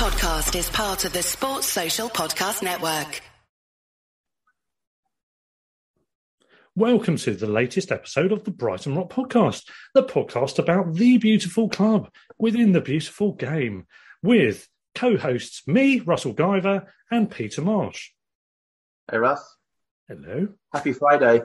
podcast is part of the Sports Social Podcast Network. Welcome to the latest episode of the Brighton Rock Podcast, the podcast about the beautiful club within the beautiful game, with co hosts me, Russell Guyver, and Peter Marsh. Hey, Russ. Hello. Happy Friday.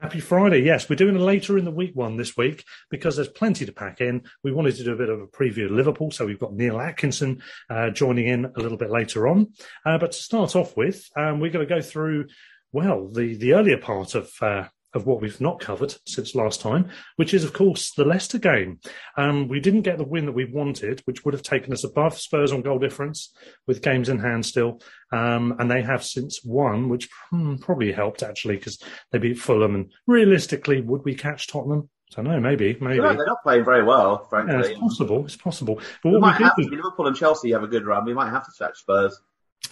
Happy Friday. Yes, we're doing a later in the week one this week because there's plenty to pack in. We wanted to do a bit of a preview of Liverpool, so we've got Neil Atkinson uh, joining in a little bit later on. Uh, but to start off with, um, we're going to go through, well, the, the earlier part of uh, of what we've not covered since last time, which is, of course, the Leicester game. Um, we didn't get the win that we wanted, which would have taken us above Spurs on goal difference with games in hand still. Um, and they have since won, which hmm, probably helped actually because they beat Fulham. And realistically, would we catch Tottenham? I don't know, maybe, maybe. they're not playing very well, frankly. Yeah, it's possible. It's possible. But we what might we have did, to, Liverpool and Chelsea have a good run. We might have to catch Spurs.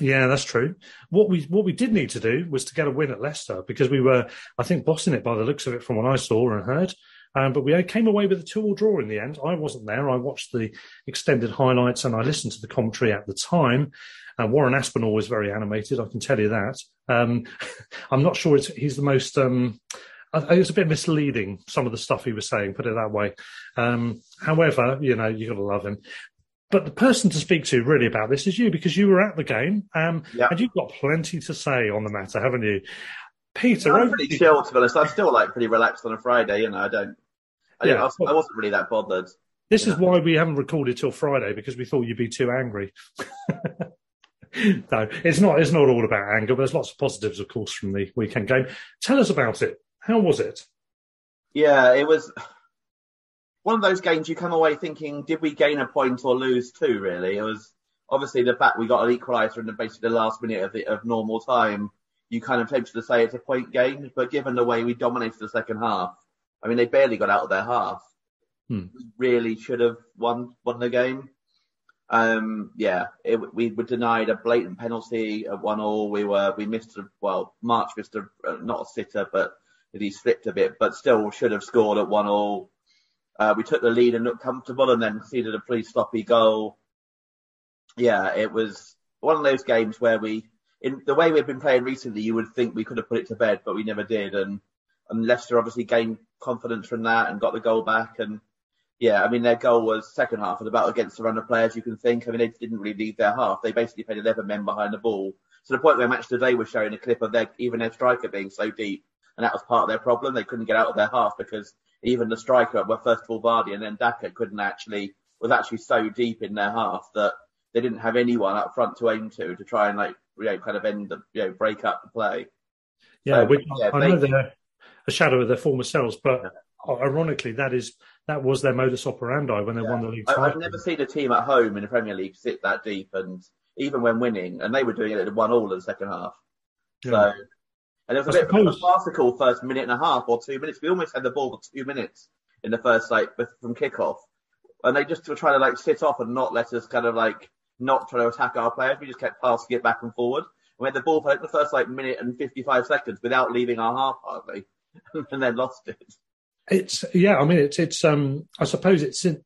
Yeah, that's true. What we what we did need to do was to get a win at Leicester because we were, I think, bossing it by the looks of it from what I saw and heard. Um, but we came away with a two-all draw in the end. I wasn't there. I watched the extended highlights and I listened to the commentary at the time. Uh, Warren Aspinall was very animated. I can tell you that. Um, I'm not sure he's the most. Um, it was a bit misleading some of the stuff he was saying. Put it that way. Um, however, you know you got to love him. But the person to speak to really about this is you because you were at the game um, Yeah. and you've got plenty to say on the matter, haven't you? Peter, I'm pretty you. chill, to be honest. I'm still like pretty relaxed on a Friday. You know, I don't. I, Yeah. I, I wasn't really that bothered. this is Yeah. why we haven't recorded till Friday because we thought you'd be too angry. no, it's not. It's not all about anger, but there's lots of positives, of course, from the weekend game. Tell us about it. How was it? Yeah, it was one of those games you come away thinking, did we gain a point or lose two? Really, it was obviously the fact we got an equaliser in the basically the last minute of the, of normal time. You kind of tempted to say it's a point game, but given the way we dominated the second half, I mean, they barely got out of their half. Hmm. We really should have won won the game. Um, yeah, it, we were denied a blatant penalty at one all. We were we missed a well, March missed a uh, not a sitter, but he slipped a bit, but still should have scored at one all. Uh, we took the lead and looked comfortable, and then conceded a pretty sloppy goal. Yeah, it was one of those games where we, in the way we've been playing recently, you would think we could have put it to bed, but we never did. And and Leicester obviously gained confidence from that and got the goal back. And yeah, I mean their goal was second half was about against the run of players you can think. I mean they didn't really leave their half. They basically played 11 men behind the ball to the point where Match Today was showing a clip of their even their striker being so deep, and that was part of their problem. They couldn't get out of their half because even the striker, well first of all Vardy and then Daka couldn't actually was actually so deep in their half that they didn't have anyone up front to aim to to try and like you know kind of end the you know break up the play. Yeah, So, we, yeah, I know they- they're a shadow of their former selves, but ironically, that is that was their modus operandi when they won the league I, title. I've never seen a team at home in the Premier League sit that deep, and even when winning, and they were doing it at one all in the second half. Yeah. So, and it was a I bit of a farcical first minute and a half or two minutes. We almost had the ball for two minutes in the first like from kickoff, and they just were trying to like sit off and not let us kind of like not try to attack our players. We just kept passing it back and forward. We had the ball for like, the first like minute and 55 seconds without leaving our half hardly, and then lost it. It's yeah. I mean, it's it's. Um, I suppose it's sym-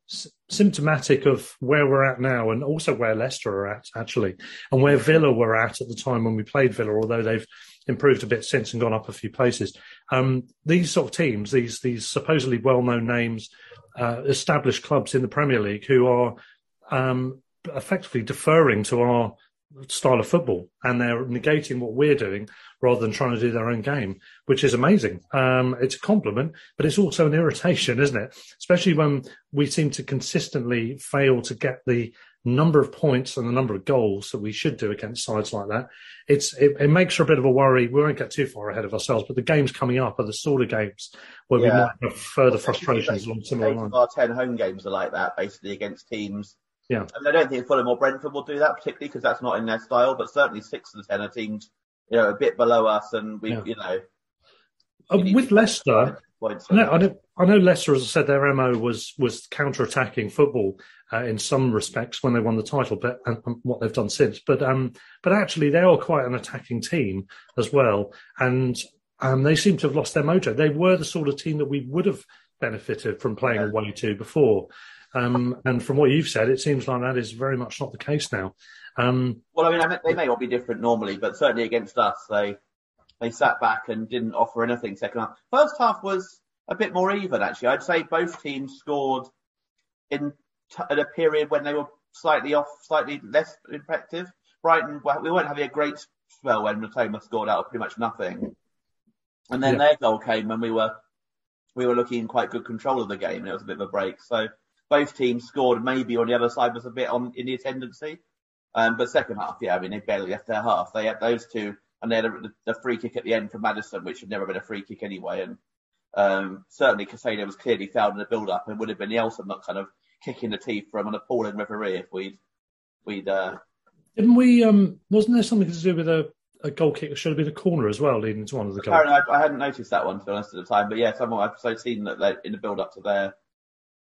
symptomatic of where we're at now, and also where Leicester are at actually, and where Villa were at at the time when we played Villa. Although they've improved a bit since and gone up a few places. Um, these sort of teams, these these supposedly well-known names, uh, established clubs in the Premier League, who are um, effectively deferring to our style of football, and they're negating what we're doing rather than trying to do their own game, which is amazing. Um, it's a compliment, but it's also an irritation, isn't it? Especially when we seem to consistently fail to get the number of points and the number of goals that we should do against sides like that. It's it, it makes for a bit of a worry. We won't get too far ahead of ourselves, but the games coming up are the sort of games where we might have further frustrations along similar lines. our ten home games are like that, basically against teams. Yeah. I, mean, I don't think Fulham or Brentford will do that particularly because that's not in their style. But certainly six of the ten are teams, you know, a bit below us, and we, Yeah. you know, Uh, with Leicester, know, I know, I know Leicester, as I said, their MO was was counter-attacking football uh, in some respects when they won the title, but and, and what they've done since. But um, but actually, they are quite an attacking team as well, and um, they seem to have lost their mojo. They were the sort of team that we would have benefited from playing Yeah. away to before. Um, and from what you've said, it seems like that is very much not the case now. Um, well, I mean, they may all be different normally, but certainly against us, they they sat back and didn't offer anything second half. First half was a bit more even, actually. I'd say both teams scored in t- at a period when they were slightly off, slightly less effective. Brighton, we weren't having a great spell when Mitoma scored out of pretty much nothing. And then yeah. their goal came when we were we were looking in quite good control of the game, and it was a bit of a break. So both teams scored. Maybe on the other side was a bit on in the tendency, um, but second half, yeah, I mean they barely left their half. They had those two, and they had a, the free kick at the end from Maddison, which had never been a free kick anyway. And um, certainly Caicedo was clearly fouled in the build-up, and would have been the ultimate kind of kicking the teeth from an appalling referee if we'd we'd. Uh... Didn't we? Um, wasn't there something to do with a, a goal kick that should have been a corner as well, leading to one of the goals? I, I, hadn't noticed that one to be honest at the time, but yeah, someone I've so seen that they, in the build-up to their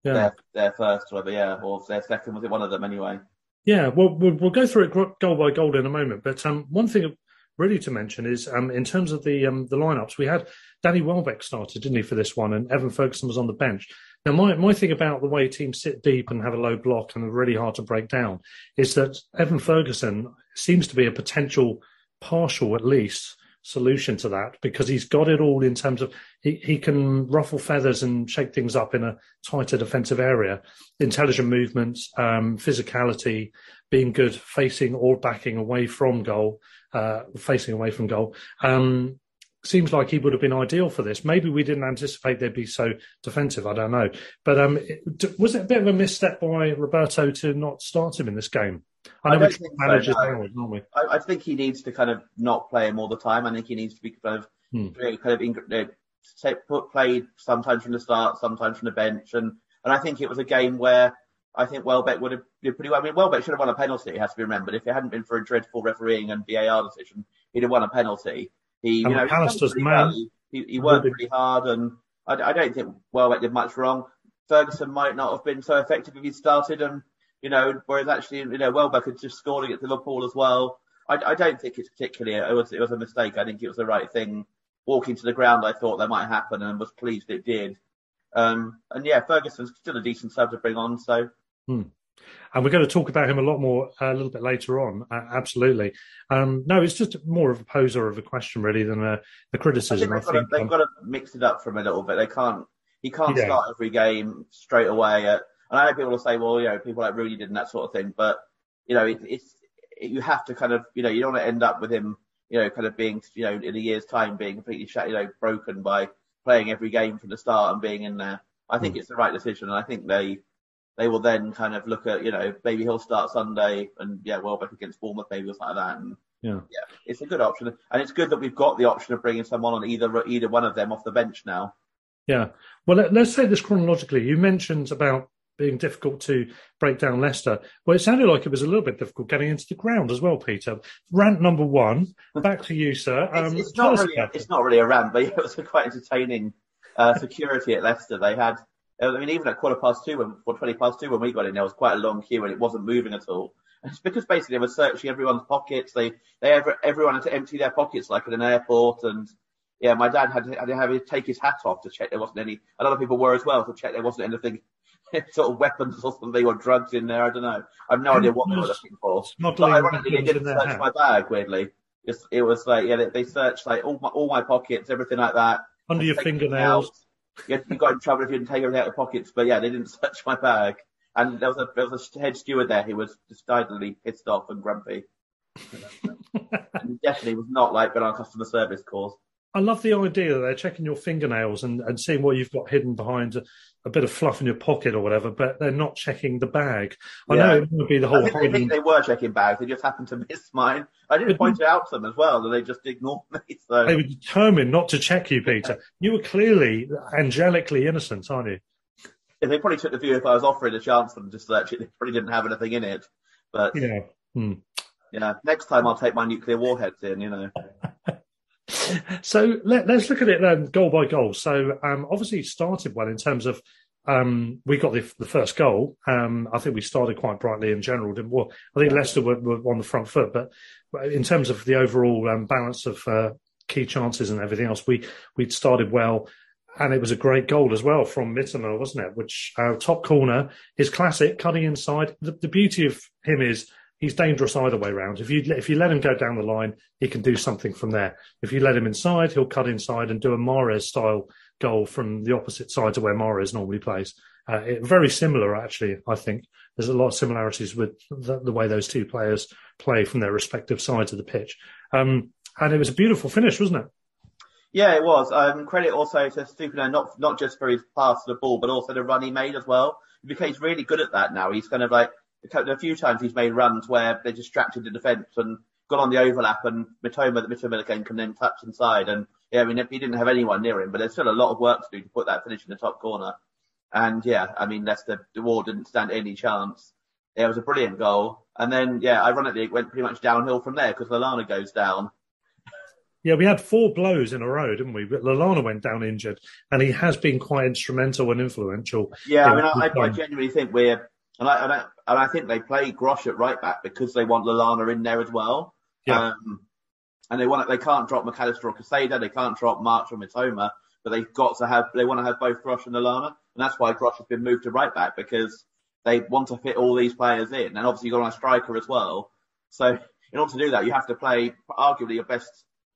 yeah. their their first, whatever, yeah, or their second. Was it one of them anyway? Yeah, well, we'll, we'll go through it goal by goal in a moment. But um, one thing really to mention is um, in terms of the um, the lineups, we had Danny Welbeck started, didn't he, for this one, and Evan Ferguson was on the bench. Now, my, my thing about the way teams sit deep and have a low block and are really hard to break down is that Evan Ferguson seems to be a potential partial, at least, solution to that because he's got it all in terms of he, he can ruffle feathers and shake things up in a tighter defensive area, intelligent movements, um, physicality, being good facing or backing away from goal, uh, facing away from goal. Um, seems like he would have been ideal for this. Maybe we didn't anticipate they'd be so defensive. I don't know. But um, it, was it a bit of a misstep by Roberto to not start him in this game? I know I we managers so, no. now, we? I, I, think he needs to kind of not play him all the time. I think he needs to be kind of hmm. kind of uh, put played sometimes from the start, sometimes from the bench, and and I think it was a game where I think Welbeck would have did pretty well. I mean, Welbeck should have won a penalty. It has to be remembered. If it hadn't been for a dreadful refereeing and VAR decision, he'd have won a penalty. He, you know, he, well. he, he worked pretty hard, and I, I don't think Welbeck did much wrong. Ferguson might not have been so effective if he started, and you know, whereas actually, you know, Welbeck had just scored against Liverpool as well. I, I don't think it's particularly it was it was a mistake. I think it was the right thing. Walking to the ground, I thought that might happen, and was pleased it did. Um, and yeah, Ferguson's still a decent sub to bring on, so. Hmm. And we're going to talk about him a lot more uh, a little bit later on. Uh, absolutely. Um, no, it's just more of a poser of a question, really, than a, a criticism. I think they've, I got, to, they've um, got to mix it up from a little bit. They can't. He can't yeah. start every game straight away. At, and I know people will say, well, you know, people like Rooney did and that sort of thing, but you know, it, it's it, you have to kind of, you know, you don't want to end up with him, you know, kind of being, you know, in a year's time being completely, you know, broken by playing every game from the start and being in there. I think mm. it's the right decision, and I think they they will then kind of look at, you know, maybe he'll start Sunday and yeah, Welbeck against Bournemouth, maybe or something like that. And yeah, yeah, it's a good option, and it's good that we've got the option of bringing someone on either either one of them off the bench now. Yeah, well, let, us say this chronologically. You mentioned about being difficult to break down Leicester. Well, it sounded like it was a little bit difficult getting into the ground as well, Peter. Rant number one. Back to you, sir. Um, it's, it's not really, it's not really a rant, but it was quite entertaining. Uh, security at Leicester. They had Uh, I mean, even at quarter past two, when, or 20 past two, when we got in, there was quite a long queue and it wasn't moving at all. And it's because basically they were searching everyone's pockets. They, they, everyone had to empty their pockets like at an airport. And yeah, my dad had to, had to have to take his hat off to check there wasn't any, a lot of people were as well to check there wasn't anything, sort of weapons or something or drugs in there. I don't know. I have no idea what they were looking for. But ironically, they didn't search my bag, weirdly. Just, it was like, yeah, they, they searched like all my, all my pockets, everything like that. Under your fingernails you, you got in trouble if you didn't take everything out of the pockets. But yeah, they didn't search my bag. And there was a there was a head steward there who was decidedly pissed off and grumpy. and definitely was not like been on customer service calls. I love the idea that they're checking your fingernails and, and seeing what you've got hidden behind a, a, bit of fluff in your pocket or whatever, but they're not checking the bag. I yeah. know it would be the whole. I think, I think, they were checking bags. They just happened to miss mine. I didn't but, point it out to them as well, and they just ignored me. So they were determined not to check you, Peter. You were clearly angelically innocent, aren't you? Yeah, they probably took the view if I was offering a chance for them to search it, they probably didn't have anything in it. But yeah, hmm. yeah. Next time I'll take my nuclear warheads in. You know. so let, us look at it then, goal by goal. So um, obviously, started well in terms of um, we got the, the first goal. Um, I think we started quite brightly in general. Didn't well, I think Leicester were, were, on the front foot, but in terms of the overall um, balance of uh, key chances and everything else, we we'd started well. and it was a great goal as well from Mitoma, wasn't it? Which uh, top corner is classic, cutting inside. The, the, beauty of him is he's dangerous either way round. If you if you let him go down the line, he can do something from there. If you let him inside, he'll cut inside and do a Mahrez style goal from the opposite side to where Mahrez normally plays. Uh, it, very similar, actually. I think there's a lot of similarities with the, the, way those two players play from their respective sides of the pitch. Um, and it was a beautiful finish, wasn't it? Yeah, it was. Um, credit also to Estupiñán, not not just for his pass to the ball, but also the run he made as well. Because he's really good at that now. He's kind of like a few times he's made runs where they distracted the defence and got on the overlap, and Mitoma, the Mitoma again can then touch inside. And yeah, I mean, he didn't have anyone near him, but there's still a lot of work to do to put that finish in the top corner. And yeah, I mean, Leicester, the war didn't stand any chance. Yeah, it was a brilliant goal. And then, yeah, ironically, it went pretty much downhill from there because Lallana goes down. Yeah, we had four blows in a row, didn't we? But Lallana went down injured, and he has been quite instrumental and influential. Yeah, I mean, I, I, genuinely think we're, and I, and I, and I think they play Grosh at right back because they want Lallana in there as well. Yeah. Um, and they want they can't drop McAllister or Caicedo, they can't drop March or Mitoma, but they've got to have they want to have both Grosh and Lallana, and that's why Grosh has been moved to right back because they want to fit all these players in, and obviously you've got a striker as well. So in order to do that, you have to play arguably your best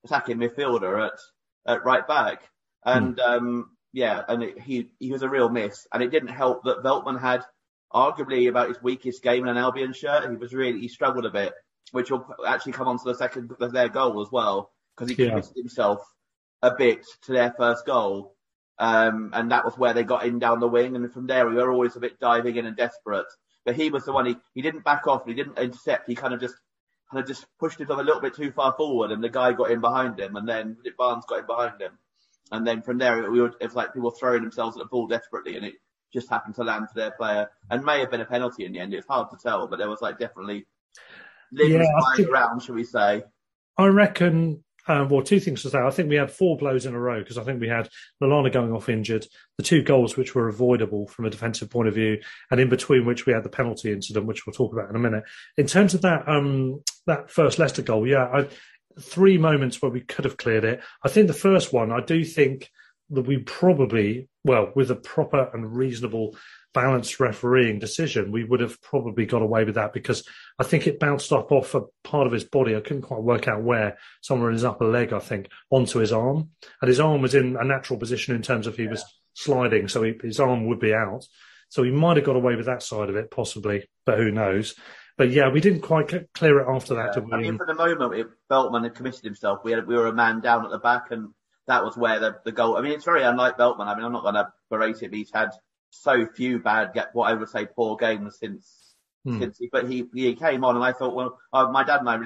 attacking midfielder at at right back, and mm. um, yeah, and it, he he was a real miss, and it didn't help that Veltman had arguably about his weakest game in an Albion shirt. He was really he struggled a bit, which will actually come on to the second their goal as well because he yeah. committed himself a bit to their first goal. Um, and that was where they got in down the wing. And from there, we were always a bit diving in and desperate. But he was the one, he, he didn't back off, he didn't intercept, he kind of just kind of just pushed himself a little bit too far forward, and the guy got in behind him, and then Barnes got in behind him. And then from there, we were, it's like people throwing themselves at the ball desperately, and it just happened to land to their player, and may have been a penalty in the end. It's hard to tell, but there was like definitely limbs yeah, flying think, around, shall we say? I reckon um, well, two things to say. I think we had four blows in a row because I think we had Lallana going off injured, the two goals which were avoidable from a defensive point of view, and in between which we had the penalty incident, which we'll talk about in a minute. In terms of that, um, that first Leicester goal, yeah, I, three moments where we could have cleared it. I think the first one, I do think that we probably, well, with a proper and reasonable balanced refereeing decision, we would have probably got away with that because I think it bounced up off a part of his body. I couldn't quite work out where, somewhere in his upper leg, I think, onto his arm. And his arm was in a natural position in terms of he yeah. was sliding, so he, his arm would be out. So he might have got away with that side of it, possibly, but who knows? But yeah, we didn't quite clear it after that. Yeah. I mean, for the moment, it, Veltman had committed himself. We had we were a man down at the back, and that was where the, the goal. I mean, it's very unlike Veltman. I mean, I'm not going to berate him. He's had so few bad, what I would say, poor games since. Hmm. Since he, but he he came on and I thought, well, uh, my dad and my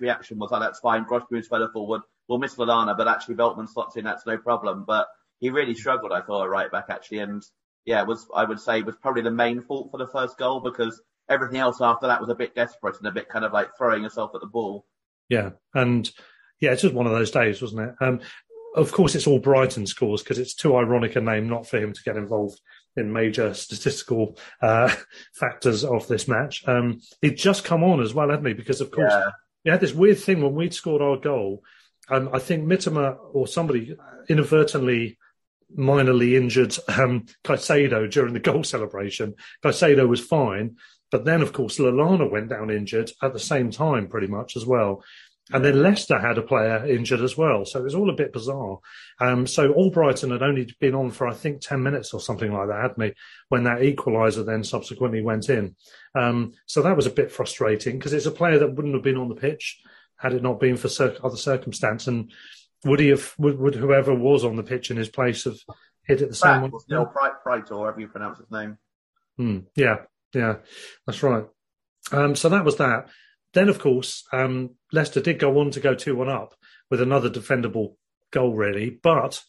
reaction was, oh, that's fine. Grosh moves further forward. We'll miss Lallana, but actually Veltman slots in. That's no problem. But he really struggled, I thought, right back actually, and yeah, was I would say was probably the main fault for the first goal because everything else after that was a bit desperate and a bit kind of like throwing yourself at the ball. Yeah, and yeah, it's just one of those days, wasn't it? Um, of course, it's Albrighton scores because it's too ironic a name not for him to get involved in major statistical uh, factors of this match. Um, he'd just come on as well, hadn't he? Because of course yeah. we had this weird thing when we'd scored our goal. Um, I think Mitoma or somebody inadvertently minorly injured um, Caicedo during the goal celebration. Caicedo was fine, but then of course Lallana went down injured at the same time, pretty much as well. And then Leicester had a player injured as well. So it was all a bit bizarre. Um, so Albrighton had only been on for, I think, 10 minutes or something like that, hadn't he? When that equaliser then subsequently went in. Um, so that was a bit frustrating because it's a player that wouldn't have been on the pitch had it not been for cir- other circumstance. And would he have, would, would, whoever was on the pitch in his place have hit it the same way? Still, Bright, or however you pronounce his name. Hmm. Yeah, yeah, that's right. Um, so that was that. Then, of course, um, Leicester did go on to go 2 1 up with another defendable goal, really. But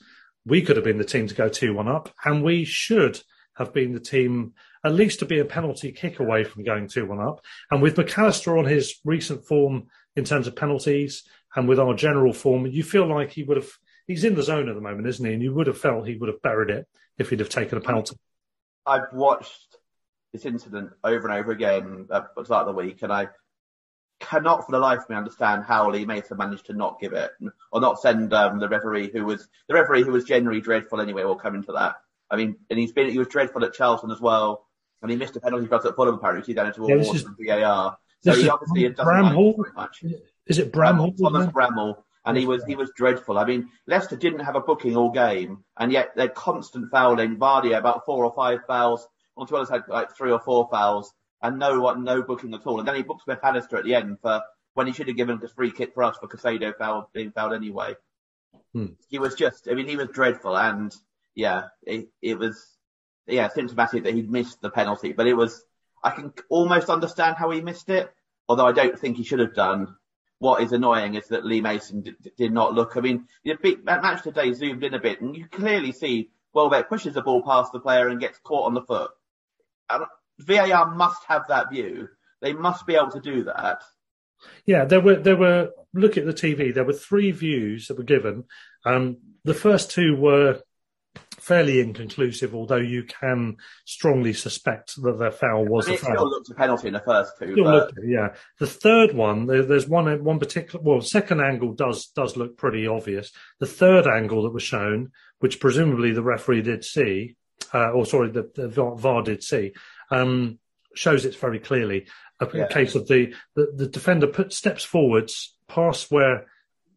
we could have been the team to go 2 1 up, and we should have been the team at least to be a penalty kick away from going 2 1 up. And with McAllister on his recent form in terms of penalties and with our general form, you feel like he would have. He's in the zone at the moment, isn't he? And you would have felt he would have buried it if he'd have taken a penalty. I've watched this incident over and over again at the start of the week, and I cannot for the life of me understand how Lee Mason managed to not give it or not send um, the referee who was the referee who was generally dreadful anyway. We'll come into that. I mean, and he's been he was dreadful at Charlton as well, and he missed a penalty shot at Fulham apparently. He's down into Yeah, a war is- VAR. So he obviously doesn't like it very much. Is it Bramall? Thomas Bramall, and he was he was dreadful. I mean, Leicester didn't have a booking all game, and yet they're constant fouling. Vardy about four or five fouls. Montuelos had like three or four fouls, and no one, no booking at all. And then he booked McAllister at the end for when he should have given the free kick for us for Caicedo foul being fouled anyway. Hmm. He was just, I mean, he was dreadful, and yeah, it, it was yeah symptomatic that he'd missed the penalty. But it was, I can almost understand how he missed it, although I don't think he should have done. What is annoying is that Lee Mason did, did not look. I mean, the big match today zoomed in a bit, and you clearly see Welbeck pushes the ball past the player and gets caught on the foot. And VAR must have that view. They must be able to do that. Yeah, there were there were look at the TV. There were three views that were given. Um, the first two were fairly inconclusive, although you can strongly suspect that the foul was I mean, a it still foul. looked a penalty in the first two. But yeah, the third one, there, there's one one particular. Well, second angle does does look pretty obvious. The third angle that was shown, which presumably the referee did see, uh, or sorry, the, the VAR did see, um, shows it very clearly. A, Yeah. case of the, the the defender put steps forwards past where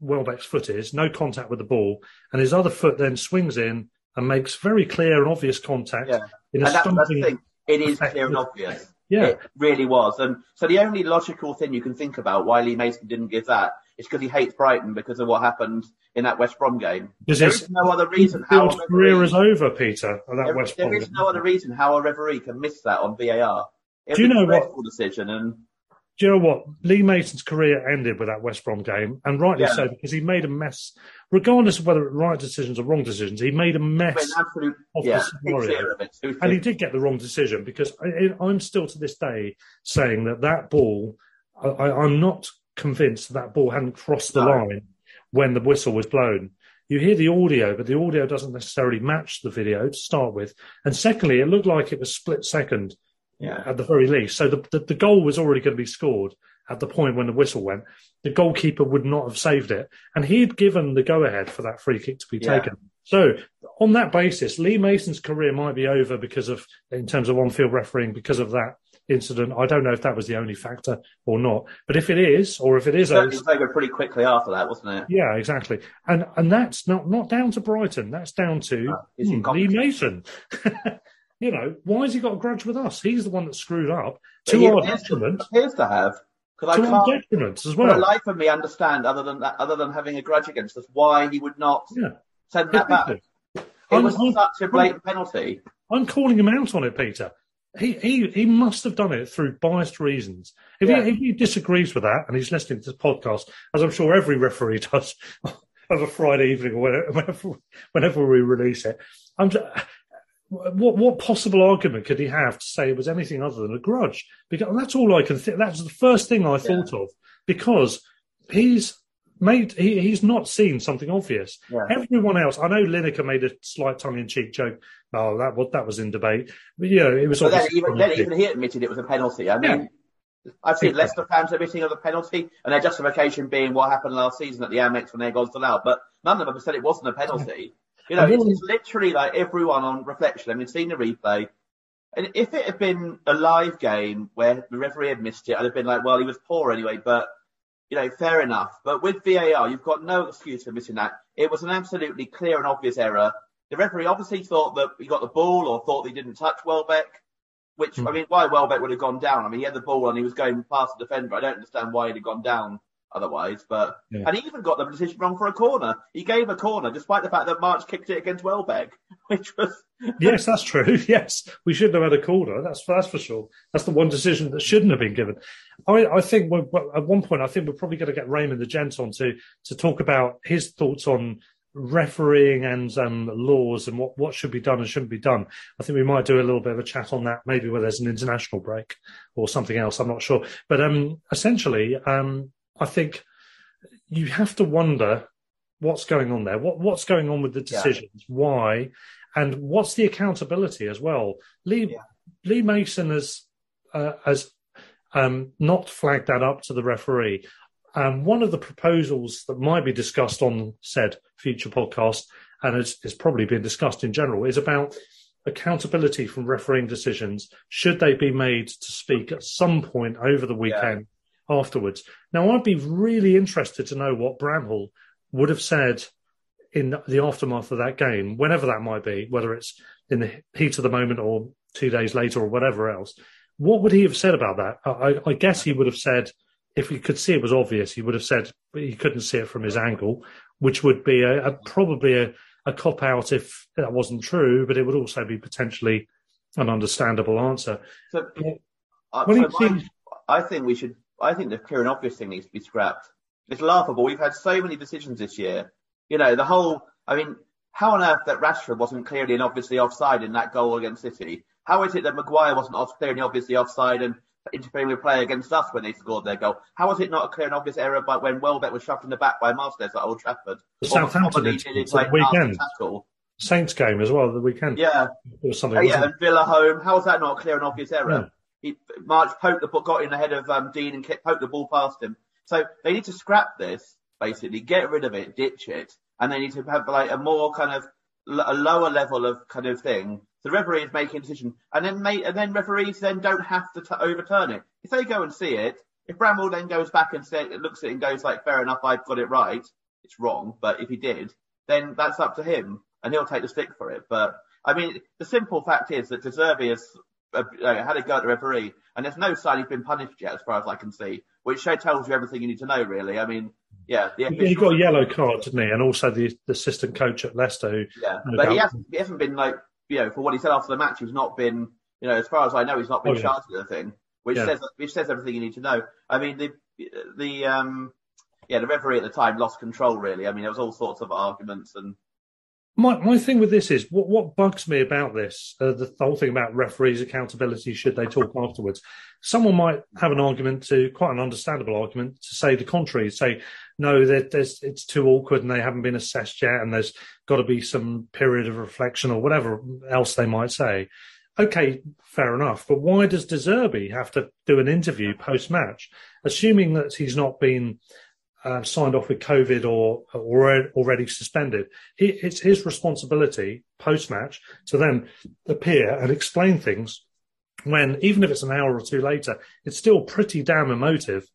Welbeck's foot is, no contact with the ball, and his other foot then swings in and makes very clear and obvious contact Yeah. in a and that's the thing. It is clear and obvious. Yeah, It really was. And so the only logical thing you can think about why Lee Mason didn't give that is because he hates Brighton because of what happened in that West Brom game. because There is no other reason how a career referee, is over, Peter. At that there, West there Brom is game. no other reason how a referee can miss that on VAR. It Do you know a what- decision and Do you know what? Lee Mason's career ended with that West Brom game, and rightly Yeah. so, because he made a mess. Regardless of whether it right decisions or wrong decisions, he made a mess, absolute of yeah, the scenario. of it. and he did get the wrong decision. Because I, I'm still to this day saying that that ball, I, I- I'm not convinced that, that ball hadn't crossed the No. line when the whistle was blown. You hear the audio, but the audio doesn't necessarily match the video to start with. And secondly, it looked like it was split second yeah. at the very least. So the, the, the goal was already going to be scored at the point when the whistle went. The goalkeeper would not have saved it. And he had given the go ahead for that free kick to be Yeah. taken. So on that basis, Lee Mason's career might be over because of, in terms of on field refereeing, because of that incident. I don't know if that was the only factor or not. But if it is, or if it is, Certainly was over pretty quickly after that, wasn't it? yeah, exactly. And and that's not not down to Brighton. That's down to it's hmm, Lee. Mason. you know, why has he got a grudge with us? He's the one that screwed up But to he our detriment. appears to have because I can't detriment as for the well. life of me understand other than that, other than having a grudge against us why he would not Yeah, send that back. It I'm- was I'm- such a blatant penalty. I'm calling him out on it, Peter. He he he must have done it through biased reasons. If Yeah. he if he disagrees with that and he's listening to this podcast, as I'm sure every referee does of a Friday evening or whenever whenever, we release it, I'm just, what what possible argument could he have to say it was anything other than a grudge? Because that's all I can think. That's the first thing I thought of because he's made he, he's not seen something obvious. Yeah. Everyone else, I know Lineker made a slight tongue-in-cheek joke. Oh, that was that was in debate, but yeah, it was But then even, then even he admitted it was a penalty. I mean, I've seen Yeah. Leicester fans admitting of the penalty, and their justification being what happened last season at the Amex when their goals allowed. But none of them have said it wasn't a penalty. You know, it's literally like everyone on reflection. I mean, seeing the replay, and if it had been a live game where the referee had missed it, I'd have been like, well, he was poor anyway. But you know, fair enough. But with VAR, you've got no excuse for missing that. It was an absolutely clear and obvious error. The referee obviously thought that he got the ball or thought he didn't touch Welbeck, which, Hmm. I mean, why Welbeck would have gone down. I mean, he had the ball and he was going past the defender. I don't understand why he'd have gone down otherwise, but, Yeah. and he even got the decision wrong for a corner. He gave a corner despite the fact that March kicked it against Welbeck, which was, yes, that's true. Yes, we shouldn't have had a corner. That's that's for sure. That's the one decision that shouldn't have been given. I, I think we're, at one point, I think we're probably going to get Raymond the Gent on to to talk about his thoughts on refereeing and um, laws and what, what should be done and shouldn't be done. I think we might do a little bit of a chat on that, maybe where there's an international break or something else. I'm not sure, but um, essentially, um, I think you have to wonder what's going on there. What what's going on with the Yeah. decisions? Why? And what's the accountability as well? Lee Yeah. Lee Mason has uh, has um, not flag that up to the referee. Um, one of the proposals that might be discussed on said future podcast, and it's, it's probably been discussed in general, is about accountability from refereeing decisions. Should they be made to speak at some point over the weekend yeah. Afterwards? Now, I'd be really interested to know what Bramall would have said in the aftermath of that game, whenever that might be, whether it's in the heat of the moment or two days later or whatever else. What would he have said about that? I, I guess he would have said, if he could see it was obvious, he would have said but he couldn't see it from his angle, which would be a, a probably a, a cop out if that wasn't true, but it would also be potentially an understandable answer. So, uh, so my, I think we should. I think the clear and obvious thing needs to be scrapped. It's laughable. We've had so many decisions this year. You know, the whole. I mean, how on earth that Rashford wasn't clearly and obviously offside in that goal against City? How is it that Maguire wasn't clearly and obviously offside and interfering with play against us when they scored their goal. How was it not a clear and obvious error by when Welbeck was shoved in the back by Martinez at Old Trafford? Southampton it's like weekend. Tackle. Saints game as well the weekend. Yeah, or something. Uh, yeah, and Villa home. How was that not a clear and obvious error? Yeah. He, March poked the ball, got in ahead of um, Dean and poked the ball past him. So they need to scrap this basically, get rid of it, ditch it, and they need to have like a more kind of a lower level of kind of thing So the referee is making a decision, and then and then referees then don't have to t- overturn it. If they go and see it, if Bramall then goes back and say, looks at it and goes like, "Fair enough, I've got it right," it's wrong. But if he did, then that's up to him, and he'll take the stick for it. But I mean, the simple fact is that De Zerbi has uh, had a go at the referee, and there's no sign he's been punished yet, as far as I can see, which tells you everything you need to know, really. I mean, yeah, he got a yellow card, didn't he? And also the, the assistant coach at Leicester. Who, yeah, but he hasn't, he hasn't been like you know, for what he said after the match, he's not been, you know, as far as I know, he's not been oh, yeah. charged with anything, which yeah. says which says everything you need to know. I mean, the the um, yeah, the referee at the time lost control. Really, I mean, there was all sorts of arguments and. My my thing with this is what what bugs me about this uh, the whole thing about referees accountability should they talk afterwards. Someone might have an argument to quite an understandable argument to say the contrary, say no, there's it's too awkward and they haven't been assessed yet, and there's got to be some period of reflection or whatever else they might say. Okay, fair enough. But why does De Zerbi have to do an interview post match, assuming that he's not been uh, signed off with COVID or, or already suspended? He, it's his responsibility post match to then appear and explain things. When even if it's an hour or two later, it's still pretty damn emotive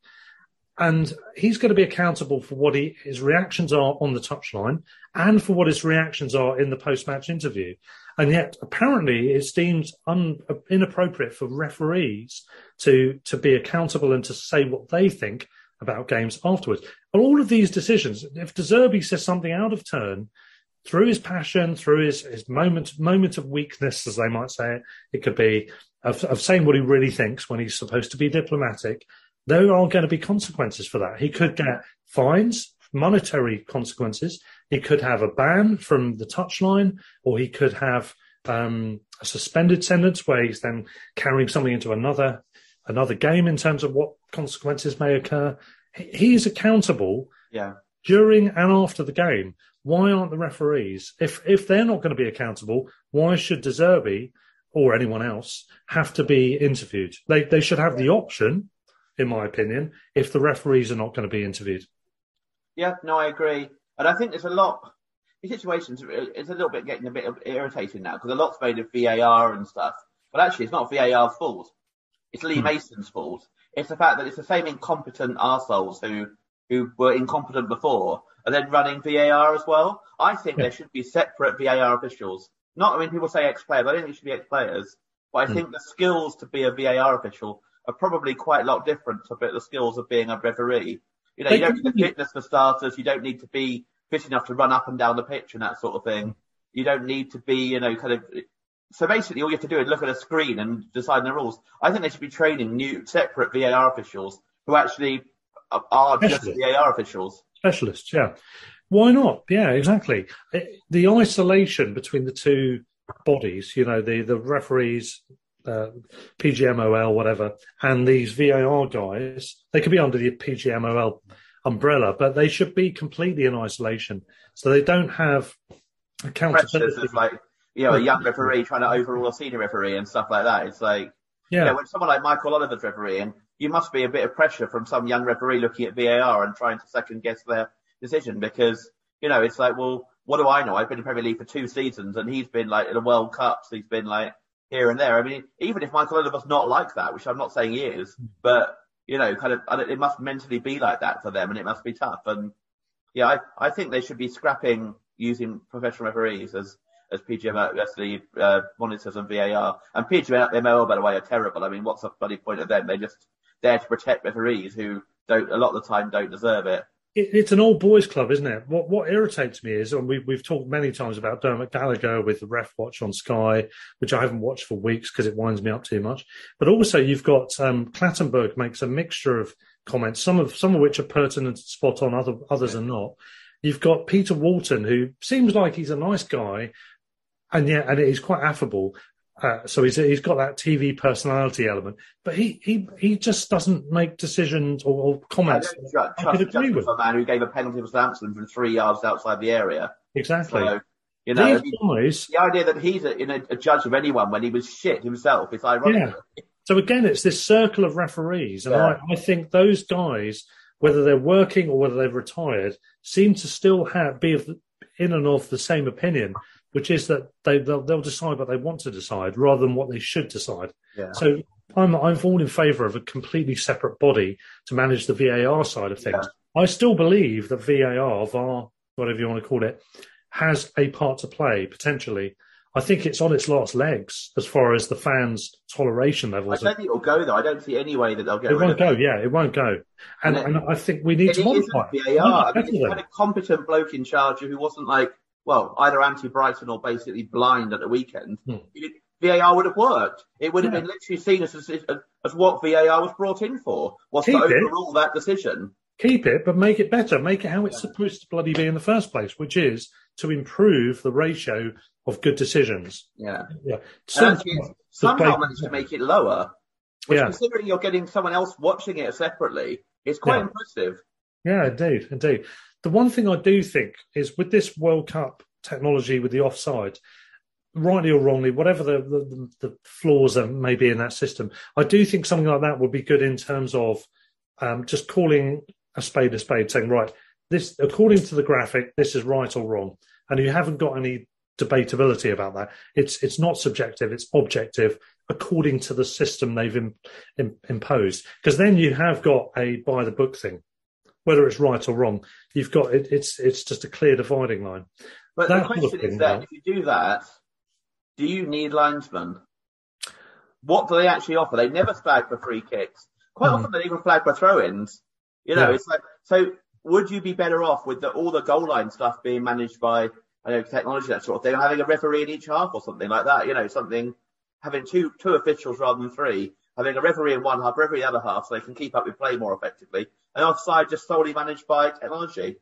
and he's going to be accountable for what he, his reactions are on the touchline and for what his reactions are in the post-match interview. And yet, apparently, it's deemed un, inappropriate for referees to to be accountable and to say what they think about games afterwards. All of these decisions, if De Zerbi says something out of turn, through his passion, through his, his moment moment of weakness, as they might say it, it could be of, of saying what he really thinks when he's supposed to be diplomatic there are going to be consequences for that. He could get fines, monetary consequences. He could have a ban from the touchline, or he could have um, a suspended sentence where he's then carrying something into another another game in terms of what consequences may occur. He is accountable yeah. during and after the game. Why aren't the referees? If if they're not going to be accountable, why should De Zerbi or anyone else have to be interviewed? They they should have the option in my opinion, if the referees are not going to be interviewed. Yeah, no, I agree. And I think there's a lot, the situations, it's a little bit getting a bit irritating now because a lot's made of VAR and stuff. But actually, it's not VAR's fault. It's Lee hmm. Mason's fault. It's the fact that it's the same incompetent arseholes who, who were incompetent before and then running VAR as well. I think yeah. there should be separate VAR officials. Not, I mean, people say ex-players. I don't think it should be ex-players. But I hmm. think the skills to be a VAR official are probably quite a lot different to the skills of being a referee. You know, you don't need the fitness for starters. You don't need to be fit enough to run up and down the pitch and that sort of thing. You don't need to be, you know, kind of. So basically, all you have to do is look at a screen and decide the rules. I think they should be training new separate VAR officials who actually are just VAR officials. Specialists, yeah. Why not? Yeah, exactly. The isolation between the two bodies, you know, the, the referees uh, PGMOL, whatever, and these VAR guys, they could be under the PGMOL umbrella, but they should be completely in isolation, so they don't have accountability. Of like you know a young referee trying to overrule a senior referee and stuff like that. It's like yeah, you know, when someone like Michael Oliver's refereeing, you must be a bit of pressure from some young referee looking at VAR and trying to second guess their decision because, you know, it's like, well, what do I know? I've been in Premier League for two seasons and he's been like in the World Cups. He's been like here and there. I mean, even if Michael Oliver's not like that, which I'm not saying he is, but you know, kind of, it must mentally be like that for them and it must be tough. And yeah, I, I think they should be scrapping using professional referees as, as PGMO, as the uh, monitors and VAR. And PGMO, by the way, are terrible. I mean, what's the bloody point of them? They're just there to protect referees who don't, a lot of the time don't deserve it it, it's an old boys club, isn't it? What what irritates me is, and we, we've talked many times about Dermot Gallagher with the Ref Watch on Sky, which I haven't watched for weeks because it winds me up too much. But also, you've got um, Clattenburg makes a mixture of comments, some of some of which are pertinent, and spot on, other others are not. You've got Peter Walton, who seems like he's a nice guy, and yeah, and he's quite affable. Uh, so he's he's got that TV personality element, but he he he just doesn't make decisions or, or comments. I don't I trust agree with. a man who gave a penalty to Southampton from three yards outside the area. Exactly. So, you know, guys, the idea that he's a, a, a, judge of anyone when he was shit himself is ironic. Yeah. So again, it's this circle of referees, and yeah. I, I think those guys, whether they're working or whether they've retired, seem to still have be of the, in and of the same opinion which is that they they'll, they'll, decide what they want to decide rather than what they should decide. Yeah. So I'm I'm all in favour of a completely separate body to manage the VAR side of things. Yeah. I still believe that VAR, VAR, whatever you want to call it, has a part to play potentially. I think it's on its last legs as far as the fans' toleration levels. I don't think it'll go though. I don't see any way that they'll go. It won't go. It. Yeah, it won't go. And, and, and I think we need to modify. VAR. I mean, if had a competent bloke in charge who wasn't like well, either anti-Brighton or basically blind at the weekend, hmm. VAR would have worked. It would have yeah. been literally seen as, as, as what VAR was brought in for, was Keep to overrule it. that decision. Keep it, but make it better. Make it how it's yeah. supposed to bloody be in the first place, which is to improve the ratio of good decisions. Yeah. Yeah. Some, somehow managed to make it lower, which yeah. considering you're getting someone else watching it separately, it's quite yeah. impressive. Yeah, indeed, indeed. The one thing I do think is with this World Cup technology with the offside, rightly or wrongly, whatever the, the, the flaws that may be in that system, I do think something like that would be good in terms of um, just calling a spade a spade, saying, right, this according to the graphic, this is right or wrong, and you haven't got any debatability about that. It's it's not subjective; it's objective according to the system they've in, in, imposed. Because then you have got a by the book thing whether it's right or wrong. You've got it, it's it's just a clear dividing line. But that the question is that if you do that, do you need linesmen? What do they actually offer? They never flag for free kicks. Quite mm. often they even flag for throw-ins. You know, yeah. it's like so. Would you be better off with the, all the goal line stuff being managed by I know technology that sort of thing, having a referee in each half or something like that? You know, something having two two officials rather than three having a referee in one half, referee in the other half, so they can keep up with play more effectively. And offside just solely managed by technology,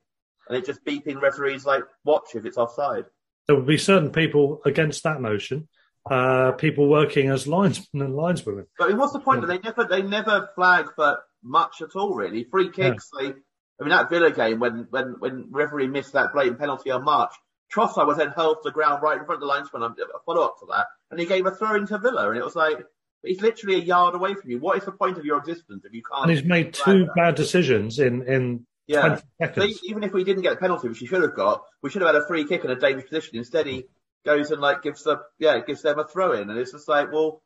and it just beeping referees like watch if it's offside. There would be certain people against that notion. Uh, people working as linesmen and lineswomen. But I mean, what's the point? Yeah. They never they never flag for much at all, really. Free kicks. Yeah. They, I mean, that Villa game when when when referee missed that blatant penalty on March, Trossard was then hurled to the ground right in front of the linesman. I follow up to that, and he gave a throw into Villa, and it was like he's literally a yard away from you. What is the point of your existence if you can't? And he's made two bad decisions in in yeah. So even if we didn't get a penalty, which he should have got, we should have had a free kick in a dangerous position. Instead, he goes and like gives the yeah gives them a throw in, and it's just like, well,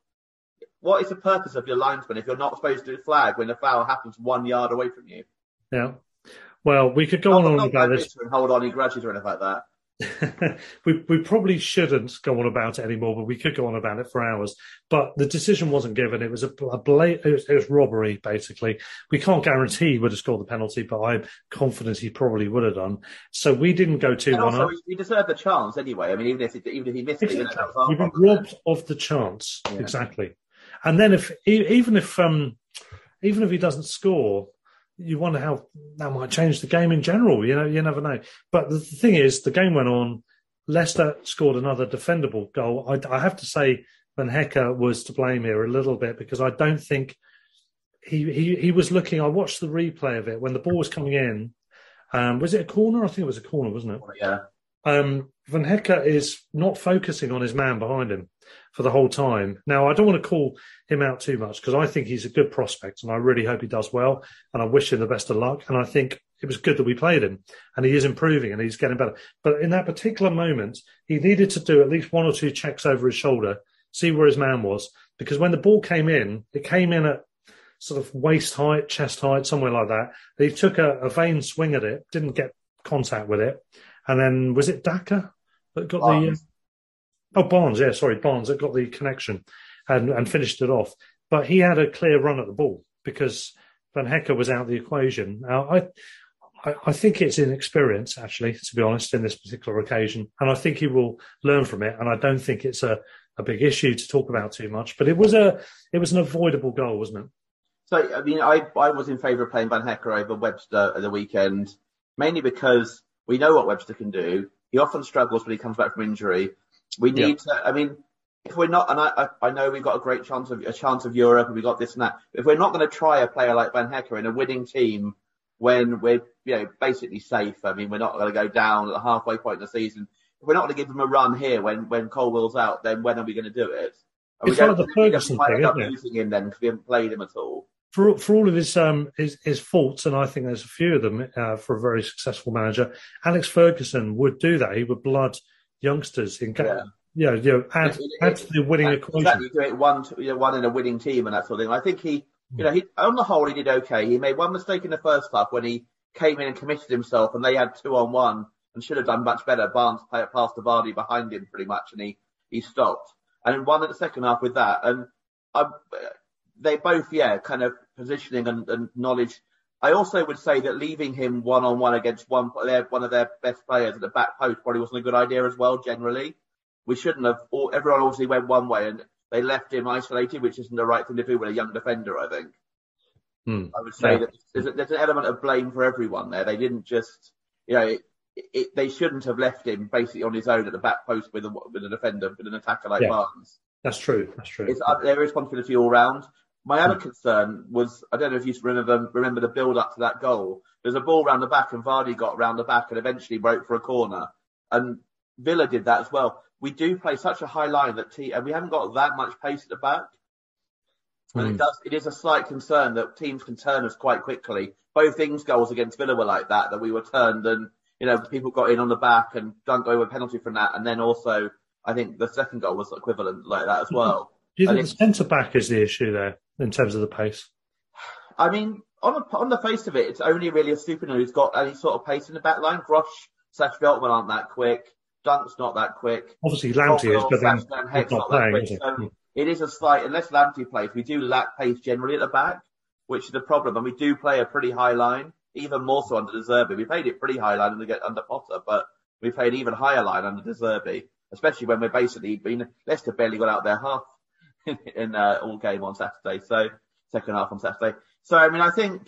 what is the purpose of your linesman if you're not supposed to flag when a foul happens one yard away from you? Yeah. Well, we could go on, on about this. And hold on, he grudges or anything like that. we we probably shouldn't go on about it anymore, but we could go on about it for hours. But the decision wasn't given. It was a, a bla- it, was, it was robbery, basically. We can't guarantee he would have scored the penalty, but I'm confident he probably would have done. So we didn't go two one up. He deserved the chance anyway. I mean, even if it, even if he missed exactly. it, you know, robbed of the chance yeah. exactly. And then if even if um even if he doesn't score, you wonder how that might change the game in general. You know, you never know. But the thing is, the game went on. Leicester scored another defendable goal. I, I have to say, Van Hecke was to blame here a little bit because I don't think he, he he was looking. I watched the replay of it when the ball was coming in. Um, was it a corner? I think it was a corner, wasn't it? Yeah. Um, Van Hecke is not focusing on his man behind him for the whole time. Now, I don't want to call him out too much because I think he's a good prospect and I really hope he does well and I wish him the best of luck. And I think it was good that we played him and he is improving and he's getting better. But in that particular moment, he needed to do at least one or two checks over his shoulder, see where his man was, because when the ball came in, it came in at sort of waist height, chest height, somewhere like that. He took a, a vain swing at it, didn't get contact with it. And then was it Daka that got Barnes. the, uh, oh, Barnes, yeah, sorry, Barnes that got the connection and, and finished it off. But he had a clear run at the ball because Van Hecke was out of the equation. Now, I, I, I, think it's inexperience, actually, to be honest, in this particular occasion. And I think he will learn from it. And I don't think it's a, a big issue to talk about too much. But it was a it was an avoidable goal, wasn't it? So, I mean, I, I was in favour of playing Van Hecke over Webster at the weekend, mainly because we know what Webster can do. He often struggles when he comes back from injury. We need yeah. to, I mean, if we're not, and I, I, know we've got a great chance of a chance of Europe, and we've got this and that. If we're not going to try a player like Van Hecke in a winning team when we're you know basically safe. I mean, we're not going to go down at the halfway point of the season. If we're not going to give them a run here when when Colwill's out, then when are we going to do it? Are it's like the Ferguson thing, isn't it? Losing him then because we haven't played him at all. For for all of his um his, his faults, and I think there's a few of them uh, for a very successful manager. Alex Ferguson would do that. He would blood youngsters in. Yeah. Yeah, you know, add, it, it, add to the winning equation. Exactly, do it one, you know, one in a winning team and that sort of thing. I think he, you know, he on the whole he did okay. He made one mistake in the first half when he came in and committed himself, and they had two on one and should have done much better. Barnes passed the Vardy behind him pretty much, and he he stopped. And then one in the second half with that, and um, they both, yeah, kind of positioning and, and, knowledge. I also would say that leaving him one on one against one one of their best players at the back post probably wasn't a good idea as well. Generally, we shouldn't have. Everyone obviously went one way, and they left him isolated, which isn't the right thing to do with a young defender. I think. Hmm. I would say yeah. that there's, a, there's, an element of blame for everyone there. They didn't just, you know, it, it, they shouldn't have left him basically on his own at the back post with a, with a defender, with an attacker like yeah. Barnes. That's true. That's true. It's uh, their responsibility all round. My other hmm. concern was, I don't know if you remember remember the build up to that goal. There's a ball round the back, and Vardy got round the back and eventually broke for a corner. And Villa did that as well. We do play such a high line that T, and we haven't got that much pace at the back. And mm. it hmm. does. It is a slight concern that teams can turn us quite quickly. Both Ings goals against Villa were like that. That we were turned and you know people got in on the back and dunk over penalty from that. And then also I think the second goal was equivalent like that as well. Do you think, think the centre back is the issue there in terms of the pace? I mean, on the, on the face of it, it's only really a Estupiñán who's got any sort of pace in the back line. Grosh, slash Veltman aren't that quick. Dunk's not that quick. Obviously, Lamptey is, but then he's not, not playing. So it is a slight, unless Lamptey plays, we do lack pace generally at the back, which is a problem. And we do play a pretty high line, even more so under De Zerbi. We played it pretty high line under, under Potter, but we played even higher line under De Zerbi, especially when we're basically been, Leicester barely got out their half in uh, all game on Saturday. So second half on Saturday. So, I mean, I think,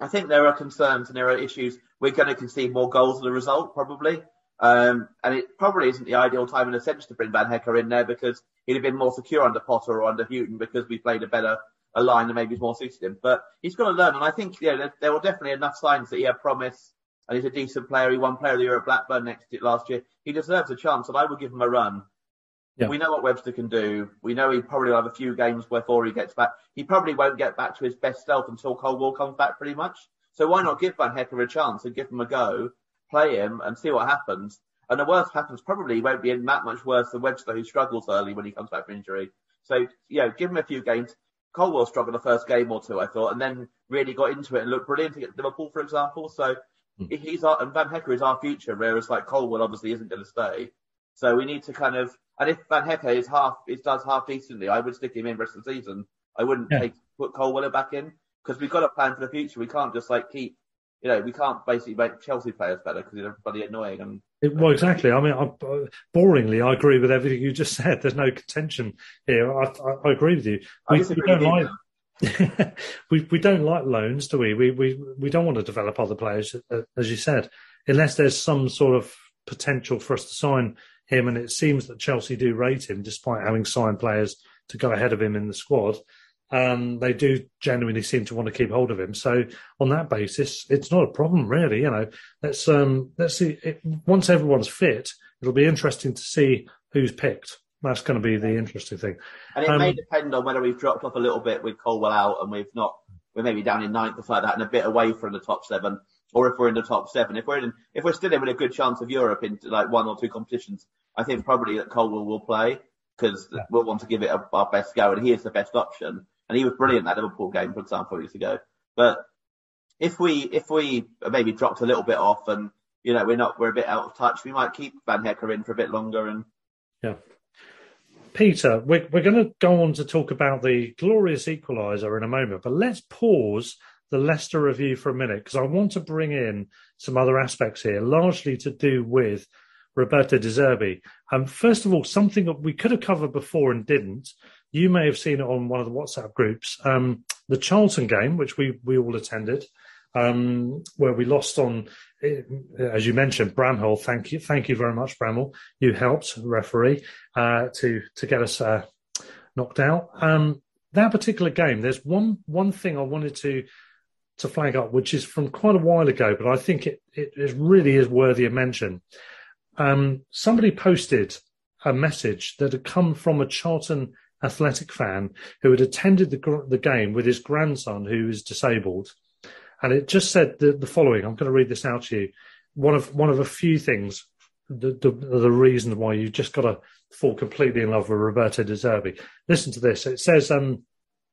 I think there are concerns and there are issues. We're going to concede more goals as a result, probably. Um, and it probably isn't the ideal time in a sense to bring Van Hecke in there because he'd have been more secure under Potter or under Hughton because we played a better a line and maybe it's more suited him. But he's got to learn, and I think yeah, there, there were definitely enough signs that he had promise and he's a decent player. He won Player of the Year at Blackburn next last year. He deserves a chance, and I would give him a run. Yeah. We know what Webster can do. We know he probably will have a few games before he gets back. He probably won't get back to his best self until Colwill comes back, pretty much. So why not give Van Hecke a chance and give him a go? play him and see what happens. And the worst happens probably won't be that much worse than Webster, who struggles early when he comes back from injury. So, you know, give him a few games. Colwill struggled the first game or two, I thought, and then really got into it and looked brilliant against Liverpool, for example. So mm. he's our, and Van Hecke is our future, whereas like Colwill obviously isn't going to stay. So we need to kind of, and if Van Hecke is half, it does half decently, I would stick him in rest of the season. I wouldn't yeah. take, put Colwill back in because we've got a plan for the future. We can't just like keep you know, we can't basically make Chelsea players better because they're bloody annoying. And it, well, exactly. I mean, I, boringly, I agree with everything you just said. There's no contention here. I, I, I agree with you. We, we don't like. we we don't like loans, do we? We we we don't want to develop other players, uh, as you said, unless there's some sort of potential for us to sign him. And it seems that Chelsea do rate him, despite having signed players to go ahead of him in the squad. Um, they do genuinely seem to want to keep hold of him. So on that basis, it's not a problem really. You know, let's um, let's see. It, once everyone's fit, it'll be interesting to see who's picked. That's going to be the interesting thing. And it um, may depend on whether we've dropped off a little bit with Colwill out and we've not, we're maybe down in ninth or like that and a bit away from the top seven, or if we're in the top seven. If we're in, if we're still in with a good chance of Europe into like one or two competitions, I think probably that Colwill will play because yeah. we'll want to give it a, our best go, and he is the best option. And he was brilliant that Liverpool game, for example, weeks ago. But if we if we maybe dropped a little bit off and you know we're not we're a bit out of touch, we might keep Van Hecke in for a bit longer and yeah. Peter, we're, we're going to go on to talk about the glorious equaliser in a moment, but let's pause the Leicester review for a minute because I want to bring in some other aspects here, largely to do with Roberto De Zerbi. Um, first of all, something that we could have covered before and didn't. You may have seen it on one of the WhatsApp groups. Um, the Charlton game, which we, we all attended, um, where we lost on, eh, as you mentioned, Bramall. Thank you, thank you very much, Bramall. You helped referee uh, to to get us uh, knocked out. Um, that particular game, there's one one thing I wanted to to flag up, which is from quite a while ago, but I think it it, it really is worthy of mention um, somebody posted a message that had come from a Charlton Athletic fan who had attended the, the game with his grandson who is disabled. And it just said the, the following. I'm going to read this out to you. One of one of a few things, the, the, the reason why you just got to fall completely in love with Roberto De Zerbi. Listen to this. It says, um,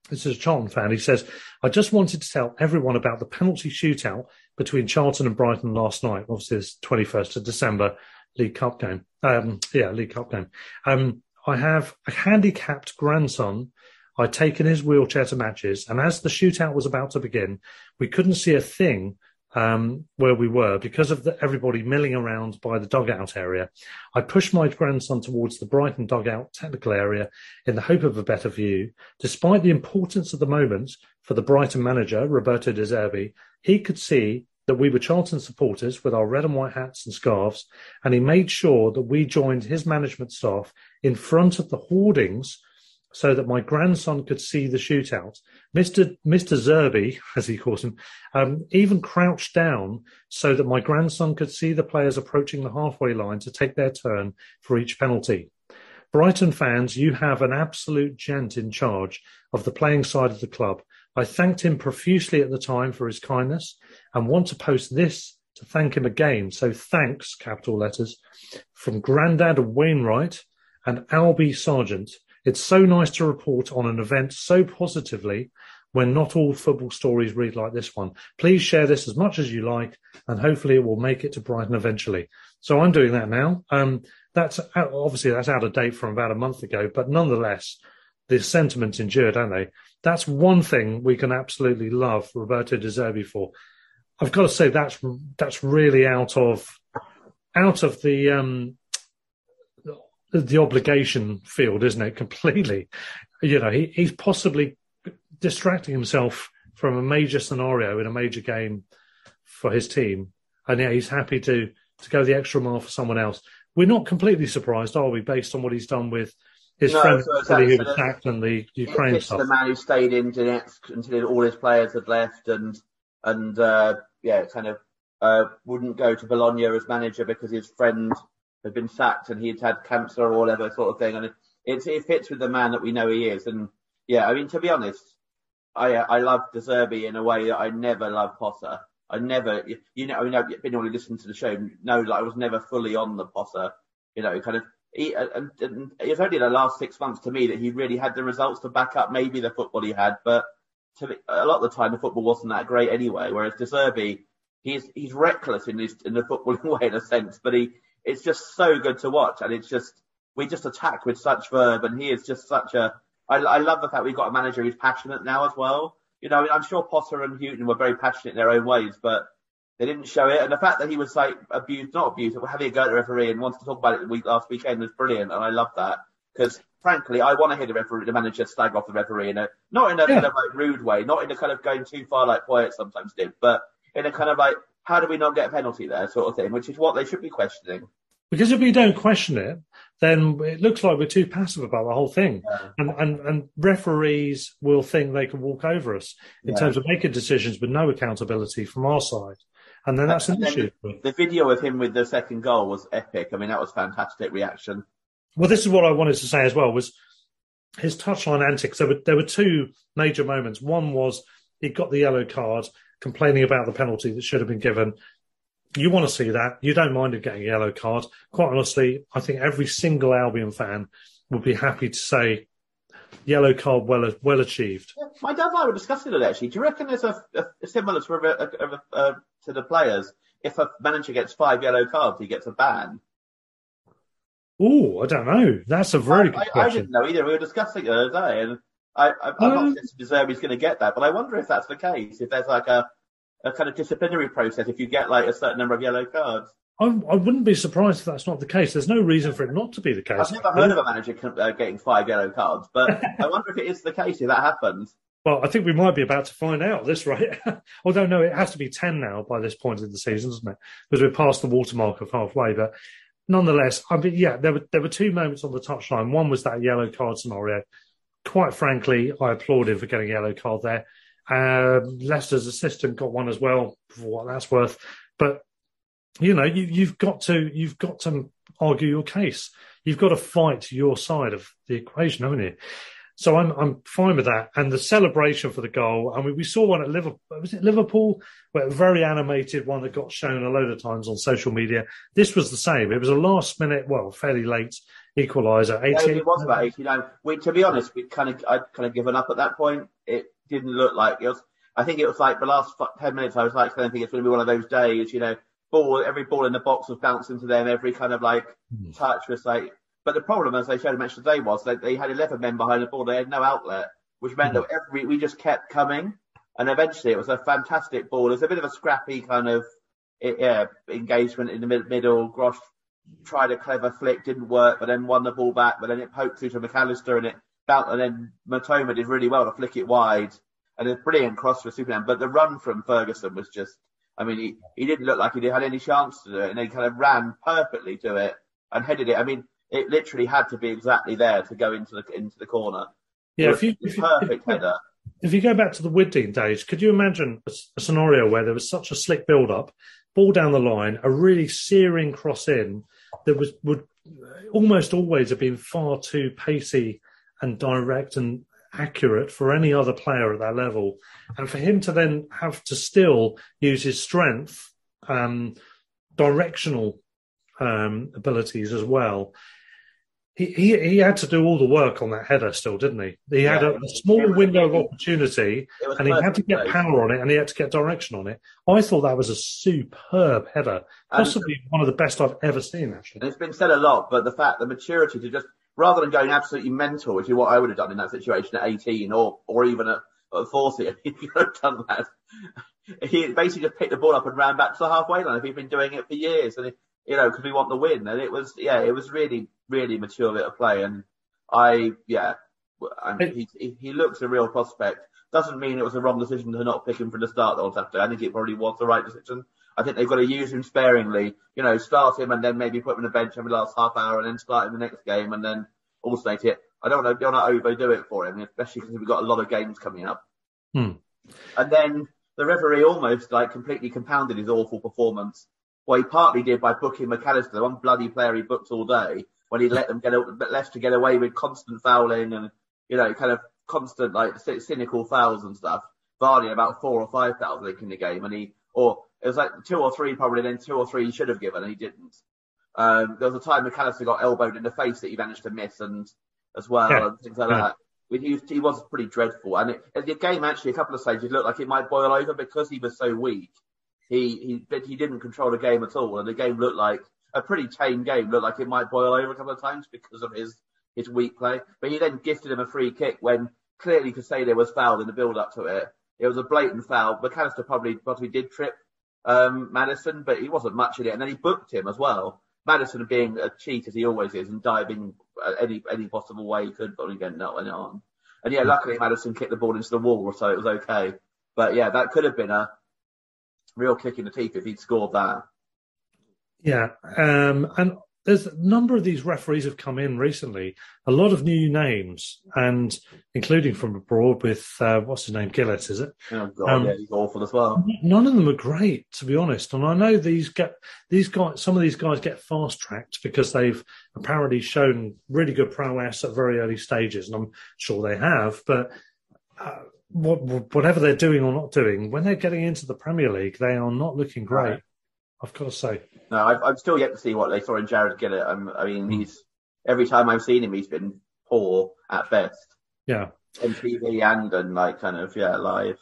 this is a Charlton fan. He says, I just wanted to tell everyone about the penalty shootout between Charlton and Brighton last night. Obviously, it's 21st of December League Cup game. Um, yeah, League Cup game. Um, I have a handicapped grandson. I'd taken his wheelchair to matches, and as the shootout was about to begin, we couldn't see a thing um, where we were because of the, everybody milling around by the dugout area. I pushed my grandson towards the Brighton dugout technical area in the hope of a better view. Despite the importance of the moment for the Brighton manager, Roberto De Zerbi, he could see that we were Charlton supporters with our red and white hats and scarves, and he made sure that we joined his management staff in front of the hoardings so that my grandson could see the shootout. Mr. Mr. Zerbi, as he calls him, um, even crouched down so that my grandson could see the players approaching the halfway line to take their turn for each penalty. Brighton fans, you have an absolute gent in charge of the playing side of the club. I thanked him profusely at the time for his kindness and want to post this to thank him again. So thanks, capital letters, from Grandad Wainwright and Albie Sargent. It's so nice to report on an event so positively when not all football stories read like this one. Please share this as much as you like, and hopefully it will make it to Brighton eventually. So I'm doing that now. Um, that's obviously that's out of date from about a month ago, but nonetheless, the sentiments endure, don't they? That's one thing we can absolutely love Roberto De Zerbi for. I've got to say that's that's really out of out of the um, the obligation field, isn't it? Completely. You know, he, he's possibly distracting himself from a major scenario in a major game for his team, and yeah, he's happy to to go the extra mile for someone else. We're not completely surprised, are we, based on what he's done with his no, friend so who was sacked and the Ukraine stuff? The man who stayed in Donetsk until all his players had left, and and uh, yeah, kind of uh, wouldn't go to Bologna as manager because his friend had been sacked and he'd had cancer or whatever sort of thing. And it, it, it fits with the man that we know he is. And yeah, I mean, to be honest, I I love De Zerbi in a way that I never loved Potter. I never, you know, I mean, anyone who listens to the show knows that I was never fully on the Potter. You know, kind of. He, and, and it was only the last six months to me that he really had the results to back up maybe the football he had, but to me, a lot of the time the football wasn't that great anyway. Whereas De Zerbi, he's he's reckless in his in the footballing way in a sense, but he it's just so good to watch, and it's just we just attack with such verb, and he is just such a. I, I love the fact we've got a manager who's passionate now as well. You know, I mean, I'm sure Potter and Hughton were very passionate in their own ways, but they didn't show it. And the fact that he was like abused, not abused, but having a go at the referee and wanted to talk about it the week last weekend was brilliant, and I love that because frankly, I want to hear the referee, the manager slag off the referee in a not in a yeah. kind of like rude way, not in a kind of going too far like Poyet sometimes did, but in a kind of like how do we not get a penalty there sort of thing, which is what they should be questioning. Because if we don't question it, then it looks like we're too passive about the whole thing. Yeah. And, and, and referees will think they can walk over us in Yeah. terms of making decisions with no accountability from our side. And then that's an then issue. The video of him with the second goal was epic. I mean, that was fantastic reaction. Well, this is what I wanted to say as well was his touchline antics. There were there were two major moments. One was he got the yellow card, complaining about the penalty that should have been given. You want to see that. You don't mind him getting a yellow card. Quite honestly, I think every single Albion fan would be happy to say yellow card well well achieved. My dad and I were discussing it actually. Do you reckon there's a, a, a similar to, a, to the players? If a manager gets five yellow cards, he gets a ban. Oh, I don't know. That's a very good I, I didn't know either. We were discussing it the other day, and I, I, I'm Um, not De Zerbi's going to get that, but I wonder if that's the case. If there's like a, a kind of disciplinary process if you get like a certain number of yellow cards. I, I wouldn't be surprised if that's not the case. There's no reason for it not to be the case. I've never heard of a manager uh, getting five yellow cards, but I wonder if it is the case if that happens. Well, I think we might be about to find out this rate. Although, no, it has to be 10 now by this point in the season, doesn't it? Because we're past the watermark of halfway. But nonetheless, I mean, yeah, there were, there were two moments on the touchline. One was that yellow card scenario. Quite frankly, I applaud him for getting a yellow card there. Um, Leicester's assistant got one as well, for what that's worth. But, you know, you, you've got to, you've got to argue your case. You've got to fight your side of the equation, haven't you? So I'm I'm fine with that. And the celebration for the goal. I mean, we saw one at Liverpool. Was it Liverpool? Where a very animated one that got shown a load of times on social media. This was the same. It was a last minute, well, fairly late equaliser. Yeah, it was about 89. We, to be honest, we kind of, I'd kind of given up at that point. It didn't look like it was. I think it was like the last 10 minutes. I was like, I don't think it's going to be one of those days, you know, ball, every ball in the box was bouncing to them. Every kind of like Hmm. touch was like, but the problem, as they showed mentioned today, was that they had 11 men behind the ball. They had no outlet, which meant Hmm. that every, we just kept coming. And eventually it was a fantastic ball. It was a bit of a scrappy kind of, yeah, engagement in the mid- middle. Grosh tried a clever flick, didn't work, but then won the ball back, but then it poked through to Mac Allister and it bounced, and then Mitoma did really well to flick it wide. And a brilliant cross for Superman. But the run from Ferguson was just, I mean, he, he didn't look like he had any chance to do it, and he kind of ran perfectly to it and headed it. I mean, it literally had to be exactly there to go into the into the corner. Yeah, if you, if, you, perfect if, header. if you go back to the Withdean days, could you imagine a, a scenario where there was such a slick build up, ball down the line, a really searing cross in that was would almost always have been far too pacey and direct and accurate for any other player at that level, and for him to then have to still use his strength, um, directional um, abilities as well. He, he he had to do all the work on that header still, didn't he? He had a, a small window of opportunity and he had to get though. power on it and he had to get direction on it. I thought that was a superb header, And- possibly one of the best I've ever seen, actually. And it's been said a lot, but the fact, the maturity to just, rather than going absolutely mental, which is what I would have done in that situation at 18 or, or even at, at 40, if you could have done that. He basically just picked the ball up and ran back to the halfway line. If he'd been doing it for years, and it, you know, because we want the win, and it was, yeah, it was really, really mature bit of play. And I, yeah, I mean, he, he he looks a real prospect. Doesn't mean it was a wrong decision to not pick him from the start the Old Saturday. I think it probably was the right decision. I think they've got to use him sparingly. You know, start him and then maybe put him on the bench every last half hour and then start him the next game and then alternate it. I don't want to, don't overdo it for him, especially because we've got a lot of games coming up. Hmm. And then the referee almost like completely compounded his awful performance. Well, he partly did by booking Mac Allister, the one bloody player he booked all day, when he let them get left to get away with constant fouling and you know kind of constant like cynical fouls and stuff. Vardy about four or five fouls in the game, and he or it was like two or three probably, then two or three he should have given and he didn't. Um, there was a time Mac Allister got elbowed in the face that he managed to miss and as well Yeah. and things like Yeah. that. He, was- he was pretty dreadful, and it, the game actually a couple of stages looked like it might boil over because he was so weak. He he he didn't control the game at all, and the game looked like a pretty tame game. Looked like it might boil over a couple of times because of his his weak play. But he then gifted him a free kick when clearly could was fouled in the build up to it. It was a blatant foul. Mac Allister probably probably did trip um, Maddison, but he wasn't much in it, and then he booked him as well. Maddison being a cheat as he always is and diving uh, any any possible way he could, but again, not went on. And yeah, luckily Maddison kicked the ball into the wall, so it was okay. But yeah, that could have been a real kick in the teeth if he'd scored that. Yeah. Um, and there's a number of these referees have come in recently, a lot of new names, and including from abroad with uh, what's his name, Gillett, is it? Oh god, um, yeah, he's awful as well. None of them are great, to be honest. And I know these get these guys, some of these guys get fast tracked because they've apparently shown really good prowess at very early stages, and I'm sure they have. But uh, what, whatever they're doing or not doing, when they're getting into the Premier League, they are not looking great. Right. I've got to say. No, I've, I've, still yet to see what they saw in Jarred Gillett. I'm, i mean, mm. he's every time I've seen him, he's been poor at best. Yeah. On TV and and like kind of yeah live.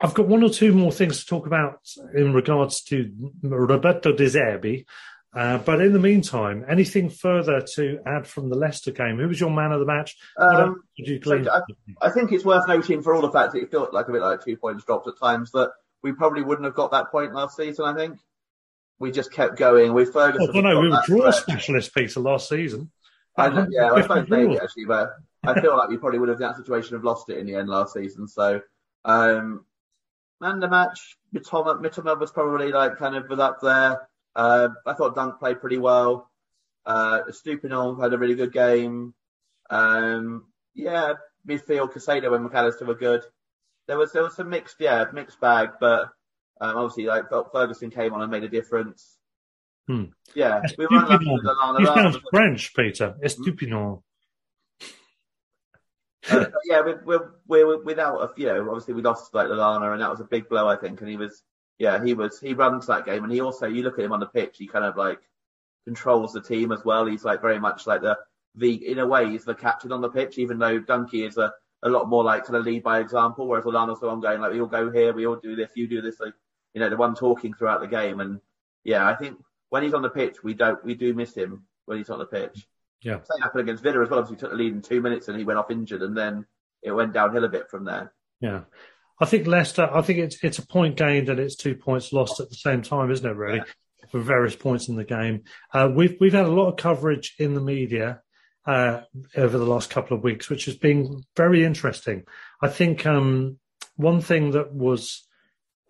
I've got one or two more things to talk about in regards to Roberto De Zerbi. Uh, but in the meantime, anything further to add from the Leicester game? Who was your man of the match? Um, I, I, think it's worth noting for all the fact that it felt like a bit like two points dropped at times that we probably wouldn't have got that point last season. I think we just kept going. We Ferguson. Oh, no, we were draw specialist, Peter, last season. I, yeah, I suppose maybe actually, but I feel like we probably would have in that situation have lost it in the end last season. So, um, and the match, Mitoma, Mitoma was probably like kind of was up there. Uh, I thought Dunk played pretty well. Uh, Estupiñán had a really good game. Um, yeah, midfield, Caicedo and Mac Allister were good. There was there was some mixed, yeah, mixed bag, but um, obviously, like Ferguson came on and made a difference. Hmm. Yeah, we were unlucky You sound French, Peter. Estupiñán. uh, yeah, we're, we're, we're without a, you know, obviously we lost like Lallana and that was a big blow, I think. And he was, yeah, he was, he runs that game and he also, you look at him on the pitch, he kind of like controls the team as well. He's like very much like the, the, in a way, he's the captain on the pitch, even though Dunkey is a, a lot more like kind of lead by example, whereas Lallana's the one going like, we all go here, we all do this, you do this. Like, you know, the one talking throughout the game. And yeah, I think when he's on the pitch, we don't, we do miss him when he's on the pitch. Yeah. Same happened against Villa as well. Obviously, took the lead in two minutes and he went off injured, and then it went downhill a bit from there. Yeah. I think Leicester. I think it's it's a point gained and it's two points lost at the same time, isn't it? Really, yeah. for various points in the game. Uh, we've we've had a lot of coverage in the media uh, over the last couple of weeks, which has been very interesting. I think um, one thing that was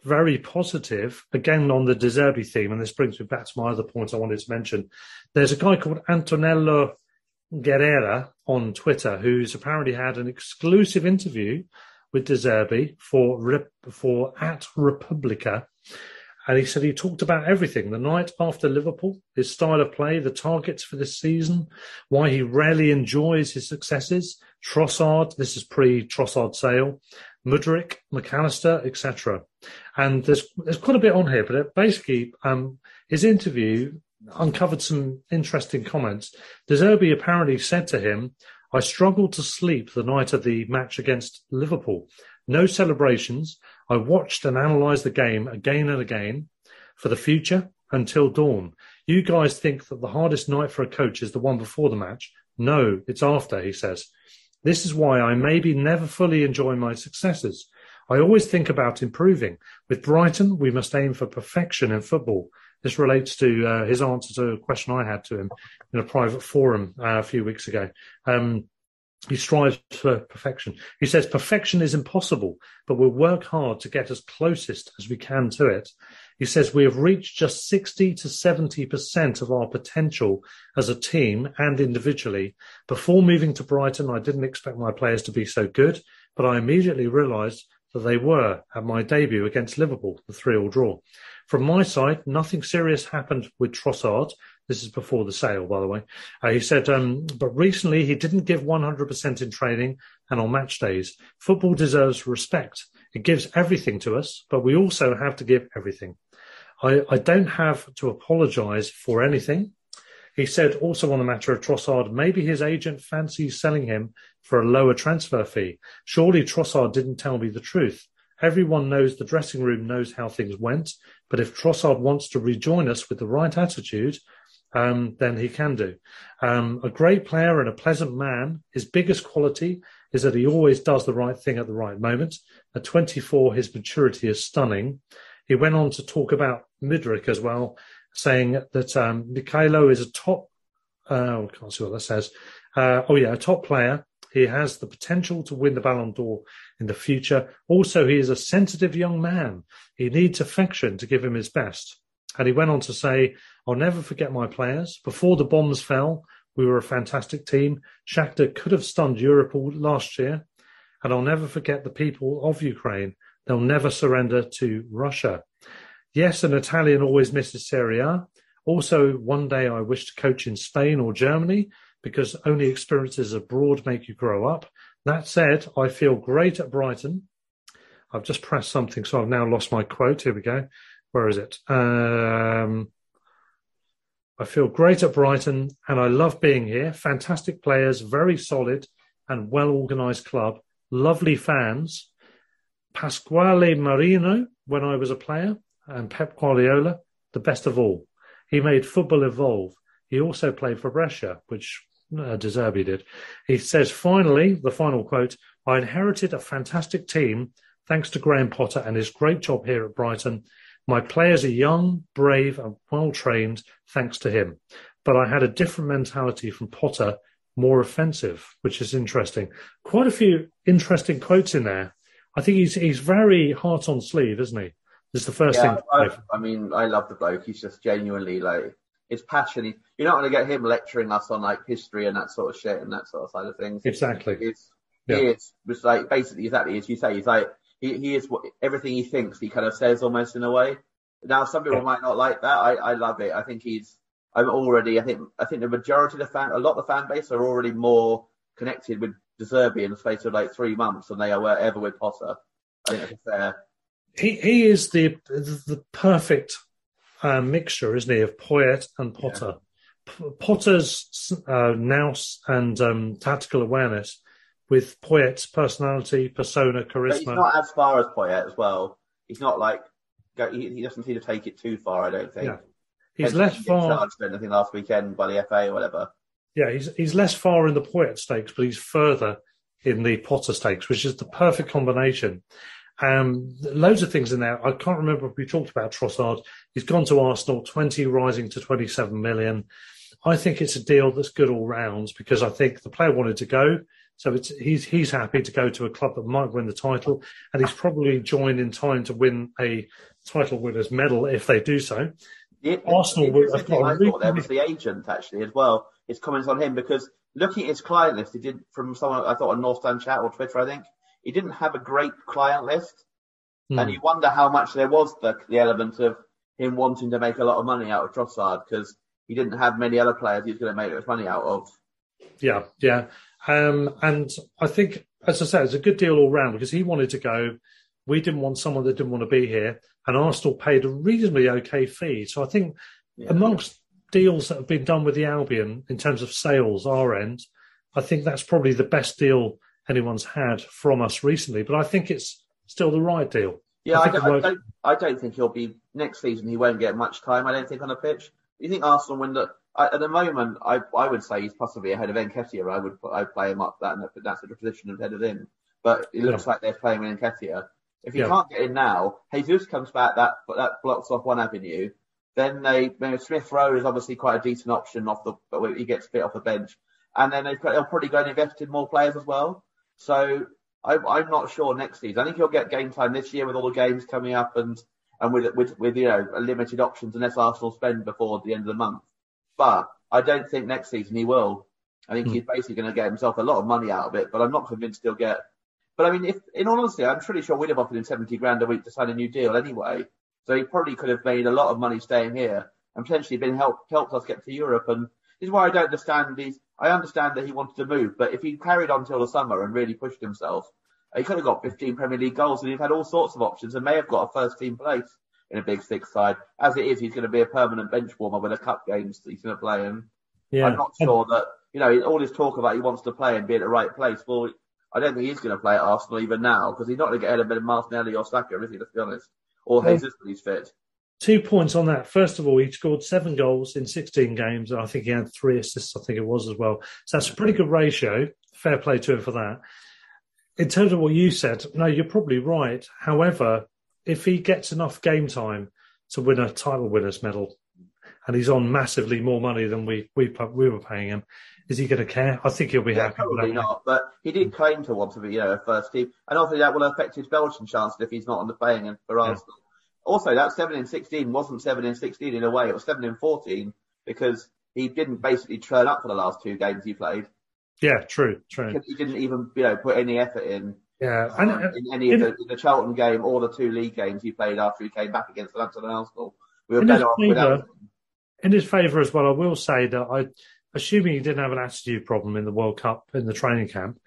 very positive, again on the De Zerbi theme, and this brings me back to my other point I wanted to mention. There's a guy called Antonello Guerrera on Twitter who's apparently had an exclusive interview with De Zerbi for for at Repubblica, and he said he talked about everything: the night after Liverpool, his style of play, the targets for this season, why he rarely enjoys his successes, Trossard. This is pre Trossard sale. Mudryk, Mac Allister, etc. And there's there's quite a bit on here, but basically um, his interview uncovered some interesting comments. De Zerbi apparently said to him, "I struggled to sleep the night of the match against Liverpool. No celebrations. I watched and analysed the game again and again for the future until dawn. You guys think that the hardest night for a coach is the one before the match? No, it's after." He says. This is why I maybe never fully enjoy my successes. I always think about improving. With Brighton, we must aim for perfection in football. This relates to uh, his answer to a question I had to him in a private forum uh, a few weeks ago. Um, he strives for perfection. He says perfection is impossible, but we'll work hard to get as closest as we can to it. He says we have reached just 60 to 70% of our potential as a team and individually. Before moving to Brighton, I didn't expect my players to be so good, but I immediately realised that they were at my debut against Liverpool, the 3 all draw. From my side, nothing serious happened with Trossard. This is before the sale, by the way. Uh, he said, um, but recently he didn't give 100% in training and on match days. Football deserves respect. It gives everything to us, but we also have to give everything. I, I don't have to apologise for anything. He said also on the matter of Trossard, maybe his agent fancies selling him for a lower transfer fee. Surely Trossard didn't tell me the truth. Everyone knows the dressing room knows how things went, but if Trossard wants to rejoin us with the right attitude, um, then he can do. Um, a great player and a pleasant man. His biggest quality is that he always does the right thing at the right moment. At 24, his maturity is stunning. He went on to talk about Mudryk as well, saying that um, Mykhailo is a top. Uh, I can't see what that says. Uh, oh yeah, a top player. He has the potential to win the Ballon d'Or in the future. Also, he is a sensitive young man. He needs affection to give him his best. And he went on to say, I'll never forget my players. Before the bombs fell, we were a fantastic team. Shakhtar could have stunned Europe last year. And I'll never forget the people of Ukraine. They'll never surrender to Russia. Yes, an Italian always misses Serie A. Also, one day I wish to coach in Spain or Germany because only experiences abroad make you grow up. That said, I feel great at Brighton. I've just pressed something, so I've now lost my quote. Here we go. Where is it? Um, I feel great at Brighton and I love being here. Fantastic players, very solid and well organised club, lovely fans. Pasquale Marino, when I was a player, and Pep Guardiola, the best of all. He made football evolve. He also played for Brescia, which uh, De did. He says, finally, the final quote, I inherited a fantastic team thanks to Graham Potter and his great job here at Brighton. My players are young, brave, and well trained thanks to him. But I had a different mentality from Potter, more offensive, which is interesting. Quite a few interesting quotes in there. I think he's he's very heart on sleeve, isn't he? This is the first yeah, thing. I, I, mean, I love the bloke. He's just genuinely like his passion. He, you're not going to get him lecturing us on like history and that sort of shit and that sort of side of things. Exactly. It's, yeah. He is just like basically exactly as you say. He's like he, he is what everything he thinks. He kind of says almost in a way. Now some people yeah. might not like that. I, I love it. I think he's. I'm already. I think. I think the majority of the fan, a lot of the fan base are already more connected with De Zerbi in the space of like three months than they are ever with Potter. I think that's fair he he is the the perfect uh, mixture, isn't he, of Poyet and Potter. Yeah. Potter's uh, nous and um, tactical awareness with Poyet's personality, persona, charisma. But he's not as far as Poyet as well. He's not like he, he doesn't seem to take it too far. I don't think. Yeah. He's less far. Charged anything last weekend by the FA or whatever. Yeah, he's he's less far in the Poyet stakes, but he's further in the Potter stakes, which is the perfect combination. Um, loads of things in there. I can't remember if we talked about Trossard. He's gone to Arsenal, 20 rising to 27 million. I think it's a deal that's good all rounds because I think the player wanted to go. So he's he's happy to go to a club that might win the title, and he's probably joined in time to win a title winners medal if they do so. Yeah, Arsenal would. I thought there was the agent actually as well. His comments on him because looking at his client list, he did from someone I thought on North Stand Chat or Twitter, I think he didn't have a great client list, mm. and you wonder how much there was the, the element of him wanting to make a lot of money out of Trossard because he didn't have many other players he was going to make much money out of. Yeah, yeah, um, and I think, as I said, it's a good deal all round because he wanted to go. We didn't want someone that didn't want to be here, and Arsenal paid a reasonably okay fee. So I think yeah. amongst deals that have been done with the Albion in terms of sales, our end, I think that's probably the best deal anyone's had from us recently. But I think it's still the right deal. Yeah, I, I, don't, I, don't, I don't think he'll be next season. He won't get much time. I don't think on a pitch. You think Arsenal win the? at the moment, I I would say he's possibly ahead of Nketiah. I would I play him up that that's the position ahead of him. But it looks yeah. like they're playing with Nketiah. If he yeah. can't get in now, Jesus comes back. That that blocks off one avenue. Then they, you know, Smith Rowe is obviously quite a decent option off the, but he gets fit off the bench. And then they'll probably go and invest in more players as well. So I, I'm not sure next season. I think he'll get game time this year with all the games coming up and and with with with you know limited options unless Arsenal spend before the end of the month. But I don't think next season he will. I think mm. he's basically going to get himself a lot of money out of it, but I'm not convinced he'll get. But I mean, if in all honesty, I'm pretty sure we'd have offered him 70 grand a week to sign a new deal anyway. So he probably could have made a lot of money staying here and potentially been helped helped us get to Europe. And this is why I don't understand these I understand that he wanted to move, but if he carried on till the summer and really pushed himself, he could have got 15 Premier League goals and he'd had all sorts of options and may have got a first team place in a big six side. As it is, he's going to be a permanent bench warmer with a cup games he's going to play in. Yeah. I'm not sure that, you know, all his talk about he wants to play and be at the right place. Well, I don't think he's going to play at Arsenal even now because he's not going to get ahead of Martinelli or Saka, is he, let's be honest. Or Jesus when he's fit. Two points on that. First of all, he scored seven goals in 16 games. I think he had three assists, I think it was as well. So that's a pretty good ratio. Fair play to him for that. In terms of what you said, no, you're probably right. However, if he gets enough game time to win a title winners medal, and he's on massively more money than we we we were paying him, is he going to care? I think he'll be yeah, happy. Probably not, but he did claim to want to be, you know, a first team, and obviously that will affect his Belgian chances if he's not on the playing for Arsenal. also that seven in sixteen wasn't seven in sixteen in a way. It was seven in fourteen because he didn't basically turn up for the last two games he played. Yeah, true, true. He didn't even you know put any effort in. Yeah, and, um, in any of the, the, Charlton game or the two league games he played after he came back against Southampton and Arsenal. We were better off without him. In his favour as well, I will say that I, assuming he didn't have an attitude problem in the World Cup in the training camp,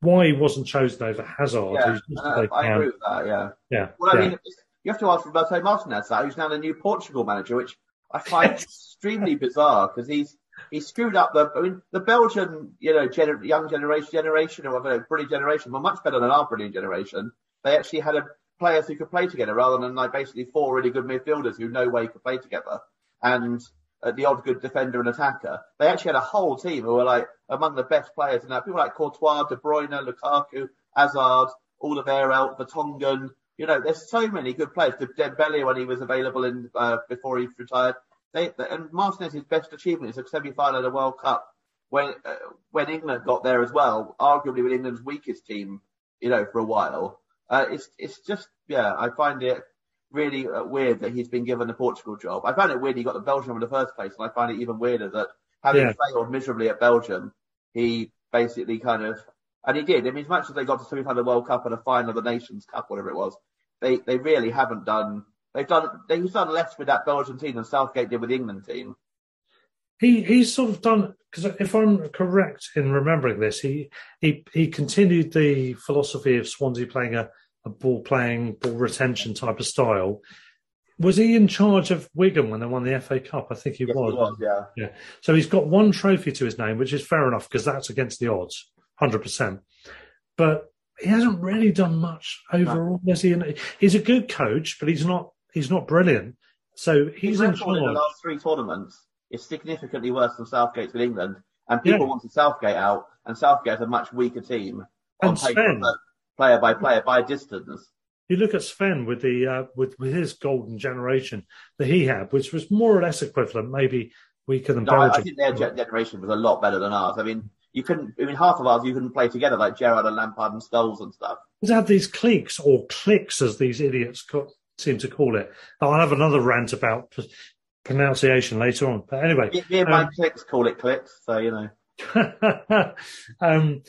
why he wasn't chosen over Hazard. Yeah, uh, I agree with that. Yeah, yeah. Well, I yeah. mean, you have to ask Roberto Martinez that, who's now the new Portugal manager, which I find extremely bizarre because he's he screwed up the I mean the Belgian you know gener- young generation generation or whatever brilliant generation were much better than our brilliant generation. They actually had a, players who could play together rather than like basically four really good midfielders who no way could play together and uh, the odd good defender and attacker. They actually had a whole team who were like among the best players in that. People like Courtois, De Bruyne, Lukaku, Hazard, Alderweireld, Vertonghen. You know, there's so many good players. Dembele when he was available in uh, before he retired. They, and Martinez's best achievement is a semi-final of the World Cup when uh, when England got there as well, arguably with England's weakest team, you know, for a while. Uh, it's it's just yeah, I find it really uh, weird that he's been given the Portugal job. I found it weird he got the Belgium in the first place, and I find it even weirder that having yeah. failed miserably at Belgium, he basically kind of and he did. I mean, as much as they got to semi-final the World Cup and a final of the Nations Cup, whatever it was, they they really haven't done They've done they've done less with that Belgian team than Southgate did with the England team. He he's sort of done because if I'm correct in remembering this, he he he continued the philosophy of Swansea playing a, a ball playing ball retention type of style. Was he in charge of Wigan when they won the FA Cup? I think he, yes, was. he was. Yeah. Yeah. So he's got one trophy to his name, which is fair enough because that's against the odds, hundred percent. But he hasn't really done much overall, no. has he? He's a good coach, but he's not he's not brilliant. So he's in charge. In the last three tournaments is significantly worse than Southgate's with England, and people yeah. wanted Southgate out, and Southgate a much weaker team on paper, player by player by distance. You look at Sven with the uh, with with his golden generation that he had, which was more or less equivalent, maybe weaker than no, Belgium. I think their generation was a lot better than ours. I mean, you couldn't. I mean, half of ours you couldn't play together like Gerrard and Lampard and Scholes and stuff. They had these cliques or cliques, as these idiots seem to call it. I'll have another rant about p- pronunciation later on. But anyway, yeah my um, clicks call it clicks, so you know. um,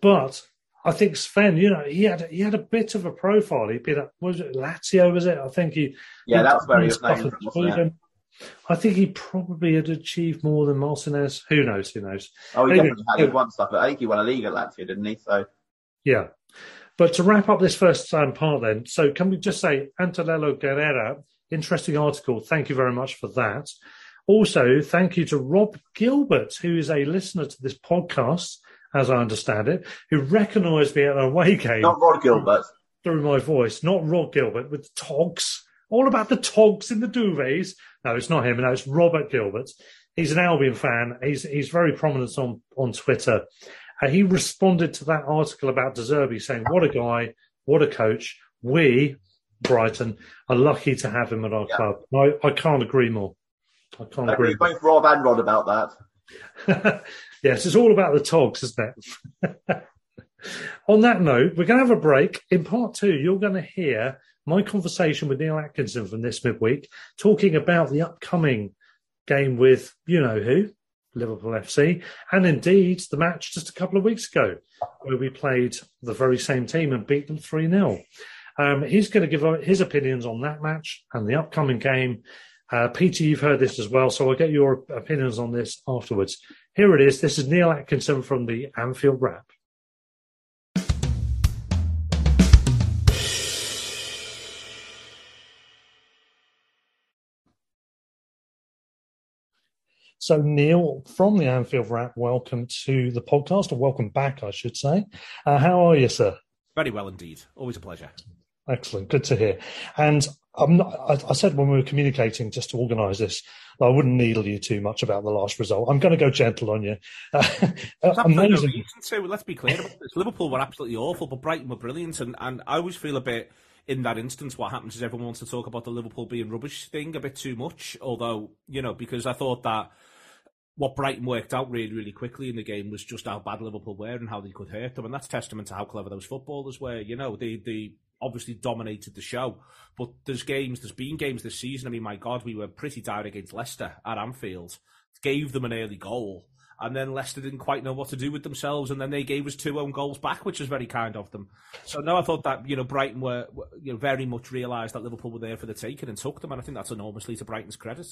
but I think Sven, you know, he had he had a bit of a profile. He'd been at was it Lazio? Was it? I think he. Yeah, that's where he was named I think he probably had achieved more than Martinez. Who knows? Who knows? Oh, he anyway, definitely had won stuff. I think he won a league at Lazio, didn't he? So. Yeah. But to wrap up this first um, part, then, so can we just say Antonello Guerrera, interesting article. Thank you very much for that. Also, thank you to Rob Gilbert, who is a listener to this podcast, as I understand it, who recognised me at an away game. Not Rod Gilbert. Through my voice, not Rod Gilbert with the togs. All about the togs in the duvets. No, it's not him. No, it's Robert Gilbert. He's an Albion fan. He's he's very prominent on on Twitter, uh, he responded to that article about De Zerbi saying, What a guy, what a coach. We, Brighton, are lucky to have him at our yeah. club. I, I can't agree more. I can't I agree. Both Rob and Rod about that. yes, it's all about the togs, isn't it? On that note, we're going to have a break. In part two, you're going to hear my conversation with Neil Atkinson from this midweek, talking about the upcoming game with you know who, Liverpool FC, and indeed the match just a couple of weeks ago, where we played the very same team and beat them 3 0. Um, he's going to give his opinions on that match and the upcoming game. Uh, Peter, you've heard this as well, so I'll get your opinions on this afterwards. Here it is. This is Neil Atkinson from the Anfield Wrap. So, Neil from the Anfield Wrap, welcome to the podcast, or welcome back, I should say. Uh, how are you, sir? Very well indeed. Always a pleasure. Excellent. Good to hear. And I'm not, I, I said when we were communicating just to organise this, I wouldn't needle you too much about the last result. I'm going to go gentle on you. Uh, amazing. No let's be clear about this. Liverpool were absolutely awful, but Brighton were brilliant. And, and I always feel a bit in that instance, what happens is everyone wants to talk about the Liverpool being rubbish thing a bit too much. Although, you know, because I thought that what Brighton worked out really, really quickly in the game was just how bad Liverpool were and how they could hurt them, and that's testament to how clever those footballers were. You know, the the obviously dominated the show. But there's games, there's been games this season. I mean, my God, we were pretty down against Leicester at Anfield, gave them an early goal, and then Leicester didn't quite know what to do with themselves, and then they gave us two own goals back, which was very kind of them. So no, I thought that you know Brighton were, you know very much realised that Liverpool were there for the taking and took them, and I think that's enormously to Brighton's credit.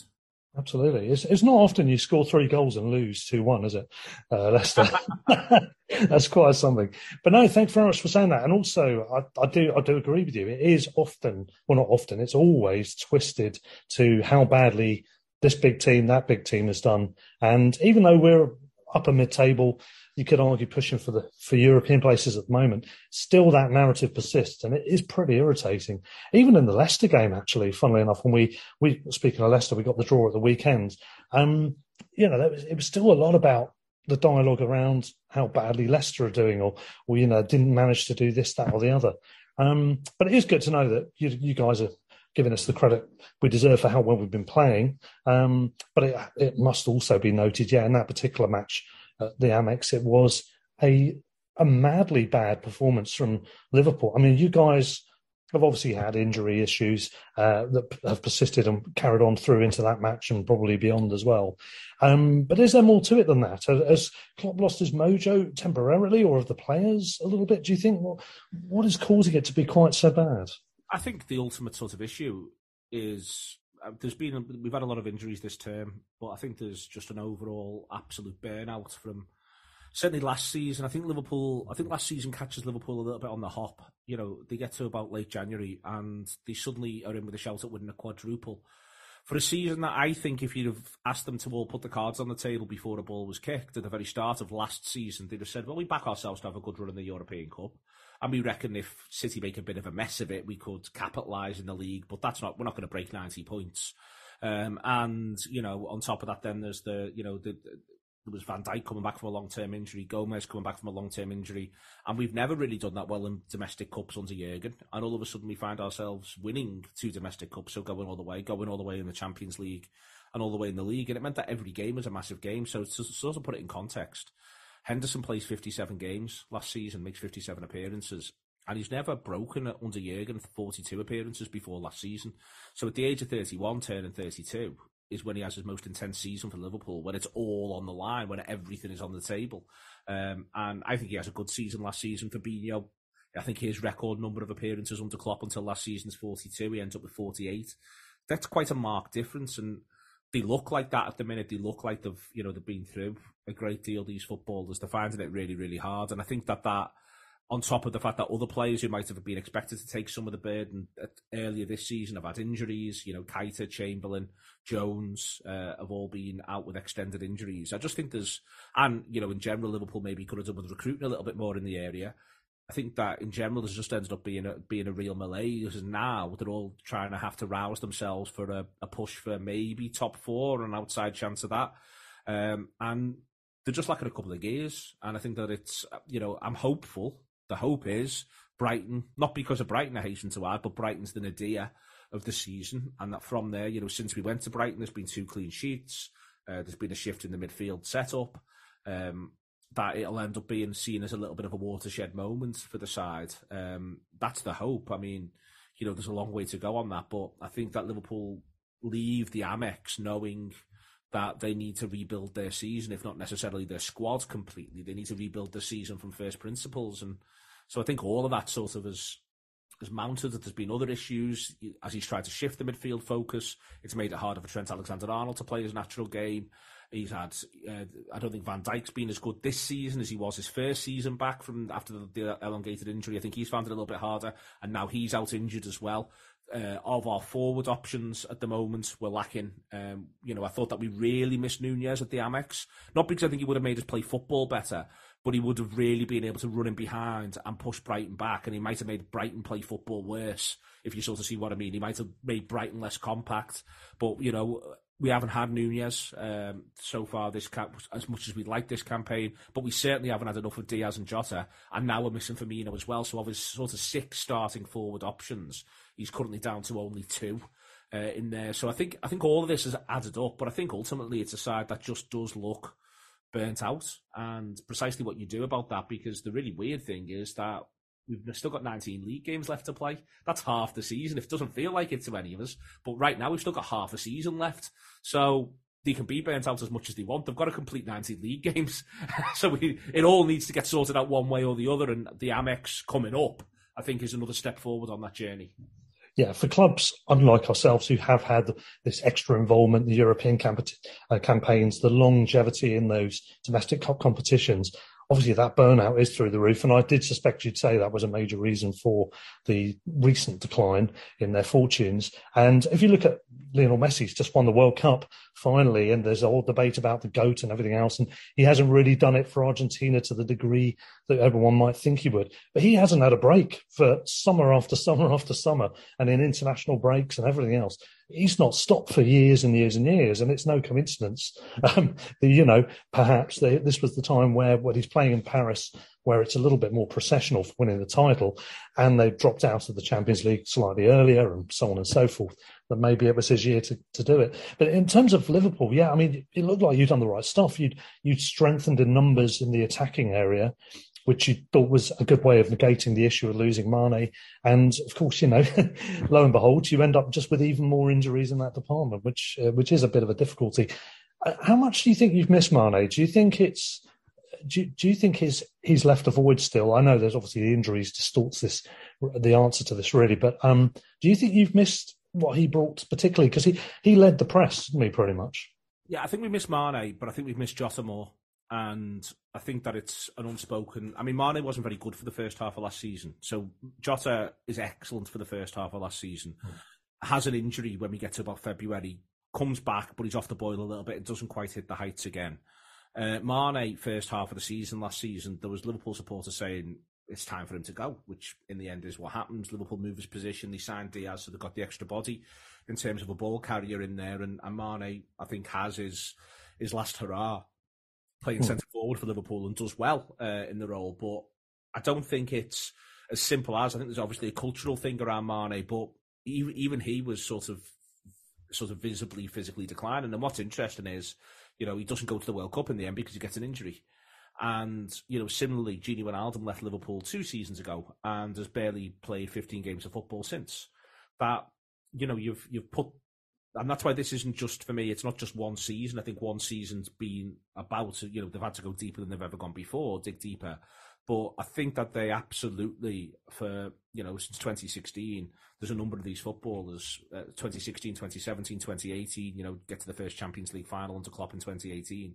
Absolutely, it's it's not often you score three goals and lose two one, is it, uh, Leicester? That's quite something. But no, thanks very much for saying that. And also, I, I do I do agree with you. It is often, well, not often. It's always twisted to how badly this big team, that big team has done. And even though we're upper mid table, you could argue pushing for the for European places at the moment, still that narrative persists, and it is pretty irritating. Even in the Leicester game, actually, funnily enough, when we we speaking of Leicester, we got the draw at the weekend. Um, you know, was, it was still a lot about the dialogue around how badly Leicester are doing, or, or you know, didn't manage to do this, that, or the other. Um, but it is good to know that you, you guys are giving us the credit we deserve for how well we've been playing. Um, but it, it must also be noted, yeah, in that particular match at the Amex, it was a a madly bad performance from Liverpool. I mean, you guys have obviously had injury issues uh, that have persisted and carried on through into that match and probably beyond as well. Um, but is there more to it than that? Has Klopp lost his mojo temporarily, or have the players a little bit? Do you think what what is causing it to be quite so bad? I think the ultimate sort of issue is uh, there's been we've had a lot of injuries this term, but I think there's just an overall absolute burnout from certainly last season. I think Liverpool. I think last season catches Liverpool a little bit on the hop. You know, they get to about late January and they suddenly are in with a shout at winning a quadruple. For a season that I think, if you'd have asked them to all put the cards on the table before the ball was kicked at the very start of last season, they'd have said, "Well, we back ourselves to have a good run in the European Cup." And we reckon if City make a bit of a mess of it, we could capitalise in the league. But that's not. We're not going to break ninety points. Um, and you know, on top of that, then there's the you know the, there was Van Dijk coming back from a long term injury, Gomez coming back from a long term injury, and we've never really done that well in domestic cups under Jurgen. And all of a sudden, we find ourselves winning two domestic cups, so going all the way, going all the way in the Champions League, and all the way in the league. And it meant that every game was a massive game. So to sort of put it in context, Henderson plays 57 games last season, makes 57 appearances, and he's never broken under Jurgen 42 appearances before last season. So at the age of 31, turning 32, is when he has his most intense season for Liverpool, when it's all on the line, when everything is on the table. Um, and I think he has a good season last season. for Fabinho, I think his record number of appearances under Klopp until last season is 42. He ends up with 48. That's quite a marked difference. And they look like that at the minute. They look like they've, you know, they've been through a great deal, these footballers. They're finding it really, really hard. And I think that that, on top of the fact that other players who might have been expected to take some of the burden earlier this season have had injuries, you know, Keita, Chamberlain, Jones, uh, have all been out with extended injuries. I just think there's, and, you know, in general, Liverpool maybe could have done with recruiting a little bit more in the area. I think that in general, there's just ended up being a being a real. And now they're all trying to have to rouse themselves for a, a push for maybe top four, an outside chance of that. Um, and they're just lacking a couple of gears. And I think that it's, you know, I'm hopeful the hope is Brighton, not because of Brighton, I hasten to add, but Brighton's the nadir of the season. And that from there, you know, since we went to Brighton, there's been two clean sheets. Uh, there's been a shift in the midfield setup. Um, that it'll end up being seen as a little bit of a watershed moment for the side. Um, that's the hope. I mean, you know, there's a long way to go on that, but I think that Liverpool leave the Amex knowing that they need to rebuild their season, if not necessarily their squad completely. They need to rebuild the season from first principles, and so I think all of that sort of has has mounted. That there's been other issues as he's tried to shift the midfield focus. It's made it harder for Trent Alexander-Arnold to play his natural game. He's had. Uh, I don't think Van Dijk's been as good this season as he was his first season back from after the, the elongated injury. I think he's found it a little bit harder, and now he's out injured as well. Uh, of our forward options at the moment, we're lacking. Um, you know, I thought that we really missed Nunez at the Amex, not because I think he would have made us play football better, but he would have really been able to run in behind and push Brighton back, and he might have made Brighton play football worse, if you sort of see what I mean. He might have made Brighton less compact, but you know, we haven't had Nunez um, so far this camp as much as we'd like this campaign, but we certainly haven't had enough of Diaz and Jota, and now we're missing Firmino as well. So of his sort of six starting forward options, he's currently down to only two. Uh, in there, so I think I think all of this has added up, but I think ultimately it's a side that just does look burnt out, and precisely what you do about that. Because the really weird thing is that we've still got 19 league games left to play. That's half the season. If it doesn't feel like it to any of us, but right now we've still got half a season left. So they can be burnt out as much as they want. They've got to complete 19 league games. so we, it all needs to get sorted out one way or the other. And the Amex coming up, I think, is another step forward on that journey. Yeah, for clubs unlike ourselves who have had this extra involvement in the European camp- uh, campaigns, the longevity in those domestic cup competitions, obviously that burnout is through the roof. And I did suspect you'd say that was a major reason for the recent decline in their fortunes. And if you look at Lionel Messi's just won the World Cup finally, and there's a whole debate about the GOAT and everything else. And he hasn't really done it for Argentina to the degree that everyone might think he would. But he hasn't had a break for summer after summer after summer and in international breaks and everything else he's not stopped for years and years and years, and it's no coincidence. Um, you know, perhaps they, this was the time where when he's playing in Paris, where it's a little bit more processional for winning the title, and they dropped out of the Champions League slightly earlier, and so on and so forth. That maybe it was his year to, to do it. But in terms of Liverpool, yeah, I mean, it looked like you'd done the right stuff. You'd you'd strengthened in numbers in the attacking area which you thought was a good way of negating the issue of losing Mane. And of course, you know, lo and behold, you end up just with even more injuries in that department, which uh, which is a bit of a difficulty. Uh, how much do you think you've missed Mane? Do you think it's do, do you think he's he's left a void still? I know there's obviously the injuries distorts this the answer to this really, but um, do you think you've missed what he brought particularly because he he led the press, me pretty much. Yeah, I think we missed Mane, but I think we've missed Jota more and I think that it's an unspoken. I mean, Mane wasn't very good for the first half of last season, so Jota is excellent for the first half of last season. Mm. Has an injury when we get to about February, comes back, but he's off the boil a little bit and doesn't quite hit the heights again. Uh, Mane, first half of the season last season, there was Liverpool supporters saying it's time for him to go, which in the end is what happens. Liverpool move his position, they signed Diaz, so they've got the extra body in terms of a ball carrier in there, and, and Mane, I think, has his his last hurrah playing mm. centre forward for Liverpool and does well uh, in the role. But I don't think it's as simple as I think there's obviously a cultural thing around Mane, but even, even he was sort of sort of visibly physically declining. And what's interesting is, you know, he doesn't go to the World Cup in the end because he gets an injury. And, you know, similarly, Gini Wijnaldum left Liverpool two seasons ago and has barely played 15 games of football since. That, you know, you've you've put and that's why this isn't just for me. It's not just one season. I think one season's been about, you know, they've had to go deeper than they've ever gone before, dig deeper. But I think that they absolutely, for, you know, since 2016, there's a number of these footballers, uh, 2016, 2017, 2018, you know, get to the first Champions League final under Klopp in 2018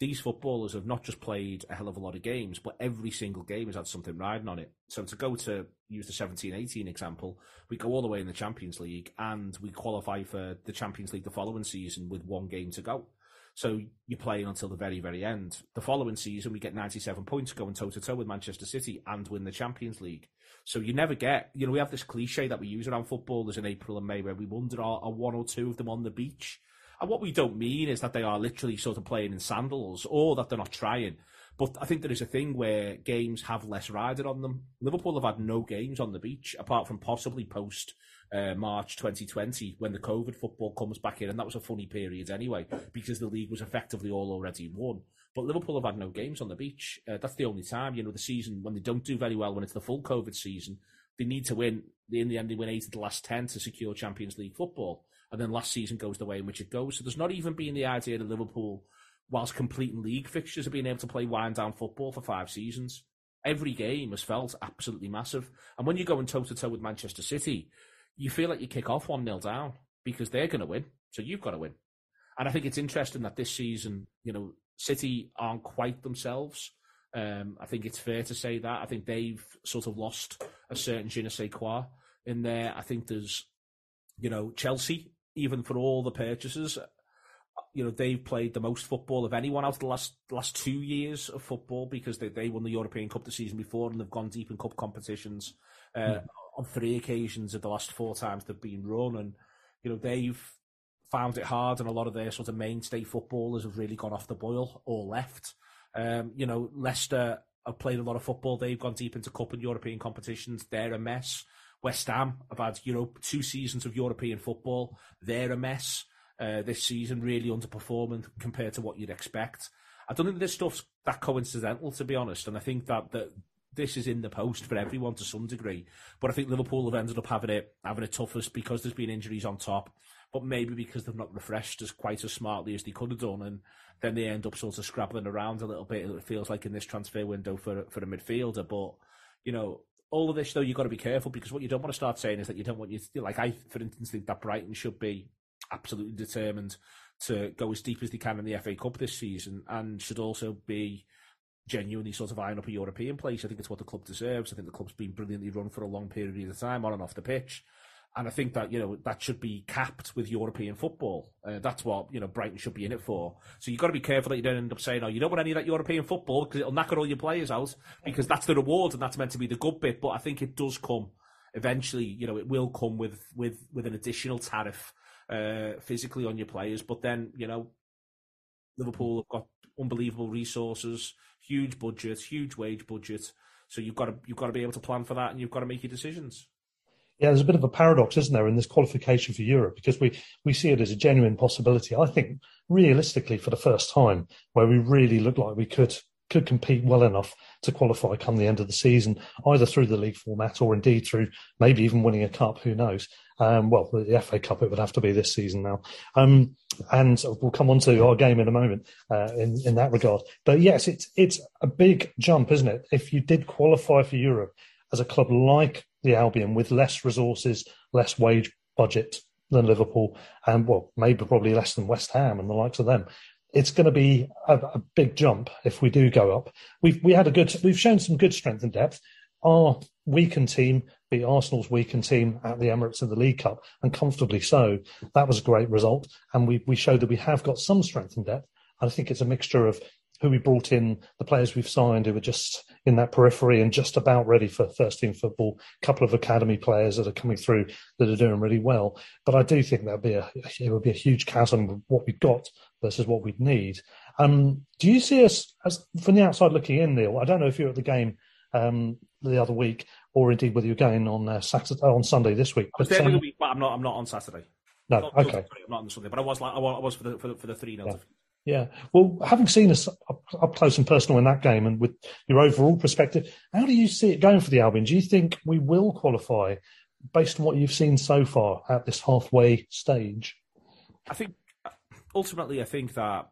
these footballers have not just played a hell of a lot of games, but every single game has had something riding on it. So to go to use the 17 18 example, we go all the way in the Champions League and we qualify for the Champions League the following season with one game to go. So you're playing until the very, very end. The following season, we get 97 points going toe to toe with Manchester City and win the Champions League. So you never get, you know, we have this cliche that we use around footballers in April and May where we wonder are, are one or two of them on the beach? And what we don't mean is that they are literally sort of playing in sandals or that they're not trying. But I think there is a thing where games have less rider on them. Liverpool have had no games on the beach apart from possibly post uh, March 2020 when the COVID football comes back in, and that was a funny period anyway because the league was effectively all already won. But Liverpool have had no games on the beach. Uh, that's the only time, you know, the season when they don't do very well when it's the full COVID season, they need to win. In the end, they win eight of the last ten to secure Champions League football and then last season goes the way in which it goes. So there's not even been the idea that Liverpool, whilst completing league fixtures, have been able to play wind down football for five seasons. Every game has felt absolutely massive. And when you're going toe to toe with Manchester City, you feel like you kick off 1 0 down because they're going to win. So you've got to win. And I think it's interesting that this season, you know, City aren't quite themselves. Um, I think it's fair to say that. I think they've sort of lost a certain je ne sais quoi in there. I think there's, you know, Chelsea even for all the purchases, you know, they've played the most football of anyone out of the last last two years of football because they, they won the European Cup the season before and they've gone deep in cup competitions uh, mm. on three occasions of the last four times they've been run. And, you know, they've found it hard and a lot of their sort of mainstay footballers have really gone off the boil or left. Um, you know, Leicester have played a lot of football. They've gone deep into cup and European competitions. They're a mess. West Ham have had you know two seasons of European football. They're a mess uh, this season, really underperforming compared to what you'd expect. I don't think this stuff's that coincidental, to be honest. And I think that the this is in the post for everyone to some degree. But I think Liverpool have ended up having it having it toughest because there's been injuries on top, but maybe because they've not refreshed as quite as smartly as they could have done, and then they end up sort of scrabbling around a little bit. It feels like in this transfer window for for a midfielder, but you know. All of this, though, you've got to be careful because what you don't want to start saying is that you don't want you to, like, I, for instance, think that Brighton should be absolutely determined to go as deep as they can in the FA Cup this season and should also be genuinely sort of eyeing up a European place. I think it's what the club deserves. I think the club's been brilliantly run for a long period of time on and off the pitch. And I think that, you know, that should be capped with European football. Uh, that's what, you know, Brighton should be in it for. So you've got to be careful that you don't end up saying, oh, you don't want any of that European football because it'll knock all your players out because that's the reward and that's meant to be the good bit. But I think it does come eventually, you know, it will come with, with, with an additional tariff, uh, physically on your players. But then, you know, Liverpool have got unbelievable resources, huge budgets, huge wage budget. So you've got to you've got to be able to plan for that, and you've got to make your decisions. Yeah, there's a bit of a paradox, isn't there, in this qualification for Europe because we we see it as a genuine possibility. I think realistically, for the first time, where we really look like we could could compete well enough to qualify come the end of the season, either through the league format or indeed through maybe even winning a cup. Who knows? Um, well, the FA Cup it would have to be this season now. Um, and we'll come on to our game in a moment uh, in in that regard. But yes, it's it's a big jump, isn't it? If you did qualify for Europe as a club like the Albion with less resources, less wage budget than Liverpool, and well, maybe probably less than West Ham and the likes of them. It's going to be a, a big jump if we do go up. We've we had a good, we've shown some good strength and depth. Our weakened team beat Arsenal's weakened team at the Emirates in the League Cup, and comfortably so. That was a great result, and we we showed that we have got some strength and depth. I think it's a mixture of who we brought in, the players we've signed who are just in that periphery and just about ready for first team football. A couple of academy players that are coming through that are doing really well. But I do think that'd be a it would be a huge chasm of what we've got versus what we'd need. Um, do you see us as from the outside looking in, Neil? I don't know if you're at the game um, the other week or indeed whether you're going on uh, Saturday on Sunday this week. There um, week, but I'm not. I'm not on Saturday. No, not, okay. Sorry, I'm not on Sunday, but I was like I was for the for the, for the three 0 yeah. Yeah. Well, having seen us up, up, close and personal in that game and with your overall perspective, how do you see it going for the Albion? Do you think we will qualify based on what you've seen so far at this halfway stage? I think ultimately, I think that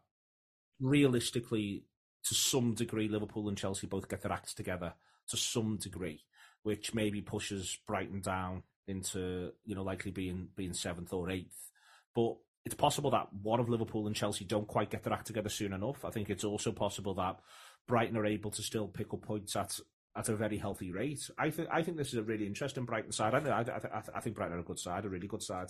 realistically, to some degree, Liverpool and Chelsea both get their acts together to some degree, which maybe pushes Brighton down into, you know, likely being being seventh or eighth. But it's possible that one of Liverpool and Chelsea don't quite get their act together soon enough. I think it's also possible that Brighton are able to still pick up points at at a very healthy rate. I think I think this is a really interesting Brighton side. I, I, I, I think Brighton are a good side, a really good side.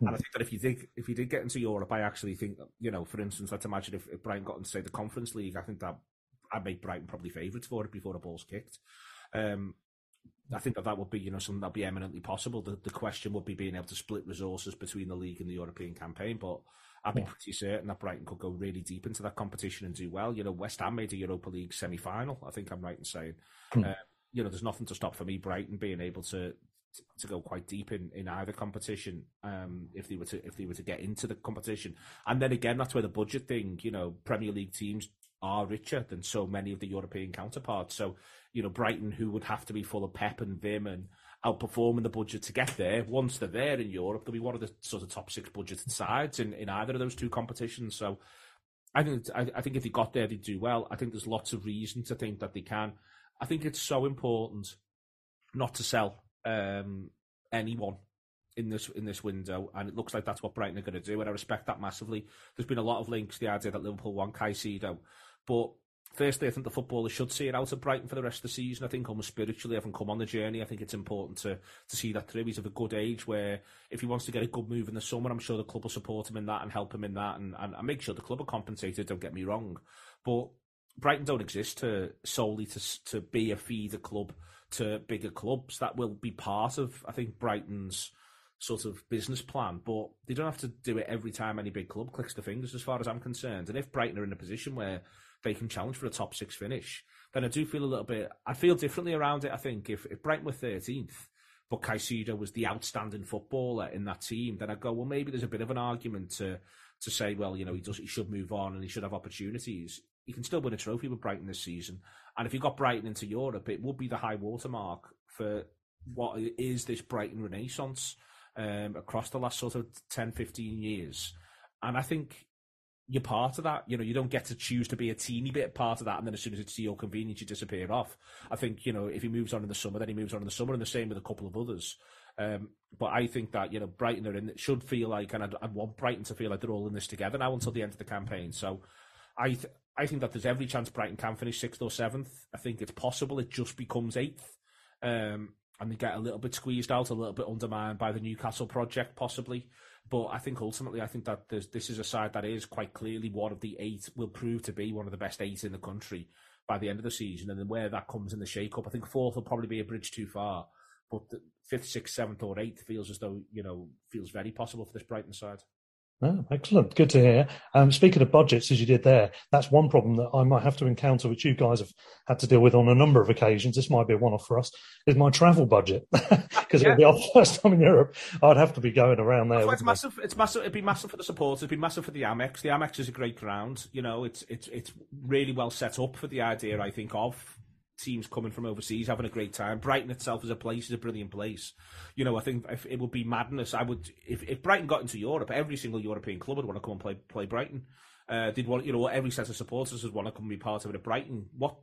Mm. And I think that if you did if you did get into Europe, I actually think you know, for instance, let's imagine if, if Brighton got into say the Conference League, I think that I'd make Brighton probably favourites for it before the ball's kicked. Um, I think that that would be, you know, something that'd be eminently possible. The, the question would be being able to split resources between the league and the European campaign. But I'd be pretty certain that Brighton could go really deep into that competition and do well. You know, West Ham made a Europa League semi-final. I think I'm right in saying. Mm. Uh, you know, there's nothing to stop for me Brighton being able to to go quite deep in, in either competition um, if they were to if they were to get into the competition. And then again, that's where the budget thing. You know, Premier League teams are richer than so many of the European counterparts. So, you know, Brighton, who would have to be full of pep and vim and outperforming the budget to get there, once they're there in Europe, they'll be one of the sort of top six budgeted sides in, in either of those two competitions. So, I think I, I think if they got there, they'd do well. I think there's lots of reason to think that they can. I think it's so important not to sell um, anyone in this in this window, and it looks like that's what Brighton are going to do, and I respect that massively. There's been a lot of links the idea that Liverpool want Caicedo, but firstly, I think the footballers should see it out of Brighton for the rest of the season. I think almost spiritually, having come on the journey, I think it's important to to see that through. He's of a good age where if he wants to get a good move in the summer, I'm sure the club will support him in that and help him in that, and, and, and make sure the club are compensated. Don't get me wrong, but Brighton don't exist to solely to to be a feeder club to bigger clubs. That will be part of, I think, Brighton's sort of business plan, but they don't have to do it every time any big club clicks the fingers, as far as I'm concerned. And if Brighton are in a position where they can challenge for a top six finish, then I do feel a little bit. I feel differently around it. I think if, if Brighton were 13th, but Caicedo was the outstanding footballer in that team, then I go, well, maybe there's a bit of an argument to to say, well, you know, he does, he should move on and he should have opportunities. He can still win a trophy with Brighton this season. And if you got Brighton into Europe, it would be the high watermark for what is this Brighton renaissance um, across the last sort of 10, 15 years. And I think you're part of that. You know, you don't get to choose to be a teeny bit part of that, and then as soon as it's to your convenience, you disappear off. I think you know if he moves on in the summer, then he moves on in the summer, and the same with a couple of others. Um, but I think that you know Brighton are in it should feel like, and I'd, I'd, want Brighton to feel like they're all in this together now until the end of the campaign. So I th- I think that there's every chance Brighton can finish sixth or seventh. I think it's possible it just becomes eighth. Um, and they get a little bit squeezed out, a little bit undermined by the Newcastle project, possibly. But I think ultimately, I think that this is a side that is quite clearly one of the eight, will prove to be one of the best eight in the country by the end of the season. And then where that comes in the shake-up, I think fourth will probably be a bridge too far. But fifth, sixth, seventh, or eighth feels as though, you know, feels very possible for this Brighton side. Oh, excellent. Good to hear. Um, speaking of budgets, as you did there, that's one problem that I might have to encounter, which you guys have had to deal with on a number of occasions. This might be a one-off for us. Is my travel budget because yeah. it'll be our first time in Europe. I'd have to be going around there. it's massive. It's massive. It'd be massive for the supporters. It'd be massive for the Amex. The Amex is a great ground. You know, it's it's it's really well set up for the idea. I think of teams coming from overseas having a great time. Brighton itself as a place is a brilliant place. You know, I think if it would be madness. I would if, if Brighton got into Europe, every single European club would want to come and play play Brighton. Uh, did want you know every set of supporters would want to come and be part of it at Brighton. What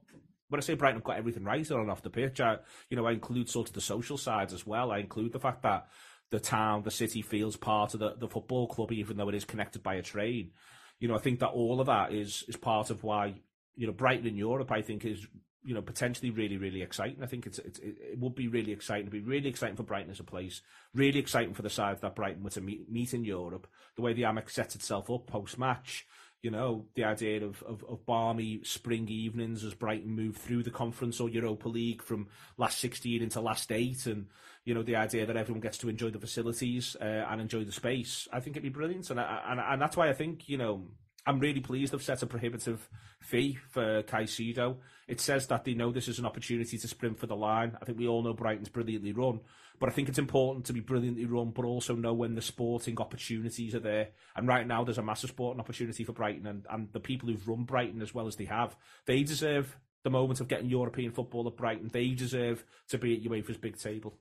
when I say Brighton have got everything right on and off the pitch, I, you know, I include sort of the social sides as well. I include the fact that the town, the city feels part of the, the football club, even though it is connected by a train. You know, I think that all of that is is part of why you know Brighton in Europe. I think is you know, potentially really, really exciting. I think it's, it's it would be really exciting. It'd be really exciting for Brighton as a place. Really exciting for the side that Brighton were to meet, meet in Europe. The way the Amex sets itself up post match. You know, the idea of, of, of balmy spring evenings as Brighton move through the conference or Europa League from last 16 into last eight, and you know the idea that everyone gets to enjoy the facilities uh, and enjoy the space. I think it'd be brilliant, and, and and that's why I think you know I'm really pleased they've set a prohibitive fee for Caicedo. It says that they know this is an opportunity to sprint for the line. I think we all know Brighton's brilliantly run, but I think it's important to be brilliantly run, but also know when the sporting opportunities are there. And right now, there's a massive sporting opportunity for Brighton, and, and the people who've run Brighton as well as they have, they deserve the moment of getting European football at Brighton. They deserve to be at UEFA's big table.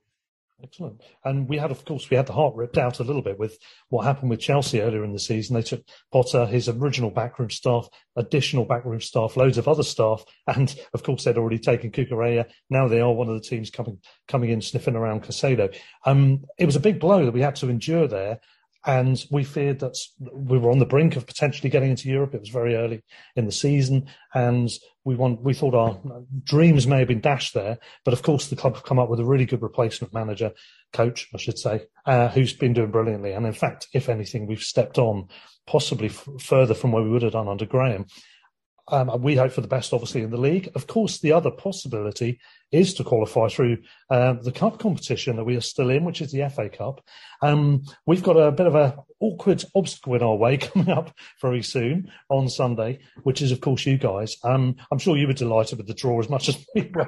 Excellent. And we had, of course, we had the heart ripped out a little bit with what happened with Chelsea earlier in the season. They took Potter, his original backroom staff, additional backroom staff, loads of other staff, and of course they'd already taken Cucurella. Now they are one of the teams coming coming in sniffing around Caicedo. Um, it was a big blow that we had to endure there, and we feared that we were on the brink of potentially getting into Europe. It was very early in the season, and we want we thought our dreams may have been dashed there. But of course, the club have come up with a really good replacement manager, coach, I should say, uh, who's been doing brilliantly. And in fact, if anything, we've stepped on possibly f- further from where we would have done under Graham. Um, we hope for the best, obviously, in the league. Of course, the other possibility is to qualify through uh, the cup competition that we are still in, which is the FA Cup. Um, we've got a bit of an awkward obstacle in our way coming up very soon on Sunday, which is, of course, you guys. Um, I'm sure you were delighted with the draw as much as we were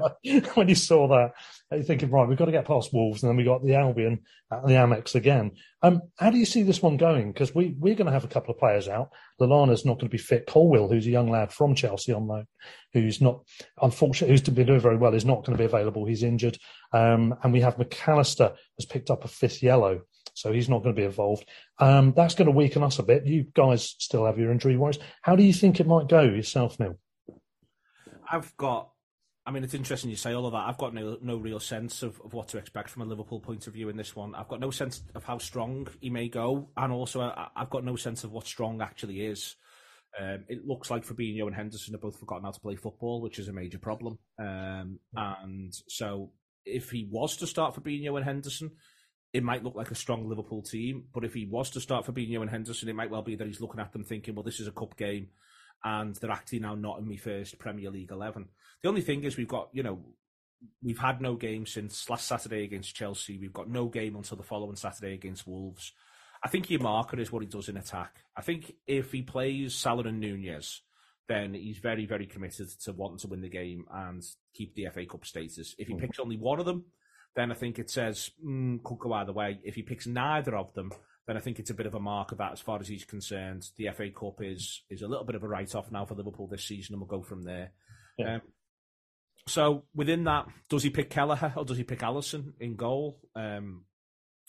when you saw that. You're thinking, right, we've got to get past Wolves, and then we got the Albion and the Amex again. Um, how do you see this one going? Because we, we're going to have a couple of players out. Lallana's not going to be fit. Colwill, who's a young lad from Chelsea on loan, who's not, unfortunately, who's been doing very well, is not going to be available. He's injured. Um, and we have Mac Allister has picked up a fifth yellow so he's not going to be involved. Um, that's going to weaken us a bit. You guys still have your injury worries. How do you think it might go yourself, Neil? I've got I mean, it's interesting you say all of that. I've got no, no real sense of, of what to expect from a Liverpool point of view in this one. I've got no sense of how strong he may go, and also I, have got no sense of what strong actually is. Um, it looks like Fabinho and Henderson have both forgotten how to play football, which is a major problem. Um, and so, if he was to start Fabinho and Henderson, it might look like a strong Liverpool team. But if he was to start Fabinho and Henderson, it might well be that he's looking at them thinking, well, this is a cup game and they're actually now not in my first Premier League 11. The only thing is we've got, you know, we've had no game since last Saturday against Chelsea. We've got no game until the following Saturday against Wolves. I think your marker is what he does in attack. I think if he plays Salah and Nunez, then he's very, very committed to wanting to win the game and keep the FA Cup status. If he mm. picks only one of them, then I think it says mm, could go either way. If he picks neither of them, then I think it's a bit of a mark of that as far as he's concerned. The FA Cup is is a little bit of a write off now for Liverpool this season, and we'll go from there. Yeah. Um, so within that, does he pick Kelleher or does he pick Alisson in goal? Um,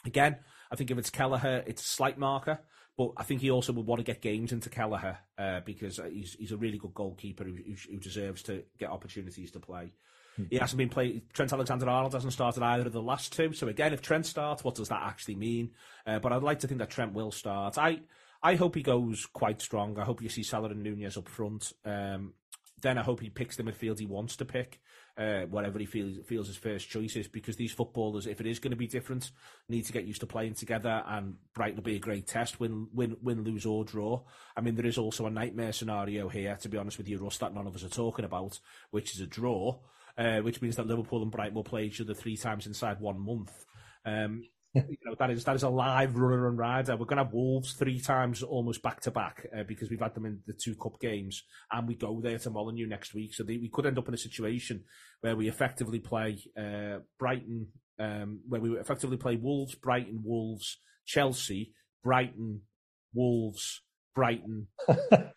again, I think if it's Kelleher, it's a slight marker. But I think he also would want to get games into Kelleher uh, because he's he's a really good goalkeeper who, who, deserves to get opportunities to play. Hmm. He hasn't been played. Trent Alexander-Arnold hasn't started either of the last two. So again, if Trent starts, what does that actually mean? Uh, but I'd like to think that Trent will start. I I hope he goes quite strong. I hope you see Salah and Nunez up front. Um, then I hope he picks the midfield he wants to pick uh, whatever he feels feels his first choice is. Because these footballers, if it is going to be different, need to get used to playing together. And Brighton will be a great test, win, win, win, lose or draw. I mean, there is also a nightmare scenario here, to be honest with you, Russ, that none of us are talking about, which is a draw. Uh, which means that Liverpool and Brighton will play each other three times inside one month. Um, you know that is that is a live runner and rider. We're going to have Wolves three times almost back to back uh, because we've had them in the two cup games, and we go there to Molineux next week. So they, we could end up in a situation where we effectively play uh, Brighton, um, where we effectively play Wolves, Brighton, Wolves, Chelsea, Brighton, Wolves, Brighton,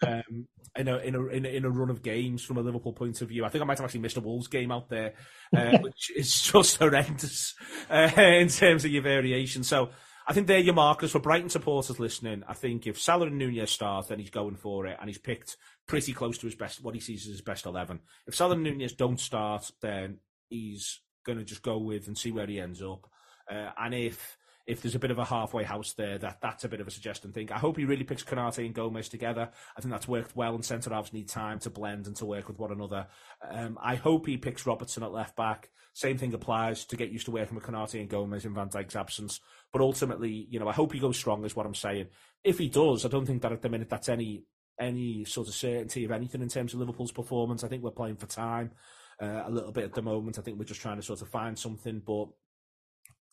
um, in a in a in a, in a run of games from a Liverpool point of view. I think I might have actually missed a Wolves game out there, uh, which is just horrendous uh, in terms of your variation. So I think they're your markers for Brighton supporters listening. I think if Salah and Nunez start, then he's going for it, and he's picked pretty close to his best, what he sees as his best eleven. If Salah and Nunez don't start, then he's going to just go with and see where he ends up. Uh, and if if there's a bit of a halfway house there, that that's a bit of a suggestion thing. I hope he really picks Konate and Gomez together. I think that's worked well, and centre halves need time to blend and to work with one another. Um, I hope he picks Robertson at left back. Same thing applies to get used to working with Konate and Gomez in Van Dijk's absence. But ultimately, you know, I hope he goes strong, is what I'm saying. If he does, I don't think that at the minute that's any any sort of certainty of anything in terms of Liverpool's performance. I think we're playing for time. Uh, a little bit at the moment. I think we're just trying to sort of find something, but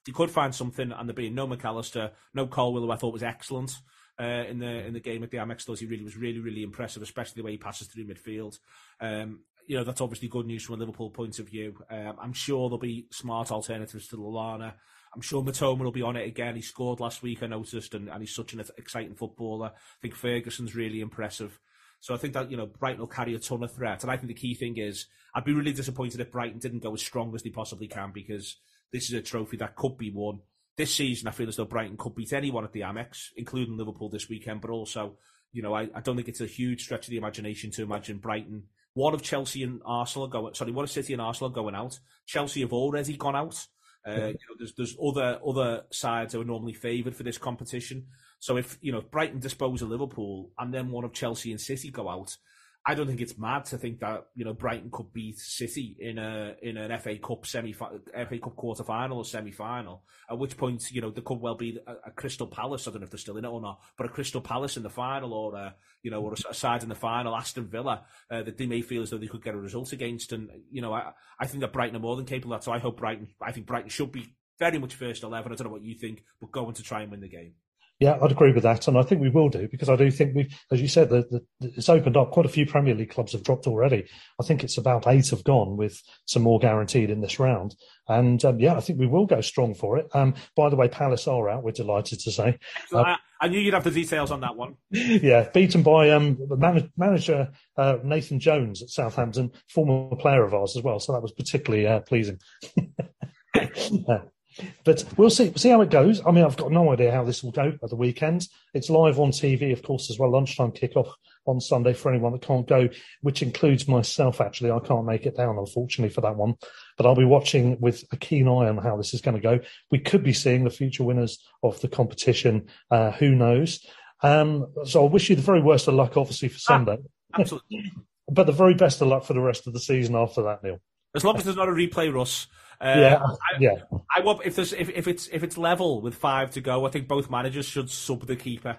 you could find something, and there being no Mac Allister, no Colwill, who I thought was excellent uh, in the in the game at the Amex Does he really was really really impressive, especially the way he passes through midfield. Um, you know that's obviously good news from a Liverpool point of view. Um, I'm sure there'll be smart alternatives to Lallana. I'm sure Mitoma will be on it again. He scored last week, I noticed, and, and he's such an exciting footballer. I think Ferguson's really impressive. So I think that, you know, Brighton will carry a ton of threat. And I think the key thing is I'd be really disappointed if Brighton didn't go as strong as they possibly can because this is a trophy that could be won. This season, I feel as though Brighton could beat anyone at the Amex, including Liverpool this weekend. But also, you know, I, I don't think it's a huge stretch of the imagination to imagine Brighton. One of Chelsea and Arsenal going, sorry, one of City and Arsenal going out. Chelsea have already gone out. Uh, you know, there's there's other other sides that are normally favoured for this competition. So if you know Brighton dispose of Liverpool and then one of Chelsea and City go out, I don't think it's mad to think that you know Brighton could beat City in a in an FA Cup semi FA Cup quarter final or semi final. At which point, you know, there could well be a, a, Crystal Palace. I don't know if they're still in it or not, but a Crystal Palace in the final, or a, you know, or a, side in the final, Aston Villa, uh, that they may feel as though they could get a result against. And you know, I I think that Brighton are more than capable of that. So I hope Brighton. I think Brighton should be very much first eleven. I don't know what you think, but going to try and win the game. Yeah, I'd agree with that, and I think we will do because I do think we've, as you said, the, the, it's opened up. Quite a few Premier League clubs have dropped already. I think it's about eight have gone, with some more guaranteed in this round. And um, yeah, I think we will go strong for it. Um, by the way, Palace are out. We're delighted to say. So uh, I, knew you'd have the details on that one. Yeah, beaten by um, manager uh, Nathan Jones at Southampton, former player of ours as well. So that was particularly uh, pleasing. But we'll see see how it goes. I mean, I've got no idea how this will go at the weekend. It's live on TV, of course, as well. Lunchtime kickoff on Sunday for anyone that can't go, which includes myself. Actually, I can't make it down, unfortunately, for that one. But I'll be watching with a keen eye on how this is going to go. We could be seeing the future winners of the competition. Uh, who knows? Um, so I wish you the very worst of luck, obviously, for Sunday. Ah, absolutely. but the very best of luck for the rest of the season after that, Neil. As long as there's not a replay, Russ. Uh, yeah, I, yeah. I want if there's if, if it's if it's level with five to go, I think both managers should sub the keeper.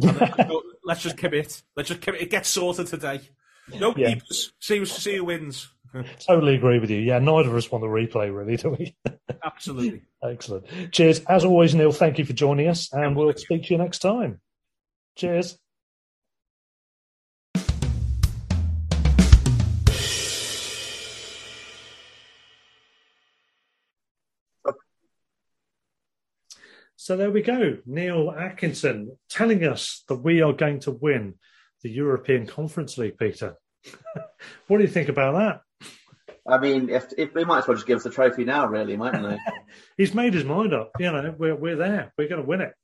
let's just commit. Let's just commit. It gets sorted today. No yeah. keepers. See, see who wins. totally agree with you. Yeah, neither of us want the replay, really, do we? Absolutely. Excellent. Cheers. As always, Neil, thank you for joining us, and we'll speak to you next time. Cheers. So there we go. Neil Atkinson telling us that we are going to win the European Conference League, Peter. what do you think about that? I mean, if, if they might as well just give us the trophy now, really, mightn't they? He's made his mind up. You know, we're we're there. We're going to win it.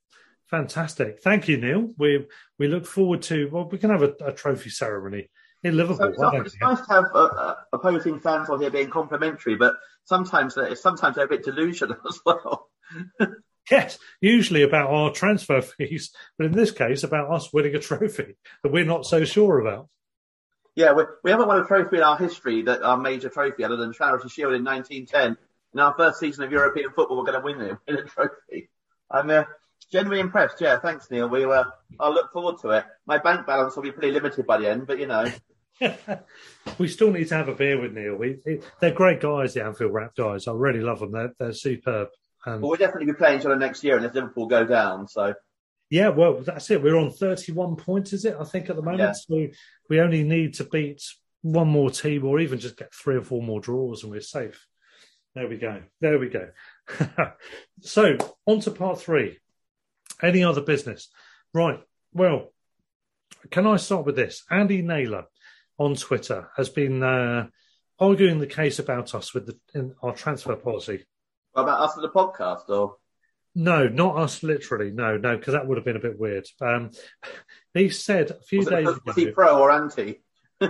Fantastic. Thank you, Neil. We we look forward to. Well, we can have a, a trophy ceremony in Liverpool. So it's, it's nice to have uh, uh, opposing fans on here being complimentary, but sometimes sometimes they're a bit delusional as well. Yes, usually about our transfer fees, but in this case about us winning a trophy that we're not so sure about. Yeah, we, we haven't won a trophy in our history, that our major trophy, other than Charity Shield in 1910. In our first season of European football, we're going to win, it, win a trophy. I'm uh, genuinely impressed. Yeah, thanks, Neil. We uh, I'll look forward to it. My bank balance will be pretty limited by the end, but you know. we still need to have a beer with Neil. We, they're great guys, the Anfield Wrap guys. I really love them. They're, they're superb. Um, well, we'll definitely be playing each other next year, unless Liverpool go down. So yeah, well, that's it. We're on 31 points, is it? I think at the moment. Yeah. So we only need to beat one more team or even just get three or four more draws and we're safe. There we go. There we go. so on to part three. Any other business? Right. Well, can I start with this? Andy Naylor on Twitter has been uh, arguing the case about us with the, our transfer policy. About us as a podcast, or no, not us literally. No, no, because that would have been a bit weird. Um, he said a few was days ago. Was he pro or anti?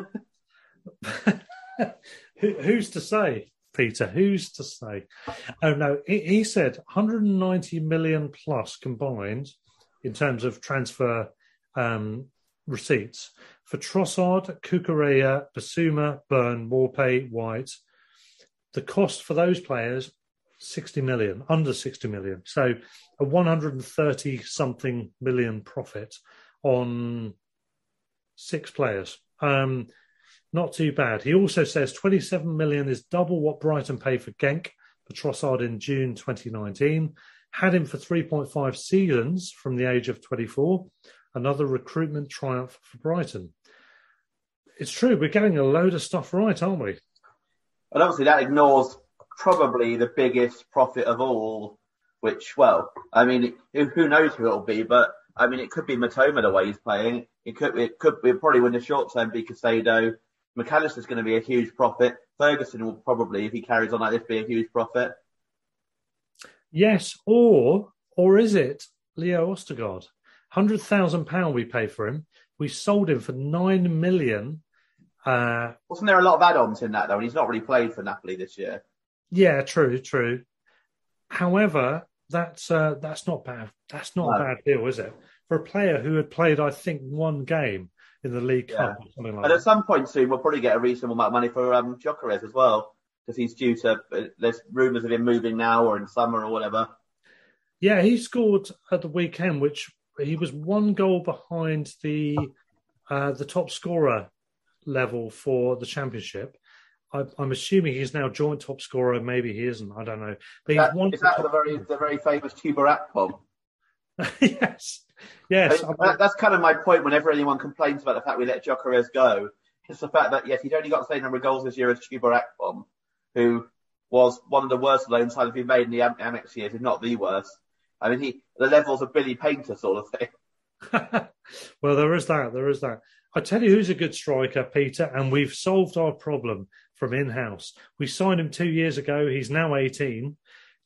Who, who's to say, Peter? Who's to say? Oh no, he, he, said 190 million plus combined in terms of transfer um, receipts for Trossard, Cucurella, Bissouma, Burn, Maupay, White. The cost for those players 60 million, under 60 million. So a 130 something million profit on six players. Um, not too bad. He also says 27 million is double what Brighton paid for Genk for Trossard in June 2019. Had him for 3.5 seasons from the age of 24. Another recruitment triumph for Brighton. It's true, we're getting a load of stuff right, aren't we? And obviously that ignores probably the biggest profit of all, which, well, I mean, who knows who it'll be, but I mean, it could be Mitoma the way he's playing. It could, it could be probably in the short term be Caicedo. Mac Allister's going to be a huge profit. Ferguson will probably, if he carries on like this, be a huge profit. Yes, or or is it Leo Ostigard? Hundred thousand pound we pay for him. We sold him for nine million. Uh, Wasn't there a lot of add-ons in that though? And he's not really played for Napoli this year. Yeah, true, true. However, that's uh, that's not bad. That's not no. a bad deal, is it? For a player who had played, I think, one game in the League yeah. Cup or something like and that. at some point soon, we'll probably get a reasonable amount of money for um, Gyökeres as well, because he's due to. Uh, there's rumours of him moving now or in summer or whatever. Yeah, he scored at the weekend, which he was one goal behind the uh, the top scorer level for the championship. I, am assuming he's now joint top scorer. Maybe he isn't. I don't know. But he's that, one is that the very the very famous Chuba Akpom? yes, yes. I mean, that, that's kind of my point. Whenever anyone complains about the fact we let Gyökeres go, it's the fact that yes, he's only got the same number of goals this year as Chuba Akpom, who was one of the worst loan signings we've made in the Amex years, if not the worst. I mean, he the levels of Billy Paynter sort of thing. well, there is that. There is that. I tell you who's a good striker, Peter, and we've solved our problem from in house. We signed him two years ago. He's now 18,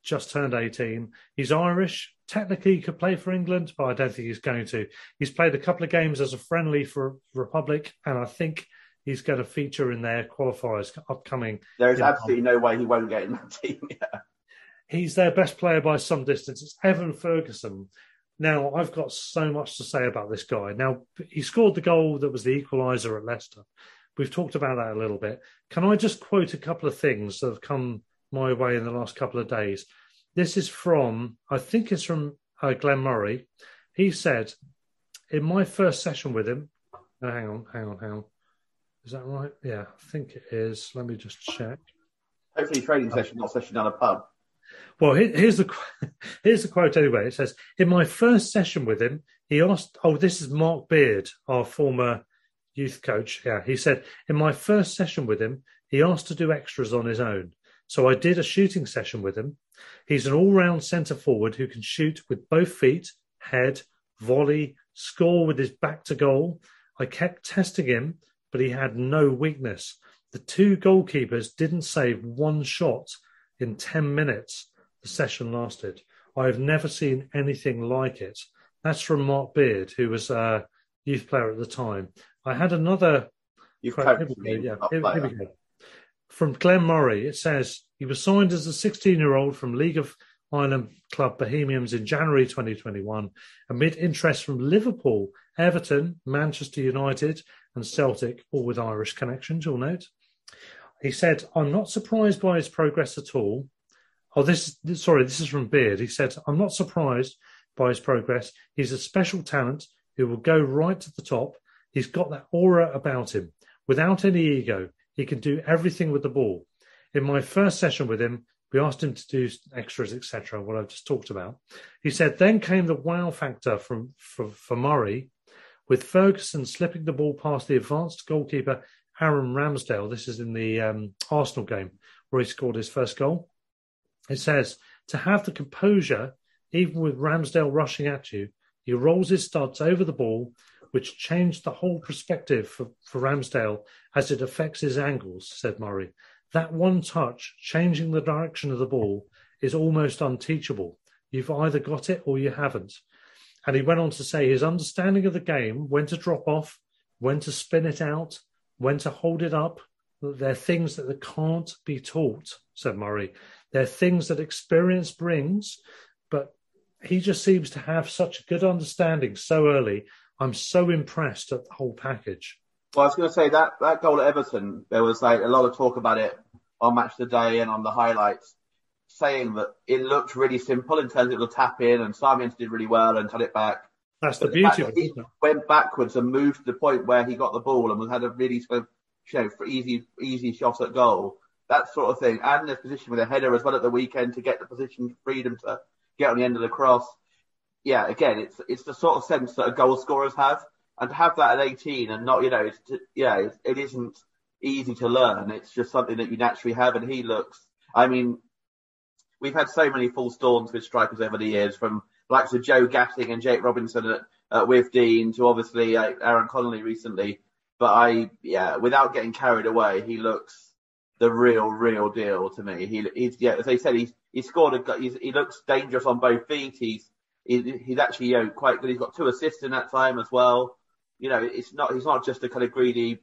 just turned 18. He's Irish. Technically, he could play for England, but I don't think he's going to. He's played a couple of games as a friendly for Republic, and I think he's going to feature in their qualifiers upcoming. There's absolutely no way he won't get in that team. Yeah. He's their best player by some distance. It's Evan Ferguson. Now, I've got so much to say about this guy. Now, he scored the goal that was the equaliser at Leicester. We've talked about that a little bit. Can I just quote a couple of things that have come my way in the last couple of days? This is from, I think it's from uh, Glenn Murray. He said, in my first session with him, oh, hang on, hang on, hang on. Is that right? Yeah, I think it is. Let me just check. Hopefully, training session, not session down a pub. Well, here's the here's the quote anyway. It says, "In my first session with him, he asked. Oh, this is Mark Beard, our former youth coach. Yeah, he said, in my first session with him, he asked to do extras on his own. So I did a shooting session with him. He's an all round centre forward who can shoot with both feet, head, volley, score with his back to goal. I kept testing him, but he had no weakness. The two goalkeepers didn't save one shot in 10 minutes the session lasted. I have never seen anything like it. That's from Mark Beard, who was a youth player at the time. I had another. You've quote- coached me, yeah, here- here we go. From Glenn Murray, it says he was signed as a 16 year old from League of Ireland club Bohemians in January 2021 amid interest from Liverpool, Everton, Manchester United, and Celtic, all with Irish connections, you'll note. He said, I'm not surprised by his progress at all. Oh, this sorry, this is from Beard. He said, I'm not surprised by his progress. He's a special talent who will go right to the top. He's got that aura about him. Without any ego, he can do everything with the ball. In my first session with him, we asked him to do extras, etc., what I've just talked about. He said, then came the wow factor from for, for Murray, with Ferguson slipping the ball past the advanced goalkeeper Aaron Ramsdale. This is in the um, Arsenal game where he scored his first goal. It says to have the composure, even with Ramsdale rushing at you, he rolls his studs over the ball, which changed the whole perspective for, for Ramsdale as it affects his angles, said Murray. That one touch, changing the direction of the ball, is almost unteachable. You've either got it or you haven't. And he went on to say his understanding of the game, when to drop off, when to spin it out, when to hold it up, they're things that can't be taught, said Murray. They're things that experience brings, but he just seems to have such a good understanding so early. I'm so impressed at the whole package. Well, I was going to say that that goal at Everton, there was like a lot of talk about it on Match of the Day and on the highlights, saying that it looked really simple in terms of the tap in and Simons did really well and had it back. That's the But the beauty of that it. he went backwards and moved to the point where he got the ball and was had a really sort of, you know, easy easy shot at goal. That sort of thing, and the position with a header as well at the weekend to get the position freedom to get on the end of the cross. Yeah, again, it's it's the sort of sense that a goal scorers have, and to have that at 18 and not, you know, it's, yeah, it, it isn't easy to learn. It's just something that you naturally have, and he looks. I mean, we've had so many false dawns with strikers over the years, from likes of Joe Gatting and Jake Robinson at, at Withdean to obviously uh, Aaron Connolly recently. But I, yeah, without getting carried away, he looks the real, real deal to me. He, he's, yeah, as I said, he's, he scored a, he's, he looks dangerous on both feet. He's, he, he's actually, you know, quite good. He's got two assists in that time as well. You know, it's not, he's not just a kind of greedy,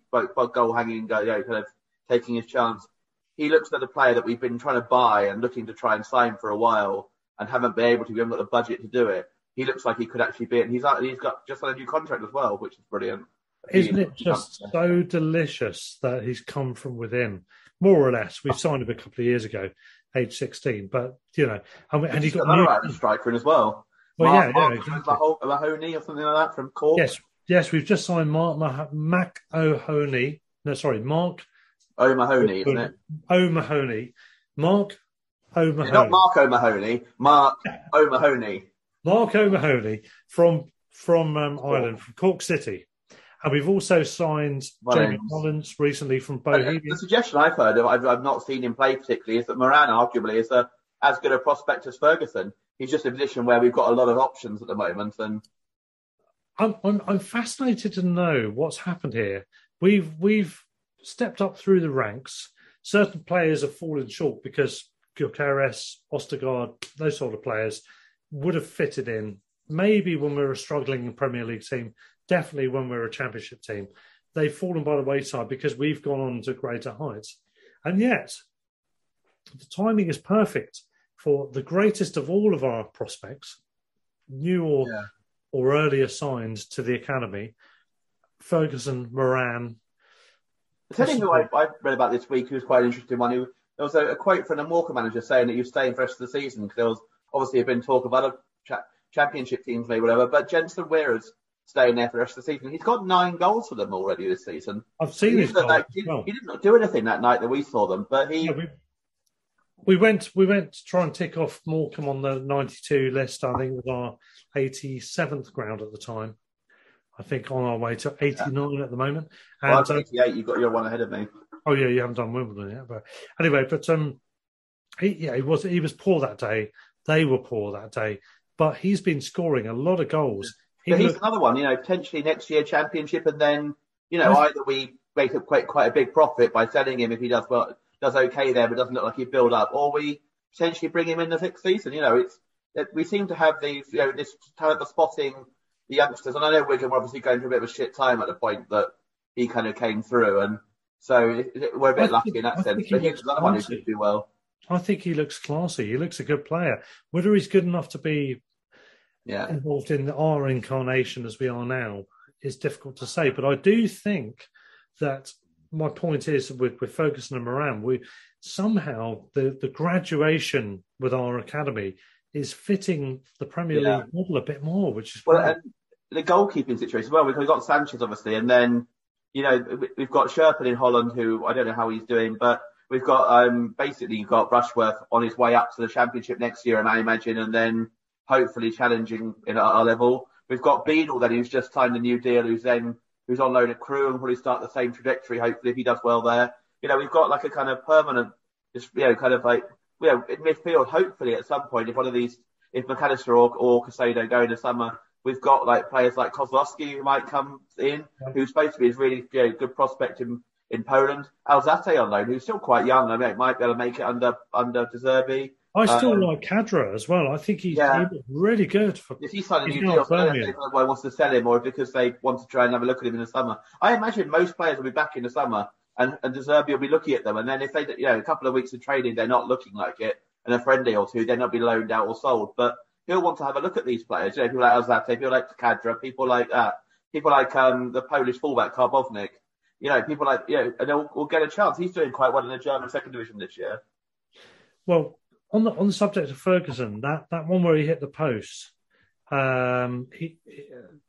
goal hanging, guy, you know, kind of taking his chance. He looks like the player that we've been trying to buy and looking to try and sign for a while and haven't been able to. We haven't got the budget to do it. He looks like he could actually be, and he's he's got just on a new contract as well, which is brilliant. Isn't it just so delicious that he's come from within, more or less? We signed him a couple of years ago, age 16, but you know, and, and he He's got got another new. Striker in as well. Well, Mark- yeah, yeah, Mark exactly. Maho- Mahoney or something like that from Cork. Yes, yes, we've just signed Mark Mah- Mac O'Honey. No, sorry, Mark Mahoney, isn't it? O'Mahony. Mark O'Mahony. Not Mark O'Mahony, Mark O'Mahony. Mark O'Mahony from from um, Ireland, from Cork City. And we've also signed Jamie Mullins. Collins recently from Uh, Bohemia. The suggestion I've heard, of, I've, I've not seen him play particularly, is that Moran arguably is a, as good a prospect as Ferguson. He's just in a position where we've got a lot of options at the moment, and I'm, I'm I'm fascinated to know what's happened here. We've we've stepped up through the ranks. Certain players have fallen short because Gyökeres, Ostergaard, those sort of players would have fitted in. Maybe when we were a struggling Premier League team, definitely when we were a Championship team, they've fallen by the wayside because we've gone on to greater heights. And yet, the timing is perfect for the greatest of all of our prospects, new or Yeah. or earlier signed to the academy, Ferguson, Moran. I tell you who I, I read about this week, who was quite an interesting one. Who there was a, a quote from the Walker manager saying that he was staying for the rest of the season because there was obviously been talk of other cha- championship teams, maybe whatever. But Jensen Weir's staying there for the rest of the season. He's got nine goals for them already this season. I've seen He his didn't, goal like, he, well. he didn't do anything that night that we saw them, but he Yeah, we, we went we went to try and tick off Morecambe on the 92 list. I think it was our 87th ground at the time. I think on our way to 89 at the moment. And well, I'm 88, you've got your one ahead of me. oh yeah, you haven't done Wimbledon yet, but anyway, but um, he, yeah, he was he was poor that day. They were poor that day, but he's been scoring a lot of goals. He he's looked... another one, you know, potentially next year championship, and then you know either we make up quite quite a big profit by selling him if he does well, does okay there, but doesn't look like he build up, or we potentially bring him in the sixth season. You know, it's it, we seem to have these, you know, this talent for spotting the youngsters, and I know Wigan were obviously going through a bit of a shit time at the point that he kind of came through, and so it, it, we're a bit I lucky think, in that I sense. But he's another one who could do well. I think he looks classy. He looks a good player. Whether he's good enough to be yeah. involved in our incarnation as we are now is difficult to say. But I do think that my point is with, with Ferguson and Moran, we somehow the, the graduation with our academy is fitting the Premier yeah. League model a bit more, which is well, and the goalkeeping situation. as Well, we've got Sanchez obviously, and then you know we've got Scherpen in Holland, who I don't know how he's doing, but we've got um basically you've got Rushworth on his way up to the Championship next year, and I imagine, and then hopefully challenging in our level. We've got Beadle then who's just signed a new deal, who's then who's on loan at Crewe and probably start the same trajectory. Hopefully, if he does well there, you know, we've got like a kind of permanent, just you know, kind of like you know, in midfield. Hopefully, at some point, if one of these, if Mac Allister or, or Caicedo go in the summer, we've got like players like Kozlowski who might come in, yeah. who's supposed to be a really you know, good prospect in in Poland. Alzate on loan, who's still quite young. I mean, might be able to make it under under De Zerbi. I still um, like Khadra as well. I think he's, yeah. really good. For, if he signed a new deal, if wants to sell him, or because they want to try and have a look at him in the summer. I imagine most players will be back in the summer, and, and De Zerbi will be looking at them. And then if they, you know, a couple of weeks of training, they're not looking like it, and a friendly or two, they're not be loaned out or sold. But he'll want to have a look at these players. You know, people like Alzate, people like Khadra, people like that, people like um, the Polish fullback Karbownik. You know, people like you know, and they'll, will get a chance. He's doing quite well in the German second division this year. Well, on the on the subject of Ferguson, that that one where he hit the post, um, he,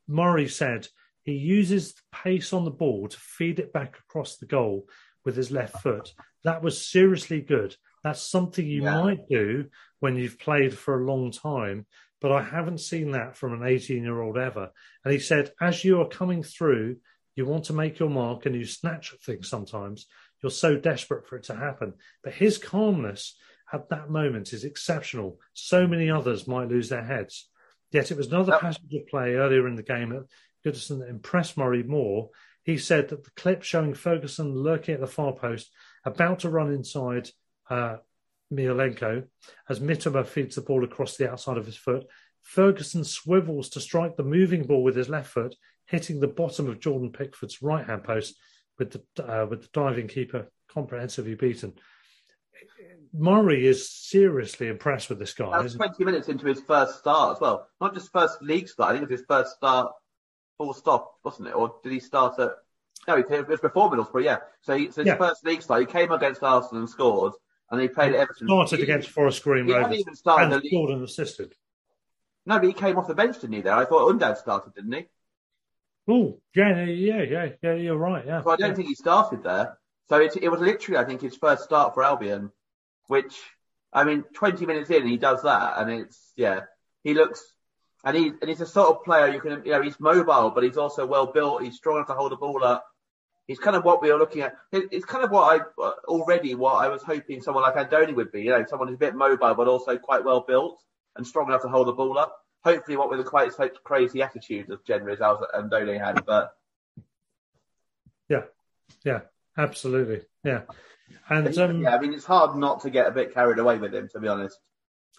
Murray said he uses the pace on the ball to feed it back across the goal with his left foot. That was seriously good. That's something you yeah. might do when you've played for a long time, but I haven't seen that from an 18 year old ever. And he said, as you are coming through, you want to make your mark and you snatch at things sometimes. You're so desperate for it to happen. But his calmness at that moment is exceptional. So many others might lose their heads. Yet it was another passage of play earlier in the game at Goodison that impressed Murray more. He said that the clip showing Ferguson lurking at the far post, about to run inside uh, Mykolenko, as Mitoma feeds the ball across the outside of his foot, Ferguson swivels to strike the moving ball with his left foot, hitting the bottom of Jordan Pickford's right hand post with the uh, with the diving keeper comprehensively beaten. Murray is seriously impressed with this guy. That's 20 minutes into his first start as well. Not just first league start, I think it was his first start full stop, wasn't it? Or did he start at. No, it was before Middlesbrough, yeah. So, he, so his yeah. first league start, he came against Arsenal and scored, and he played at Everton. Started he, against Forest Green Rovers. He even started and scored and assisted. No, but he came off the bench, didn't he? There, I thought Undav started, didn't he? Oh, yeah, yeah, yeah, yeah. You're right. Yeah. So I don't yeah. think he started there. So it, it was literally, I think, his first start for Albion which I mean, 20 minutes in, he does that, and it's yeah, he looks, and he and he's a sort of player you can, you know, he's mobile, but he's also well built. He's strong enough to hold the ball up. He's kind of what we are looking at. It's kind of what I uh, already what I was hoping someone like Andone would be. You know, someone who's a bit mobile, but also quite well built and strong enough to hold the ball up. Hopefully, what with a quite crazy attitude as generally as Andone had, but yeah, yeah, absolutely, yeah. And um, yeah, I mean, it's hard not to get a bit carried away with him, to be honest.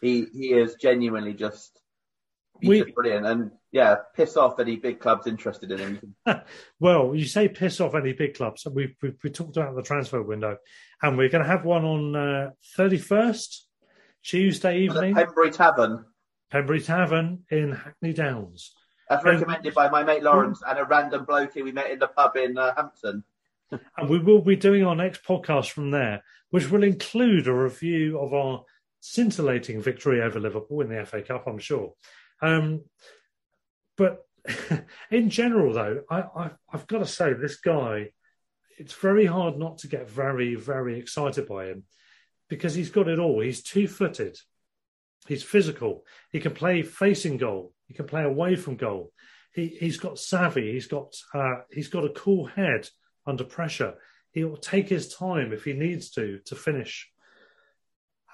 He he is genuinely just, we, brilliant, and yeah, piss off any big clubs interested in him. well, you say piss off any big clubs. We we we talked about the transfer window, and we're going to have one on thirty uh, first Tuesday evening. Pembury Tavern. Pembury Tavern in Hackney Downs. As recommended by my mate Lawrence and a random bloke who we met in the pub in uh, Hampton and we will be doing our next podcast from there, which will include a review of our scintillating victory over Liverpool in the FA Cup, I'm sure. Um, but in general, though, I, I've got to say, this guy, it's very hard not to get very, very excited by him because he's got it all. He's two footed, he's physical, he can play facing goal, he can play away from goal. He, he's got savvy. He's got uh, he's got a cool head under pressure. He'll take his time if he needs to to finish.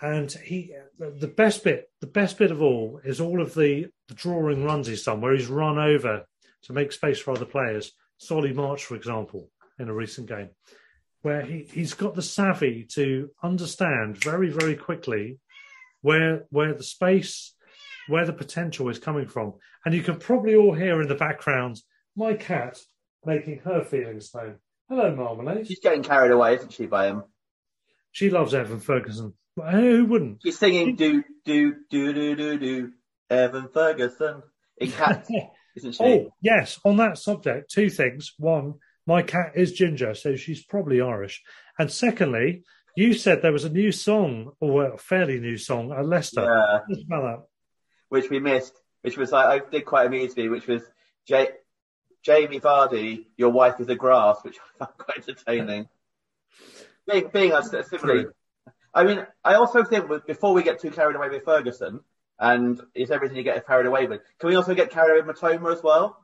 and he the best bit the best bit of all is all of the, the drawing runs he's done where he's run over to make space for other players. Solly March, for example, in a recent game, where he, he's got the savvy to understand very, very quickly where where the space, where the potential is coming from. And you can probably all hear in the background my cat making her feelings known. Hello, Marmalade. She's getting carried away, isn't she, by him? She loves Evan Ferguson. Who wouldn't? She's singing do do do do do do Evan Ferguson in cat, isn't she? Oh yes, on that subject, two things. One, my cat is ginger, so she's probably Irish. And secondly, you said there was a new song, or a fairly new song at Leicester. Yeah. Which we missed, which was like I did quite amuse me, which was J- Jamie Vardy, your wife is a grass, which I found quite entertaining. being, being a similarly, I mean, I also think before we get too carried away with Ferguson, and it's everything you get carried away with, can we also get carried away with Mitoma as well?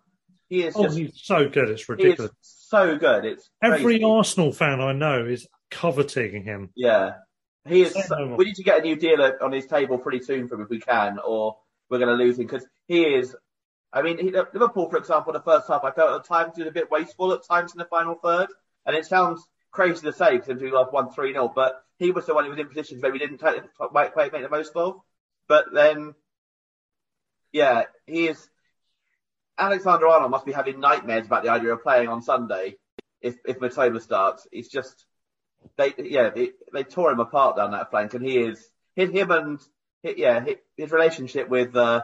He is oh, just, he's so good, it's ridiculous. so good. It's every crazy. Arsenal fan I know is coveting him. Yeah, he is. So we need to get a new deal on his table pretty soon for him if we can, or we're going to lose him because he is I mean, Liverpool, for example, the first half, I felt at times he was a bit wasteful at times in the final third. And it sounds crazy to say because we lost 1 3 0, but he was the one who was in positions where we didn't take, make, the most of. But then, yeah, he is. Alexander Arnold must be having nightmares about the idea of playing on Sunday if if Mitoma starts. He's just they yeah they, they tore him apart down that flank, and he is him and yeah his relationship with uh,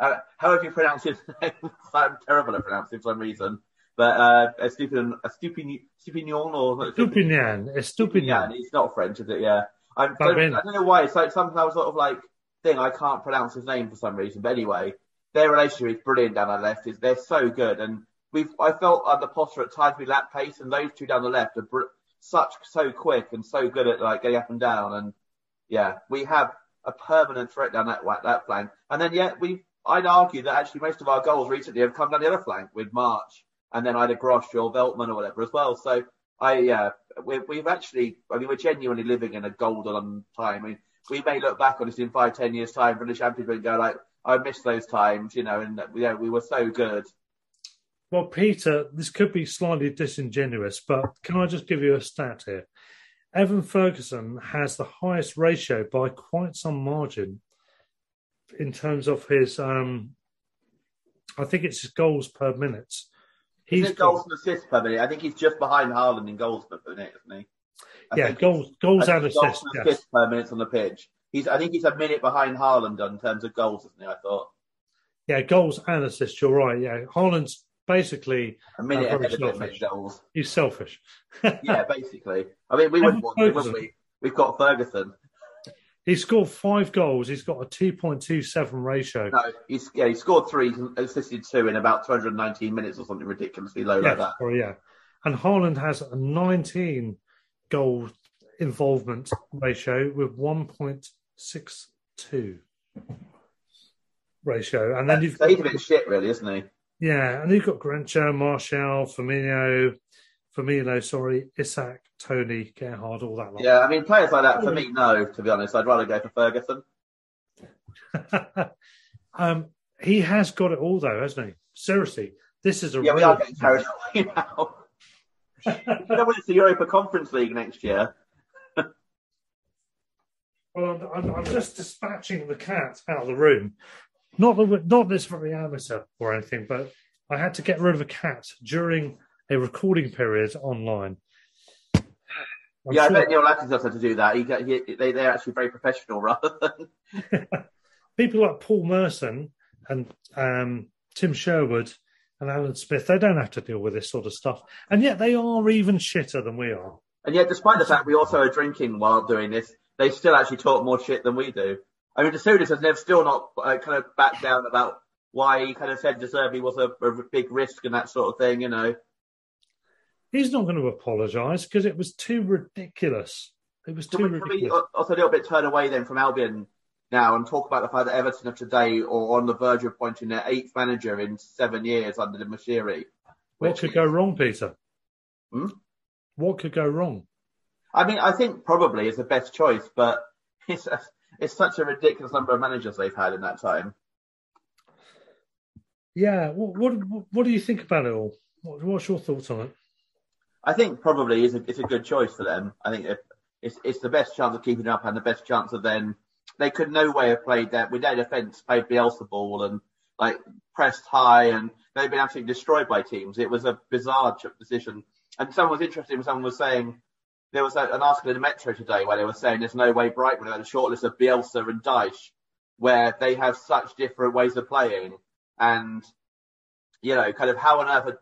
uh, however you pronounce his name, I'm terrible at pronouncing for some reason. But uh, a stupid, a stupid, stupignon or Stupignan, a Stupignan. He's not French, is it? Yeah. I'm, so, I don't know why. It's like sometimes sort of like thing I can't pronounce his name for some reason. But anyway, their relationship is brilliant down the left. Is they're so good, and we've I felt under Potter at times we lap pace, and those two down the left are br- such so quick and so good at like getting up and down. And yeah, we have a permanent threat down that that flank. And then yeah, we I'd argue that actually most of our goals recently have come down the other flank with March and then either Gross or Veltman or whatever as well. So I, yeah, we, we've actually, I mean, we're genuinely living in a golden time. I mean, we may look back on this in five, ten years time from the championship and go like, I miss those times, you know, and uh, yeah, we were so good. Well, Peter, this could be slightly disingenuous, but can I just give you a stat here? Evan Ferguson has the highest ratio by quite some margin in terms of his, um, I think it's his goals per minute. He's got, goals and assists per minute. I think he's just behind Haaland in goals per minute, isn't he? I yeah, goals, goals and assists. Goals and assists yes. per minute on the pitch. He's, I think he's a minute behind Haaland in terms of goals, isn't he? I thought. Yeah, goals and assists. You're right. Yeah, Haaland's basically a minute uh, ahead of him goals. He's selfish. yeah, basically. I mean, we wouldn't want to, would we? We've got Ferguson. He scored five goals. He's got a 2.27 ratio. No, he's, yeah, he scored three, assisted two in about 219 minutes or something ridiculously low yeah, like that. Or, yeah. And Haaland has a 19 goal involvement ratio with 1.62 ratio. And then you've so he's a bit shit, really, isn't he? Yeah, and you've got Garnacho, Martial, Firmino, Firmino, sorry, Isak, Tony, Gerrard, all that. Lot. Yeah, I mean, players like that, for me, no, to be honest. I'd rather go for Ferguson. um, he has got it all, though, hasn't he? Seriously, this is a Yeah, real... we are getting carried away now. you know when it's the Europa Conference League next year. well, I'm, I'm, just dispatching the cat out of the room. Not, the, not this very amateur or anything, but I had to get rid of a cat during a recording period online. I'm yeah, sure I bet Neil Lattins had to do that. He, he, they, they're actually very professional rather than. People like Paul Merson and um, Tim Sherwood and Alan Smith, they don't have to deal with this sort of stuff. And yet they are even shitter than we are. And yet, despite the fact we also are drinking while doing this, they still actually talk more shit than we do. I mean, DeSutis has never still not uh, kind of backed down about why he kind of said De Zerbi was a, a big risk and that sort of thing, you know. He's not going to apologise because it was too ridiculous. It was too can we, ridiculous. Can we also a little bit turn away then from Albion now and talk about the fact that Everton of today are on the verge of appointing their eighth manager in seven years under the Moshiri. What could is... go wrong, Peter? Hmm? What could go wrong? I mean, I think probably is the best choice, but it's a, it's such a ridiculous number of managers they've had in that time. Yeah, what what, what do you think about it all? What, what's your thoughts on it? I think probably is a, it's a good choice for them. I think it's it's the best chance of keeping up and the best chance of then they could no way have played that with their defence played Bielsa ball and like pressed high and they've been absolutely destroyed by teams. It was a bizarre decision. And someone was interesting. Someone was saying there was an article in the Metro today where they were saying there's no way Brighton have a shortlist of Bielsa and Dyche where they have such different ways of playing and you know kind of how on earth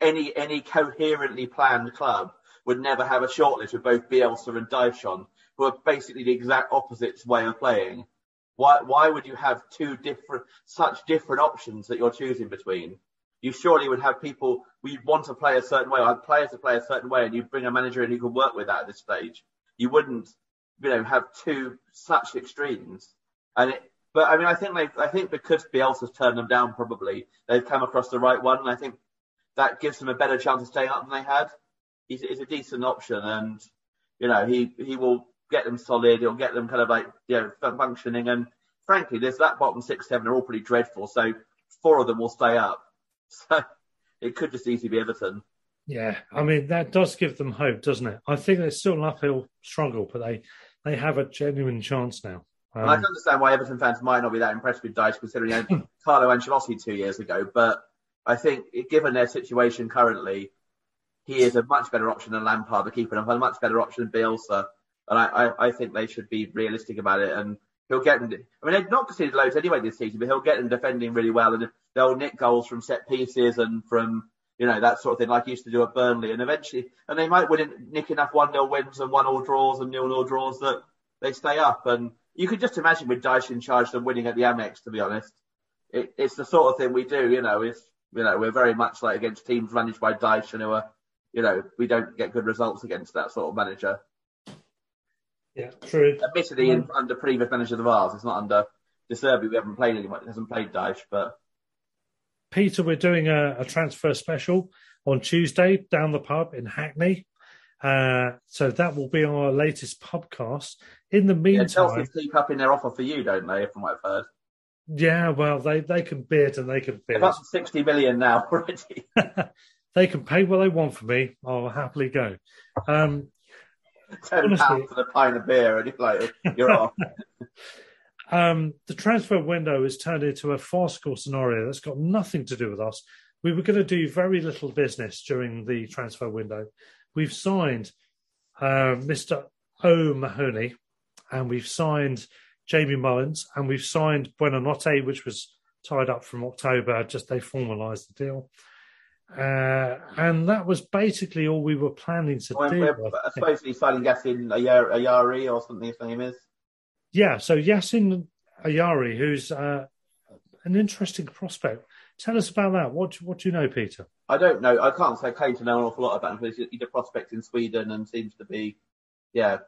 any any coherently planned club would never have a shortlist with both Bielsa and Dyche on, who are basically the exact opposite way of playing. Why why would you have two different such different options that you're choosing between? You surely would have people we want to play a certain way, or players to play a certain way, and you bring a manager in who can work with that at this stage. You wouldn't, you know, have two such extremes. And it, but I mean, I think they, I think because Bielsa's turned them down, probably they've come across the right one, and I think that gives them a better chance of staying up than they had. He's, he's a decent option, and you know, he he will get them solid. He'll get them kind of like you know functioning. And frankly, there's that bottom six, seven are all pretty dreadful. So four of them will stay up. So it could just easily be Everton. Yeah, I mean that does give them hope, doesn't it? I think it's still an uphill struggle, but they they have a genuine chance now. Um, I can understand why Everton fans might not be that impressed with Dyche, considering Carlo Ancelotti two years ago. But I think, given their situation currently, he is a much better option than Lampard, the keeper, and a much better option than Bielsa. And I, I, I, think they should be realistic about it. And he'll get them. I mean, they've not conceded loads anyway this season, but he'll get them defending really well, and they'll nick goals from set pieces and from you know that sort of thing, like he used to do at Burnley. And eventually, and they might win, nick enough one 0 wins and one all draws and nil nil draws that they stay up. And you could just imagine with Dyche in charge them winning at the Amex. To be honest, it, it's the sort of thing we do. You know, it's you know we're very much like against teams managed by Dyche and who are you know we don't get good results against that sort of manager. Yeah, true. Admittedly, under previous managers of ours, it's not under De. We haven't played anyone. Hasn't played Dyche, but Peter, we're doing a, a, transfer special on Tuesday down the pub in Hackney. Uh, so that will be our latest podcast. In the meantime, yeah, Chelsea keep up in their offer for you, don't they? From what I've heard. Yeah, well, they they can bid and they can bid. To sixty million now already. they can pay what they want for me. I'll happily go. Um, ten pounds for the pint of beer, and you're like, you're off. Um, the transfer window has turned into a farcical scenario that's got nothing to do with us. We were going to do very little business during the transfer window. We've signed uh, Mr. O'Mahony, and we've signed Jamie Mullins, and we've signed Buonanotte, which was tied up from October. Just they formalised the deal. Uh, and that was basically all we were planning to well, do. We're supposedly signing Yacine Ayari or something his name is. Yeah, so Yacine Ayari, who's uh, an interesting prospect. Tell us about that. What what do you know, Peter? I don't know. I can't say I claim to know an awful lot about him, but he's a prospect in Sweden and seems to be, yeah,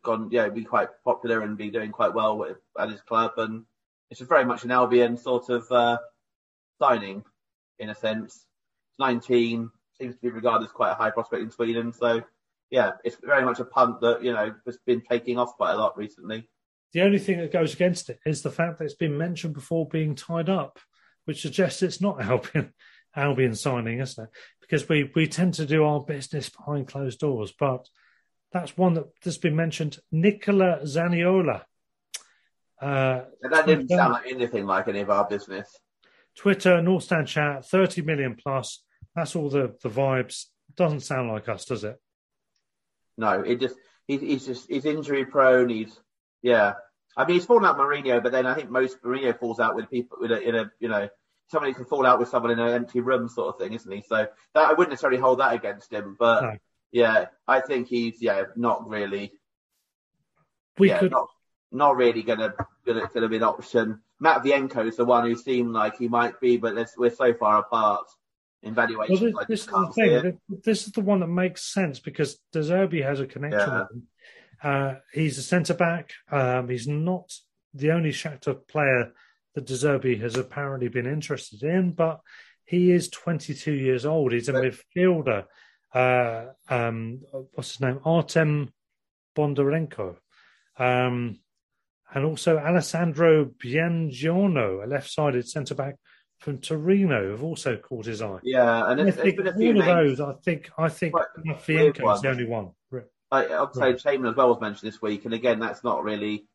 gone, yeah, be quite popular and be doing quite well with, at his club. And it's very much an Albion sort of uh, signing, in a sense. 19, seems to be regarded as quite a high prospect in Sweden. So, yeah, it's very much a punt that you know has been taking off quite a lot recently. The only thing that goes against it is the fact that it's been mentioned before being tied up, which suggests it's not Albion Albion signing, isn't it? Because we we tend to do our business behind closed doors, but that's one that has been mentioned. Nicola Zaniolo. Uh, that didn't Twitter, sound like anything like any of our business. Twitter, North Stand Chat, 30 million plus. That's all the, the vibes. Doesn't sound like us, does it? No, it just, he's, he's just, he's injury prone. He's, yeah. I mean, he's fallen out Mourinho, but then I think most Mourinho falls out with people with a, in a, you know, somebody can fall out with someone in an empty room sort of thing, isn't he? So that, I wouldn't necessarily hold that against him, but no. Yeah, I think he's, yeah, not really, we yeah, could... not, not really gonna, gonna, gonna be an option. Matviyenko is the one who seemed like he might be, but we're so far apart in valuation. Well, this, this, is the thing. This is the one that makes sense because De Zerbi has a connection yeah. with him. Uh, he's a centre back. Um, he's not the only Shakhtar player that De Zerbi has apparently been interested in, but he is 22 years old. He's a midfielder. Uh, um, what's his name? Artem Bondarenko. Um, and also Alessandro Buongiorno, a left-sided centre back from Torino, have also caught his eye. Yeah, and I think all of those, I think, I think Fienko is the only one. I, I'd say Chamberlain as well was mentioned this week, and again, that's not really.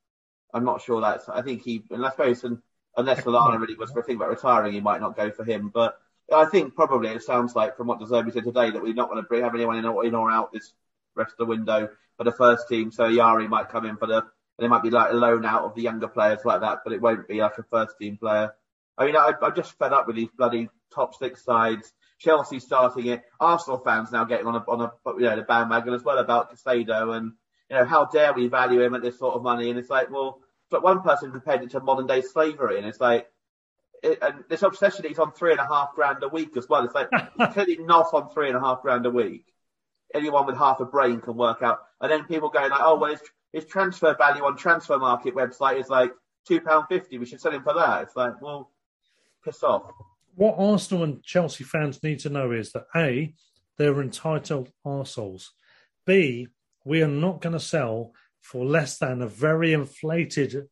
I'm not sure that's. I think he, unless Boson, unless Lallana really was a thing about retiring, he might not go for him. But I think probably it sounds like from what De Zerbi said today that we're not going to have anyone in or, in or out this rest of the window for the first team. So Yari might come in for the, and it might be like a loan out of the younger players like that, but it won't be like a first team player. I mean, I, I'm just fed up with these bloody top six sides. Chelsea starting it. Arsenal fans now getting on a, on a, you know, the bandwagon as well about Caicedo and, you know, how dare we value him at this sort of money? And it's like, well, but one person compared it to modern day slavery, and it's like, it, and this obsession that he's on three and a half grand a week as well. It's like he's clearly not on three and a half grand a week. Anyone with half a brain can work out. And then people going like, oh well, his, his transfer value on transfer market website is like two pound fifty. We should sell him for that. It's like, well, piss off. What Arsenal and Chelsea fans need to know is that a, they're entitled arseholes. B, we are not going to sell for less than a very inflated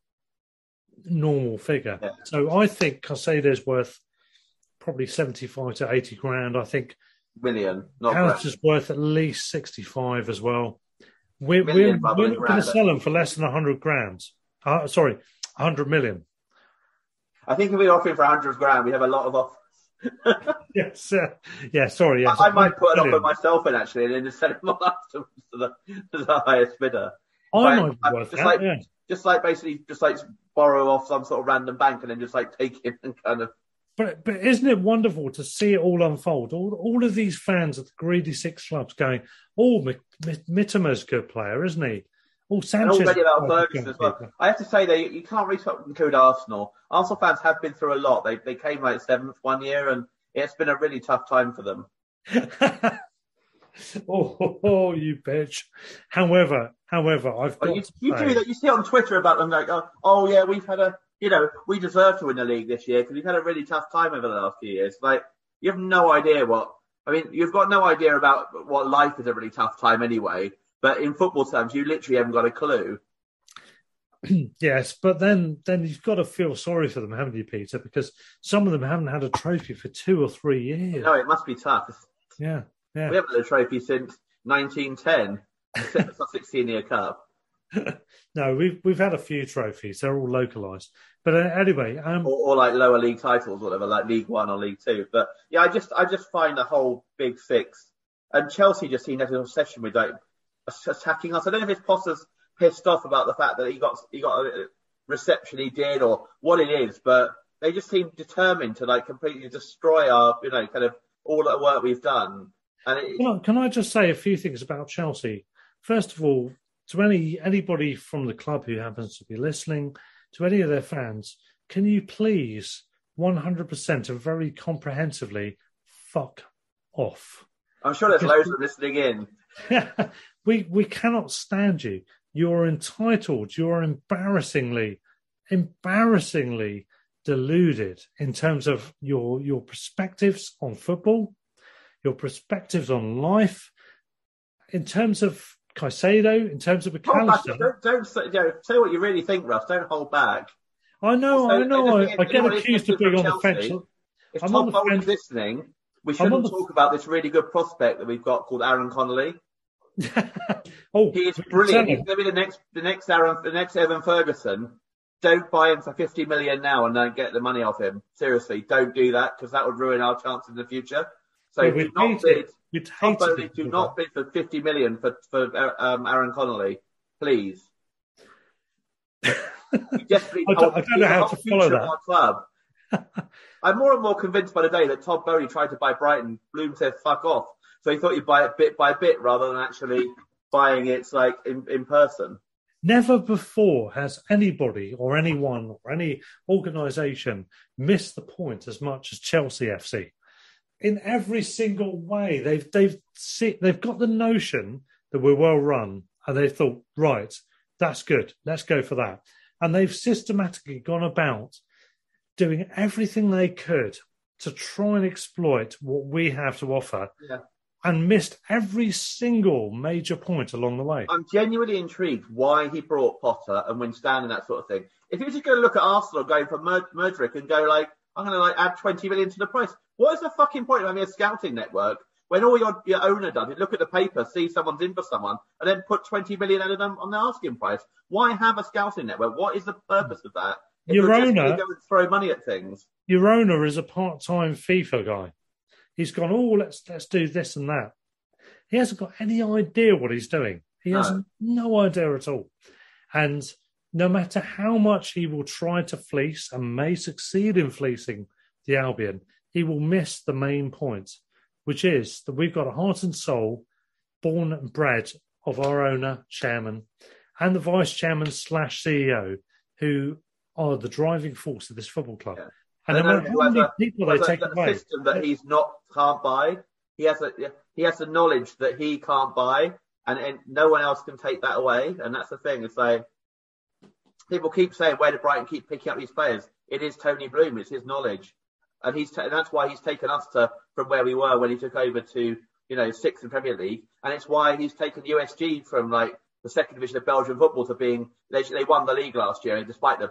normal figure. Yeah. So I think Caicedo's worth probably 75 to 80 grand. I think million. Not is worth at least 65 as well. We're, we're, we're not going to sell them for less than 100 grand. Uh, sorry, 100 million. I think if we're offering for 100 grand, we have a lot of offers. yes, uh, yeah. Sorry, yes. I, I might put an offer myself in actually, and then just send them on to the, to the highest bidder. I might be worth just like, yeah. just like basically, just like borrow off some sort of random bank and then just like take it and kind of. But but isn't it wonderful to see it all unfold? All all of these fans of the greedy six clubs going, "Oh, Mitoma's good player, isn't he?" Oh, Sanchez. already about Ferguson as well. I have to say that you can't really include Arsenal. Arsenal fans have been through a lot. They they came like seventh one year, and it's been a really tough time for them. oh, oh, oh, you bitch. However, however, I've got you, you do that. You see on Twitter about them like, oh, oh, yeah, we've had a, you know, we deserve to win the league this year because we've had a really tough time over the last few years. Like, you have no idea what. I mean, you've got no idea about what life is a really tough time anyway. But in football terms, you literally haven't got a clue. yes, but then then you've got to feel sorry for them, haven't you, Peter? Because some of them haven't had a trophy for two or three years. No, it must be tough. Yeah, yeah. We haven't had a trophy since 1910, except the Sussex Senior Cup. no, we've we've had a few trophies. They're all localised. But uh, anyway, um... or, or, like lower league titles, whatever, like League One or League Two. But yeah, I just I just find the whole big six and Chelsea just seem to have an obsession with like attacking us. I don't know if it's Potter's pissed off about the fact that he got he got a reception he did or what it is, but they just seem determined to like completely destroy our you know kind of all the work we've done. And it, can, I, can I just say a few things about Chelsea? First of all, to any anybody from the club who happens to be listening, to any of their fans, can you please 100% and very comprehensively fuck off? I'm sure there's loads of listening in. we we cannot stand you. You're entitled. You're embarrassingly, embarrassingly deluded in terms of your your perspectives on football, your perspectives on life, in terms of Caicedo, in terms of Mac Allister. Don't, don't say, you know, say what you really think, Russ. Don't hold back. I know, I know. I, I get accused of being on the fence. If I'm Todd Boehly's listening, we shouldn't the... talk about this really good prospect that we've got called Aaron Connolly. oh, he is brilliant. He's going to be the next, the next Aaron, the next Evan Ferguson. Don't buy him for 50 million now and then get the money off him. Seriously, don't do that because that would ruin our chances in the future. So yeah, do not bid. Boehly, do not bid for 50 million for for um, Aaron Connolly, please. I don't, I don't know how to follow that. Club. I'm more and more convinced by the day that Todd Boehly tried to buy Brighton. Bloom said, "Fuck off." So he thought you'd buy it bit by bit rather than actually buying it like in, in person. Never before has anybody or anyone or any organisation missed the point as much as Chelsea FC. In every single way, they've they've see, they've got the notion that we're well run, and they thought, right, that's good, let's go for that, and they've systematically gone about doing everything they could to try and exploit what we have to offer. Yeah. and missed every single major point along the way. I'm genuinely intrigued why he brought Potter and Winstanley and that sort of thing. If you just going to look at Arsenal going for Mur- Mudryk and go like, I'm going to like add 20 million to the price. What is the fucking point of having a scouting network when all your, your owner does is look at the paper, see someone's in for someone, and then put 20 million out of them on the asking price? Why have a scouting network? What is the purpose of that? If Your owner- go and throw money at things. Your owner is a part-time FIFA guy. He's gone, oh, let's let's do this and that. He hasn't got any idea what he's doing. He has No. no idea at all. And no matter how much he will try to fleece and may succeed in fleecing the Albion, he will miss the main point, which is that we've got a heart and soul, born and bred of our owner, chairman, and the vice chairman slash CEO, who are the driving force of this football club. Yeah. And no And then matter how many people they take away, system that he's not can't buy. He has a he has the knowledge that he can't buy, and, and no one else can take that away. And that's the thing. It's like people keep saying, "Where did Brighton keep picking up these players?" It is Tony Bloom. It's his knowledge, and he's ta- that's why he's taken us to from where we were when he took over to you know sixth in Premier League, and it's why he's taken USG from like the second division of Belgian football to being they, they won the league last year, despite the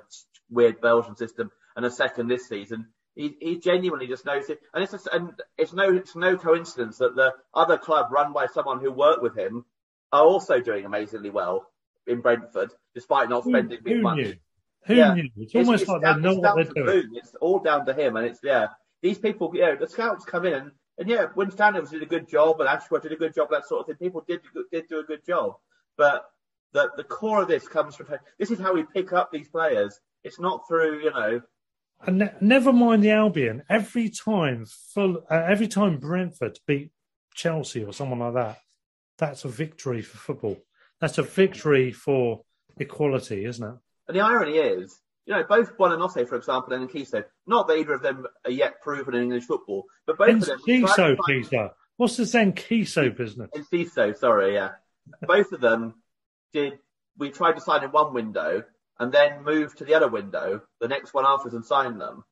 weird Belgian system, and a second this season. He, he genuinely just knows it, and it's just, and it's no it's no coincidence that the other club run by someone who worked with him are also doing amazingly well in Brentford, despite not who, spending big who money. knew? Who Yeah. knew? It's almost like down, they know it's what they're doing. It's all down to him, and it's yeah. These people, know, the scouts come in and, and yeah, Winston Daniels did a good job, and Ashworth did a good job, that sort of thing. People did did do a good job, but the the core of this comes from this is how we pick up these players. It's not through you know And ne- never mind the Albion. Every time, full, uh, every time Brentford beat Chelsea or someone like that, that's a victory for football. That's a victory for equality, isn't it? And the irony is, you know, both Buonanotte, for example, and Kiso, not that either of them are yet proven in English football, but both of them. Kiso, Kiso. What's the Zen Kiso business? Enciso, sorry, yeah. Both of them did, we tried to sign in one window and then moved to the other window, the next one afterwards, and signed them.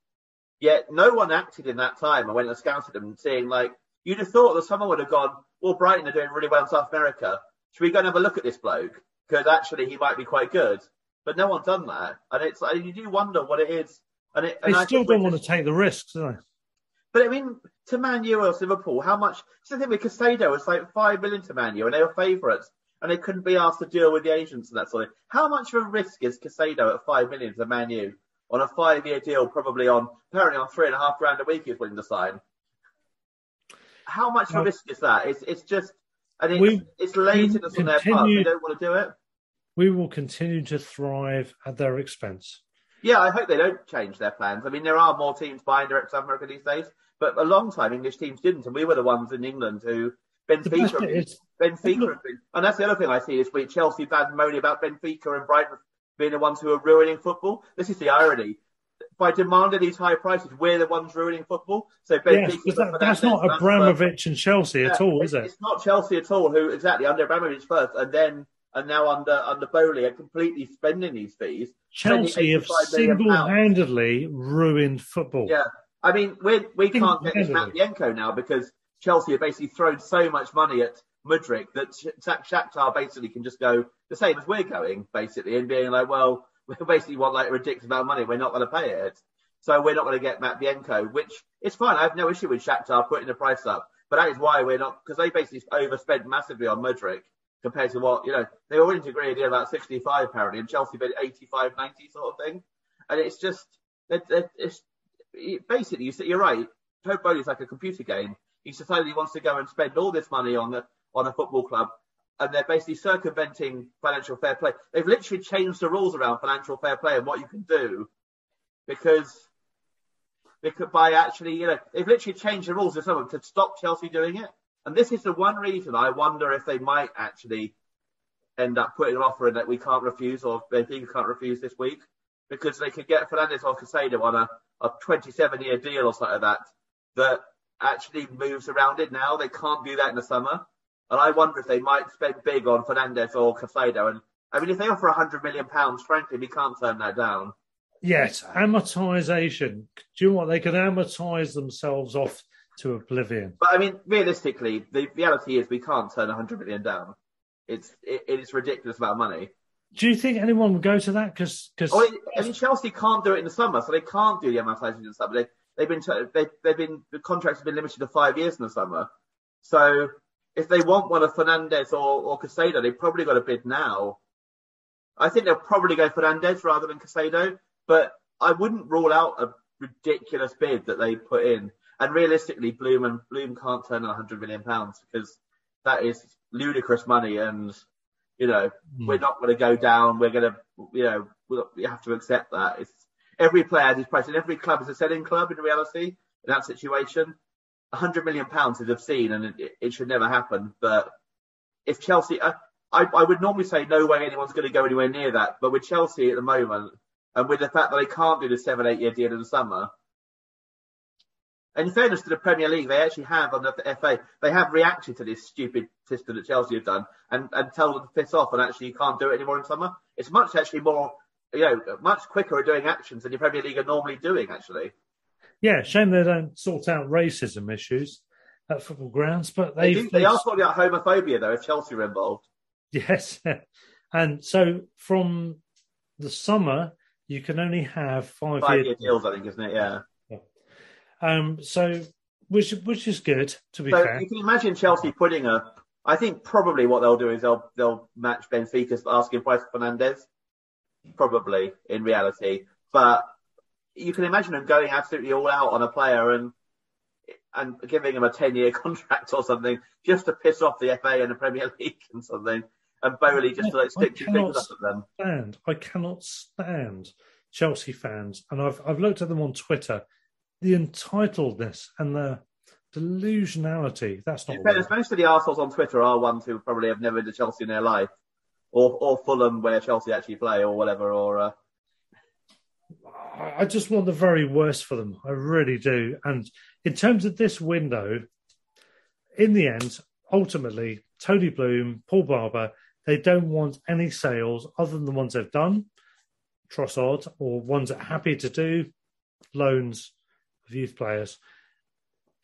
Yet no one acted in that time and went and scouted them, saying, like, you'd have thought that someone would have gone, well, Brighton are doing really well in South America. Should we go and have a look at this bloke? Because actually he might be quite good. But no one's done that. And it's like, you do wonder what it is. And, it, They and I still don't want to take the risks, do they? but I mean, to Man U or Liverpool, how much? It's the thing with Caicedo was like five million to Man U, and they were favourites, and they couldn't be asked to deal with the agents and that sort of thing. How much of a risk is Caicedo at five million to Man U on a five-year deal, probably on apparently on three and a half grand a week he's willing to sign? How much of a risk is that? It's it's just, and it's, We it's laziness on their part. They don't want to do it. We will continue to thrive at their expense. Yeah, I hope they don't change their plans. I mean, there are more teams buying direct South America these days, but a long time English teams didn't, and we were the ones in England who Benfica. is Benfica been, and that's the other thing I see this week. Chelsea bad moaning about Benfica and Brighton being the ones who are ruining football. This is the irony. By demanding these high prices, we're the ones ruining football. So yes, that, that's not Abramovich and Chelsea at all, is it? It's not Chelsea at all. Who exactly under Abramovich first, and then and now under under Boehly are completely spending these fees. Chelsea have 85 million pounds. single-handedly ruined football. Yeah, I mean, we we can't get this Matviyenko now because Chelsea have basically thrown so much money at Mudryk that Shakhtar basically can just go the same as we're going, basically, and being like, well, we basically want like a ridiculous amount of money, we're not going to pay it, so we're not going to get Matviyenko, which is fine. I have no issue with Shakhtar putting the price up, but that is why we're not because they basically overspent massively on Mudryk compared to what you know they were willing to agree a deal about 65 apparently, and Chelsea bid 85, 90 sort of thing, and it's just it, it, it's it- basically, you you're right. Todd Boehly's like a computer game. He decided he wants to go and spend all this money on the on a football club, and they're basically circumventing financial fair play. They've literally changed the rules around financial fair play and what you can do, because because by actually, you know, they've literally changed the rules of someone to stop Chelsea doing it. And this is the one reason I wonder if they might actually end up putting an offer in that we can't refuse or Benfica can't refuse this week, because they could get Fernandez or Caicedo on a a 27 year deal or something like that that actually moves around it now. They can't do that in the summer. And I wonder if they might spend big on Fernandez or Caicedo. And I mean, if they offer 100 million pounds, frankly, we can't turn that down. Yes, amortization. Do you know what? They can amortize themselves off to oblivion. But I mean, realistically, the reality is we can't turn 100 million down. It's it, it is ridiculous amount of money. Do you think anyone would go to that? Because because oh, I mean, Chelsea can't do it in the summer, so they can't do the amortization in the summer. They they've been they they've been the contracts have been limited to five years in the summer. So if they want one of Fernandez or or Caicedo, they've probably got a bid now. I think they'll probably go Fernandez rather than Caicedo, but I wouldn't rule out a ridiculous bid that they put in. And realistically, Bloom and Bloom can't turn 100 million pounds because that is ludicrous money, and you know mm. we're not going to go down. We're going to, you know, we have to accept that. It's every player has his price, and every club is a selling club in reality. In that situation, 100 million pounds is obscene, and it, it should never happen. But if Chelsea, I, I, I would normally say no way anyone's going to go anywhere near that. But with Chelsea at the moment, and with the fact that they can't do the seven, eight year deal in the summer, and in fairness to the Premier League, they actually have on the FA, they have reacted to this stupid system that Chelsea have done and, and tell them to piss off and actually you can't do it anymore in summer. It's much actually more, you know, much quicker at doing actions than the Premier League are normally doing actually. Yeah, shame they don't sort out racism issues at football grounds, but they they, they are sorting out homophobia though if Chelsea are involved. Yes, and so from the summer you can only have five, five year deals, I think, isn't it? Yeah. Um, so, which which is good to be so fair. You can imagine Chelsea putting a. I think probably what they'll do is they'll they'll match Benfica's asking price for Fernandes, probably in reality. But you can imagine them going absolutely all out on a player and and giving him a ten year contract or something just to piss off the FA and the Premier League and something. And Boehly just to like stick two fingers up at them. Stand. I cannot stand Chelsea fans, and I've I've looked at them on Twitter the entitledness and the delusionality. That's not. Fairness, most of the arseholes on Twitter are ones who probably have never been to Chelsea in their life, or or Fulham where Chelsea actually play, or whatever. Or uh... I just want the very worst for them. I really do. And in terms of this window, in the end, ultimately, Tony Bloom, Paul Barber, they don't want any sales other than the ones they've done, Trossard, or ones that are happy to do loans of youth players.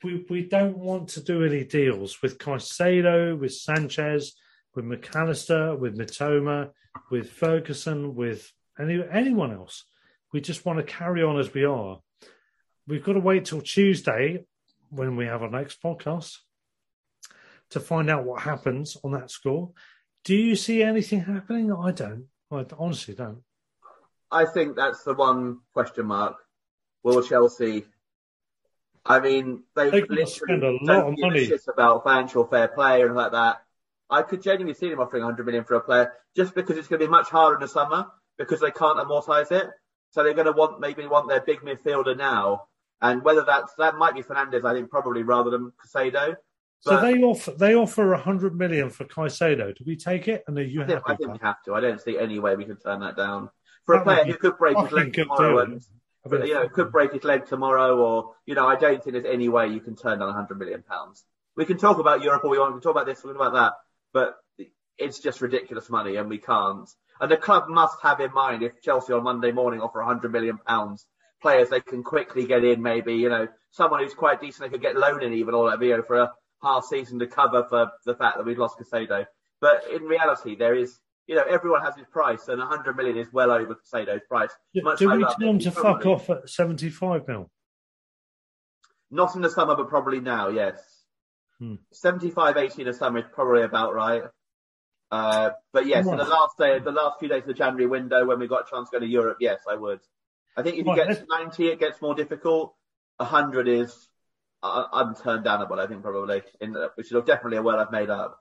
We we don't want to do any deals with Caicedo, with Sanchez, with Mac Allister, with Mitoma, with Ferguson, with any anyone else. We just want to carry on as we are. We've got to wait till Tuesday when we have our next podcast to find out what happens on that score. Do you see anything happening? I don't. I honestly don't. I think that's the one question mark. Will Chelsea I mean, they've they literally spend a lot of money about financial fair play and like that. I could genuinely see them offering 100 million for a player just because it's going to be much harder in the summer because they can't amortise it. So they're going to want maybe want their big midfielder now, and whether that's that might be Fernandez, I think probably rather than Caicedo. So they offer they offer 100 million for Caicedo. Do we take it? And are you I think, happy? I think we have to. I don't see any way we can turn that down for a player who could break his leg tomorrow and but, you know, could break his leg tomorrow, or you know, I don't think there's any way you can turn down 100 million pounds. We can talk about Europe all we want, we can talk about this, we can talk about that, but it's just ridiculous money, and we can't. And the club must have in mind if Chelsea on Monday morning offer 100 million pounds, players they can quickly get in, maybe you know, someone who's quite decent they could get loan in even, or that you know, for a half season to cover for the fact that we've lost Caicedo. But in reality, there is you know, everyone has his price, and 100 million is well over Caicedo's price. Much Do we tell him to fuck off at 75 mil? Not in the summer, but probably now, yes. Hmm. 75, 80 in the summer is probably about right. Uh, but yes, in the last day, the last few days of the January window, when we got a chance to go to Europe, yes, I would. I think if you get to 90, it gets more difficult. 100 is uh, unturned downable, I think, probably, in the, which is definitely a well I've made up.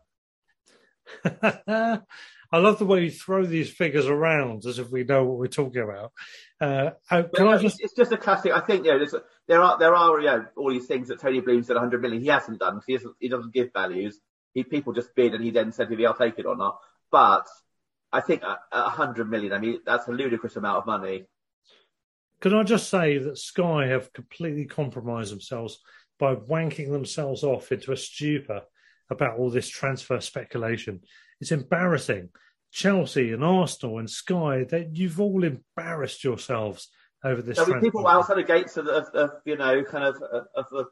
I love the way you throw these figures around as if we know what we're talking about. Uh, uh can I just? It's just a classic. I think you know, there are there are you know, all these things that Tony Bloom said 100 million. He hasn't done. He he doesn't give values. He people just bid and he then said I'll take it or not. But I think a 100 million. I mean, that's a ludicrous amount of money. Can I just say that Sky have completely compromised themselves by wanking themselves off into a stupor about all this transfer speculation. It's embarrassing. Chelsea and Arsenal and Sky, that you've all embarrassed yourselves over this. There'll be people outside the gates of, of, of, you know, kind of of the uh,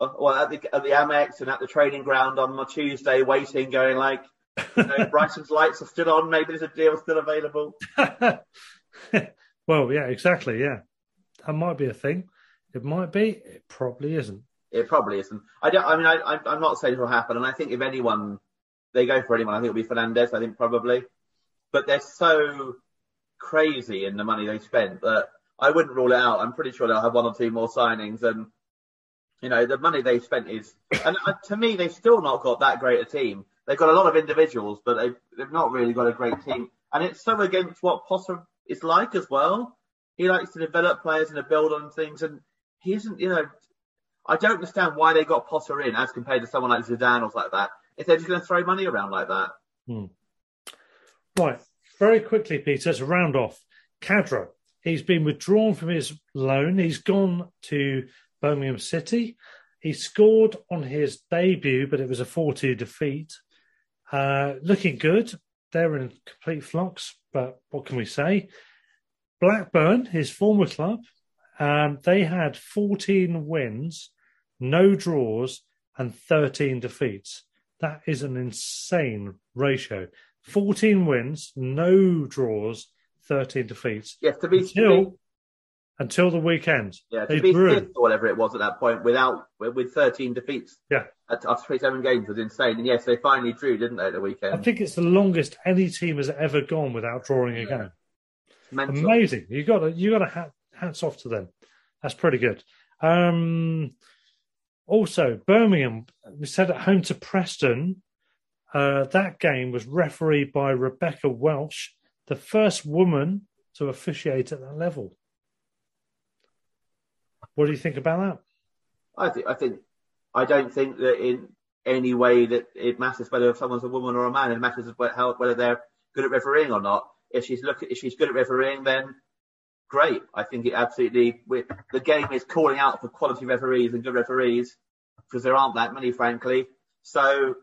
Uh, well, at the, at the Amex and at the training ground on a Tuesday, waiting, going like, you know, Brighton's lights are still on. Maybe there's a deal still available. well, yeah, exactly. Yeah, that might be a thing. It might be. It probably isn't. It probably isn't. I don't. I mean, I, I'm not saying it'll happen, and I think if anyone they go for anyone, I think it'll be Fernandez. I think probably, but they're so crazy in the money they spent that I wouldn't rule it out. I'm pretty sure they'll have one or two more signings, and you know the money they've spent is. And to me, they've still not got that great a team. They've got a lot of individuals, but they've they've not really got a great team, and it's so against what Potter is like as well. He likes to develop players and to build on things, and he isn't. You know, I don't understand why they got Potter in as compared to someone like Zidane or something like that. If they're just going to throw money around like that. Hmm. Right, very quickly, Peter, to round off, Khadra. He's been withdrawn from his loan. He's gone to Birmingham City. He scored on his debut, but it was a 4-2 defeat. Uh, looking good. They're in complete flux, but what can we say? Blackburn, his former club, um, they had 14 wins, no draws, and 13 defeats. That is an insane ratio. 14 wins, no draws, 13 defeats. Yes, to be until, to be, until the weekend. Yeah, to be fifth or whatever it was at that point without with 13 defeats. Yeah. After 27 games was insane. And yes, they finally drew, didn't they, at the weekend? I think it's the longest any team has ever gone without drawing a yeah. game. Mental. Amazing. You got to, you got to hat, hats off to them. That's pretty good. Um, also, Birmingham, we said at home to Preston. Uh, that game was refereed by Rebecca Welch, the first woman to officiate at that level. What do you think about that? I think I think I don't think that in any way that it matters whether someone's a woman or a man. It matters whether they're good at refereeing or not. If she's look if she's good at refereeing, then great. I think it absolutely the game is calling out for quality referees and good referees because there aren't that many, frankly. So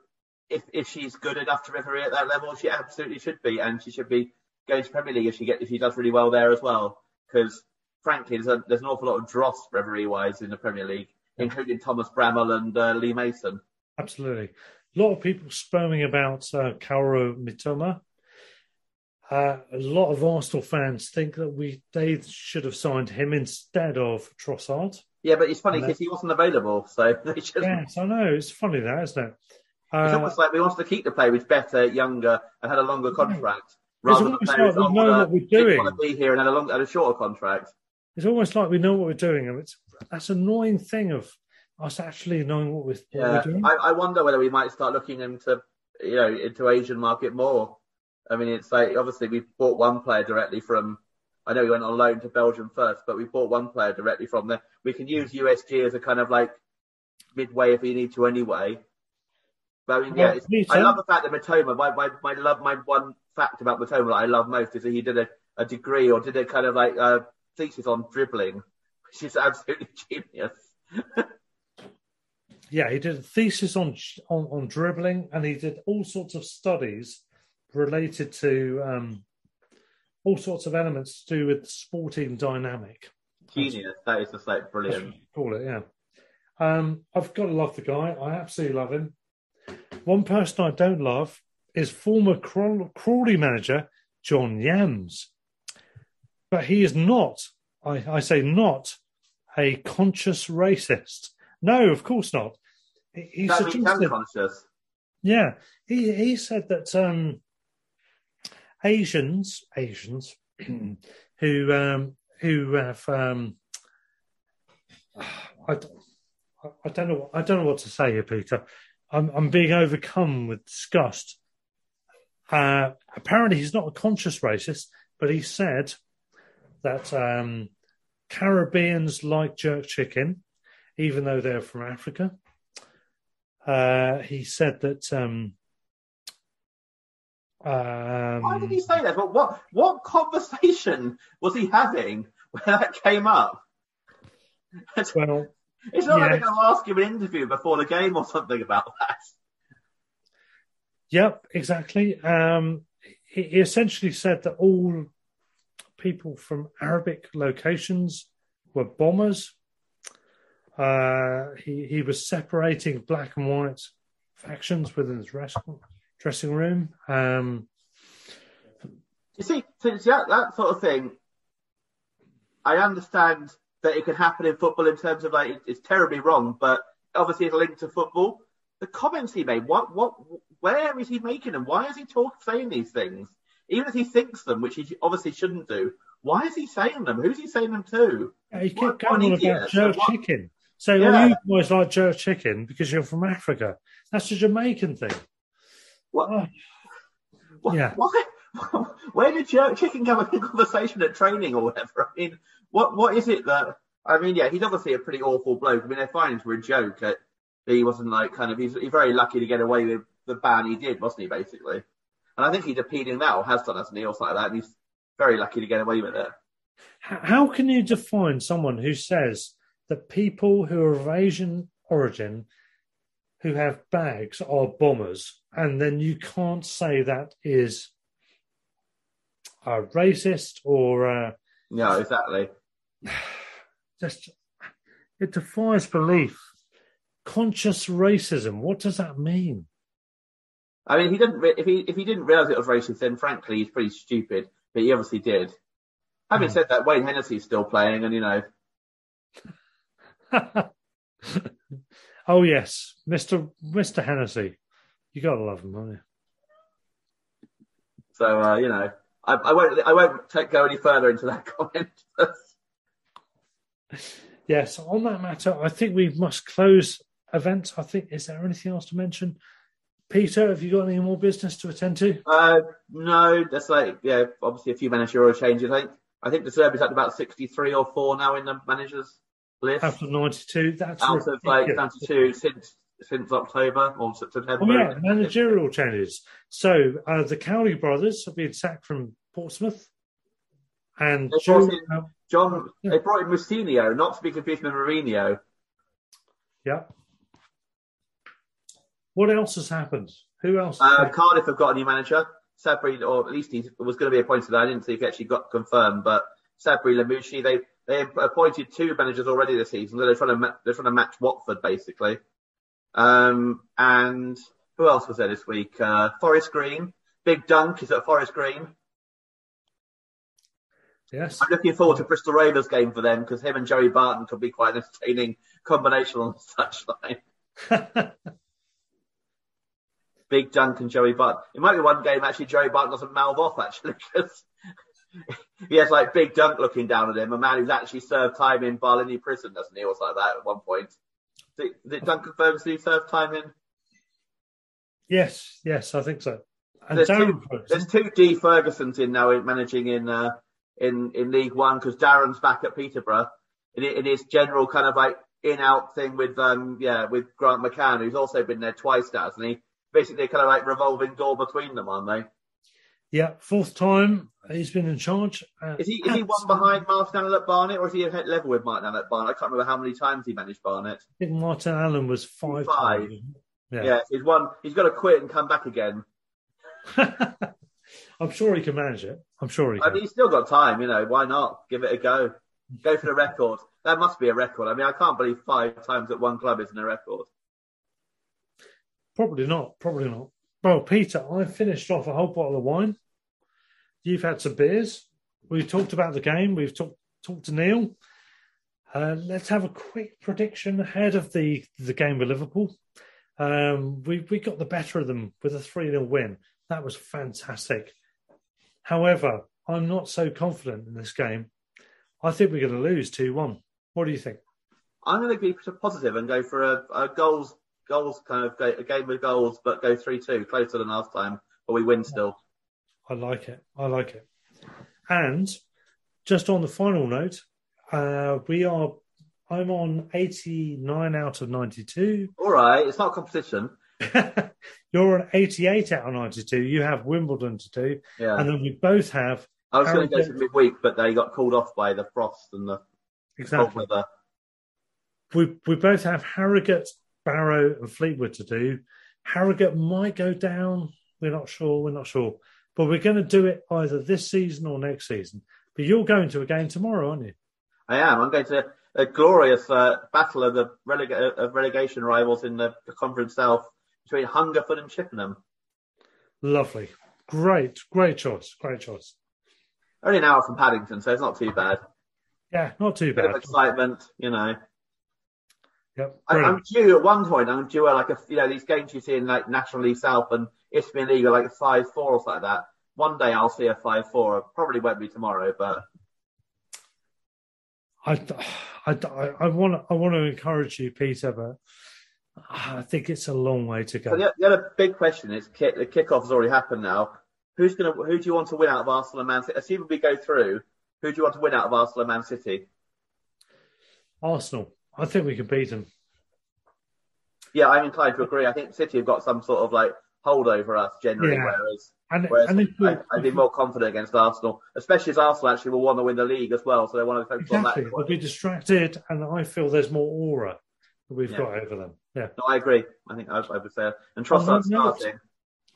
if if she's good enough to referee at that level, she absolutely should be, and she should be going to Premier League if she get if she does really well there as well. Because frankly, there's, a, there's an awful lot of dross referee wise in the Premier League, including Thomas Bramall and uh, Lee Mason. Absolutely, a lot of people sperming about uh, Kaoru Mitoma. Uh, a lot of Arsenal fans think that we they should have signed him instead of Trossard. Yeah, but it's funny because he wasn't available, so they should. Yes, I know. It's funny that, isn't it? Uh, it's almost like we wanted to keep the player who's better, younger, and had a longer contract, rather than the player who's older, know what we're doing. want to be here and had a, long, had a shorter contract. It's almost like we know what we're doing, and it's that's an annoying thing of us actually knowing what we're, what yeah. we're doing. I, I wonder whether we might start looking into you know into Asian market more. I mean, it's like obviously we bought one player directly from. I know we went on loan to Belgium first, but we bought one player directly from there. We can use USG as a kind of like midway if we need to anyway. But I mean, yeah, I love the fact that Mitoma. My, my my love my one fact about Mitoma that I love most is that he did a, a degree or did a kind of like a thesis on dribbling, which is absolutely genius. yeah, he did a thesis on, on on dribbling, and he did all sorts of studies related to um, all sorts of elements to do with sporting dynamic. Genius. That is just like brilliant. Call it, yeah. Um, I've got to love the guy. I absolutely love him. One person I don't love is former Crawley manager John Yems. But he is not, I, I say not, a conscious racist. No, of course not. He, he suggested, conscious. Yeah, he he said that um, Asians, Asians, who um, who have um, I, I don't know I don't know what to say here, Peter. I'm, I'm being overcome with disgust. Uh, apparently, he's not a conscious racist, but he said that um, Caribbeans like jerk chicken, even though they're from Africa. Uh, he said that. Um, um, Why did he say that? But what what conversation was he having when that came up? well, it's not yeah. like they're going to ask him an interview before the game or something about that. Yep, exactly. Um, he essentially said that all people from Arabic locations were bombers. Uh, he he was separating black and white factions within his dressing room. Um, you see, since that, that sort of thing, I understand that it can happen in football in terms of like it's terribly wrong, but obviously it's linked to football. The comments he made, what, what, where is he making them? Why is he talk, saying these things? Even if he thinks them, which he obviously shouldn't do, why is he saying them? Who's he saying them to? Yeah, he kept going on about jerk so chicken. So yeah. you guys like jerk chicken because you're from Africa. That's a Jamaican thing. What? Oh. what yeah. Why? Where did jerk chicken come up in conversation at training or whatever? I mean, what what is it that? I mean, yeah, he's obviously a pretty awful bloke. I mean, they're finding for a joke. At, he wasn't like kind of. He's, he's very lucky to get away with the ban he did, wasn't he? Basically, and I think he's appealing that or has done, hasn't he, or something like that. And he's very lucky to get away with it. How can you define someone who says that people who are of Asian origin who have bags are bombers, and then you can't say that is a racist or uh, no, exactly. Just it defies belief. Conscious racism. What does that mean? I mean, he didn't. If he if he didn't realize it was racist, then frankly, he's pretty stupid. But he obviously did. Having mm. said that, Wayne Hennessy's still playing, and you know. oh yes, Mister Mister Hennessy, you gotta love him, don't you? So uh, you know, I, I, won't. I won't take, go any further into that comment. yes, on that matter, I think we must close events. I think is there anything else to mention? Peter, have you got any more business to attend to? Uh, no, that's like yeah, obviously a few managerial changes. I think I think the service at about sixty-three or four now in the managers list. Out of ninety-two, that's out of like ninety-two since since October or September. Oh, yeah, managerial changes. So uh, the Cowley brothers have been sacked from Portsmouth, and they in, John. Yeah. They brought in Mousinho, not to be confused with Mourinho. Yeah. What else has happened? Who else? Uh, Cardiff have got a new manager. Sabri, or at least he was going to be appointed. I didn't see if he actually got confirmed, but Sabri Lamouchi, they they appointed two managers already this season. They're trying to they're trying to match Watford basically. Um, and who else was there this week? Uh, Forest Green. Big Dunk is at Forest Green. Yes. I'm looking forward to Bristol Rovers game for them because him and Joey Barton could be quite an entertaining combination on the touchline. Big Dunk and Joey Barton. It might be one game actually Joey Barton doesn't mouth off actually because he has like Big Dunk looking down at him, a man who's actually served time in Barlinnie prison, doesn't he, or something like that at one point. Did, did Duncan Ferguson serve time in? Yes, yes, I think so. And there's, two, there's two D Fergusons in now managing in uh, in in League One because Darren's back at Peterborough in, in his general kind of like in out thing with um yeah with Grant McCann who's also been there twice now, hasn't he? Basically, kind of like revolving door between them, aren't they? Yeah, fourth time he's been in charge. Uh, is he is he one behind Martin Allen at Barnet, or is he at level with Martin Allen at Barnet? I can't remember how many times he managed Barnet. I think Martin Allen was five. Five. Times. Yeah. yeah, he's one. He's got to quit and come back again. I'm sure he can manage it. I'm sure he can. I mean, he's still got time, you know. Why not give it a go? Go for the record. That must be a record. I mean, I can't believe five times at one club isn't a record. Probably not. Probably not. Well, Peter, I finished off a whole bottle of wine. You've had some beers. We've talked about the game. We've talked talked to Neil. Uh, let's have a quick prediction ahead of the, the game with Liverpool. Um, we we got the better of them with a 3 0 win. That was fantastic. However, I'm not so confident in this game. I think we're going to lose 2 1. What do you think? I'm going to be positive and go for a, a goals goals kind of a game with goals, but go 3 2, closer than last time, but we win still. I like it. I like it. And just on the final note, uh, we are. I'm on 89 out of 92. All right, it's not competition. You're on 88 out of 92. You have Wimbledon to do. Yeah. And then we both have. I was going to go to midweek, but they got called off by the frost and the exactly. cold weather. We, we both have Harrogate, Barrow, and Fleetwood to do. Harrogate might go down. We're not sure. We're not sure. But we're going to do it either this season or next season. But you're going to a game tomorrow, aren't you? I am. I'm going to a glorious uh, battle of the relega- of relegation rivals in the, the Conference South between Hungerford and Chippenham. Lovely, great, great choice, great choice. Only an hour from Paddington, so it's not too bad. Yeah, not too Bit bad. of excitement, you know. Yep, I, I'm due at one point. I'm due at like a you know these games you see in like National League South and Isthmian League are like five four or something like that. One day I'll see a five four. Probably won't be tomorrow, but I, I, I want I want to encourage you, Peter, but I think it's a long way to go. But the, the other big question is kick, the kickoff has already happened now. Who's gonna who do you want to win out of Arsenal and Man City? Assuming we go through, who do you want to win out of Arsenal and Man City? Arsenal, I think we can beat them. Yeah, I'm inclined to agree. I think City have got some sort of like hold over us generally, Yeah. whereas And, whereas and I, I'd be more confident against Arsenal, especially as Arsenal actually will want to win the league as well, so they want to focus exactly, on that. we'll be distracted, and I feel there's more aura that we've Yeah. got over them. Yeah. No, I agree. I think I, I would say, and note- starting.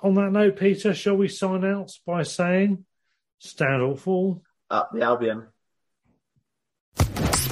On that note, Peter, shall we sign out by saying, "Stand or fall"? Up the Albion.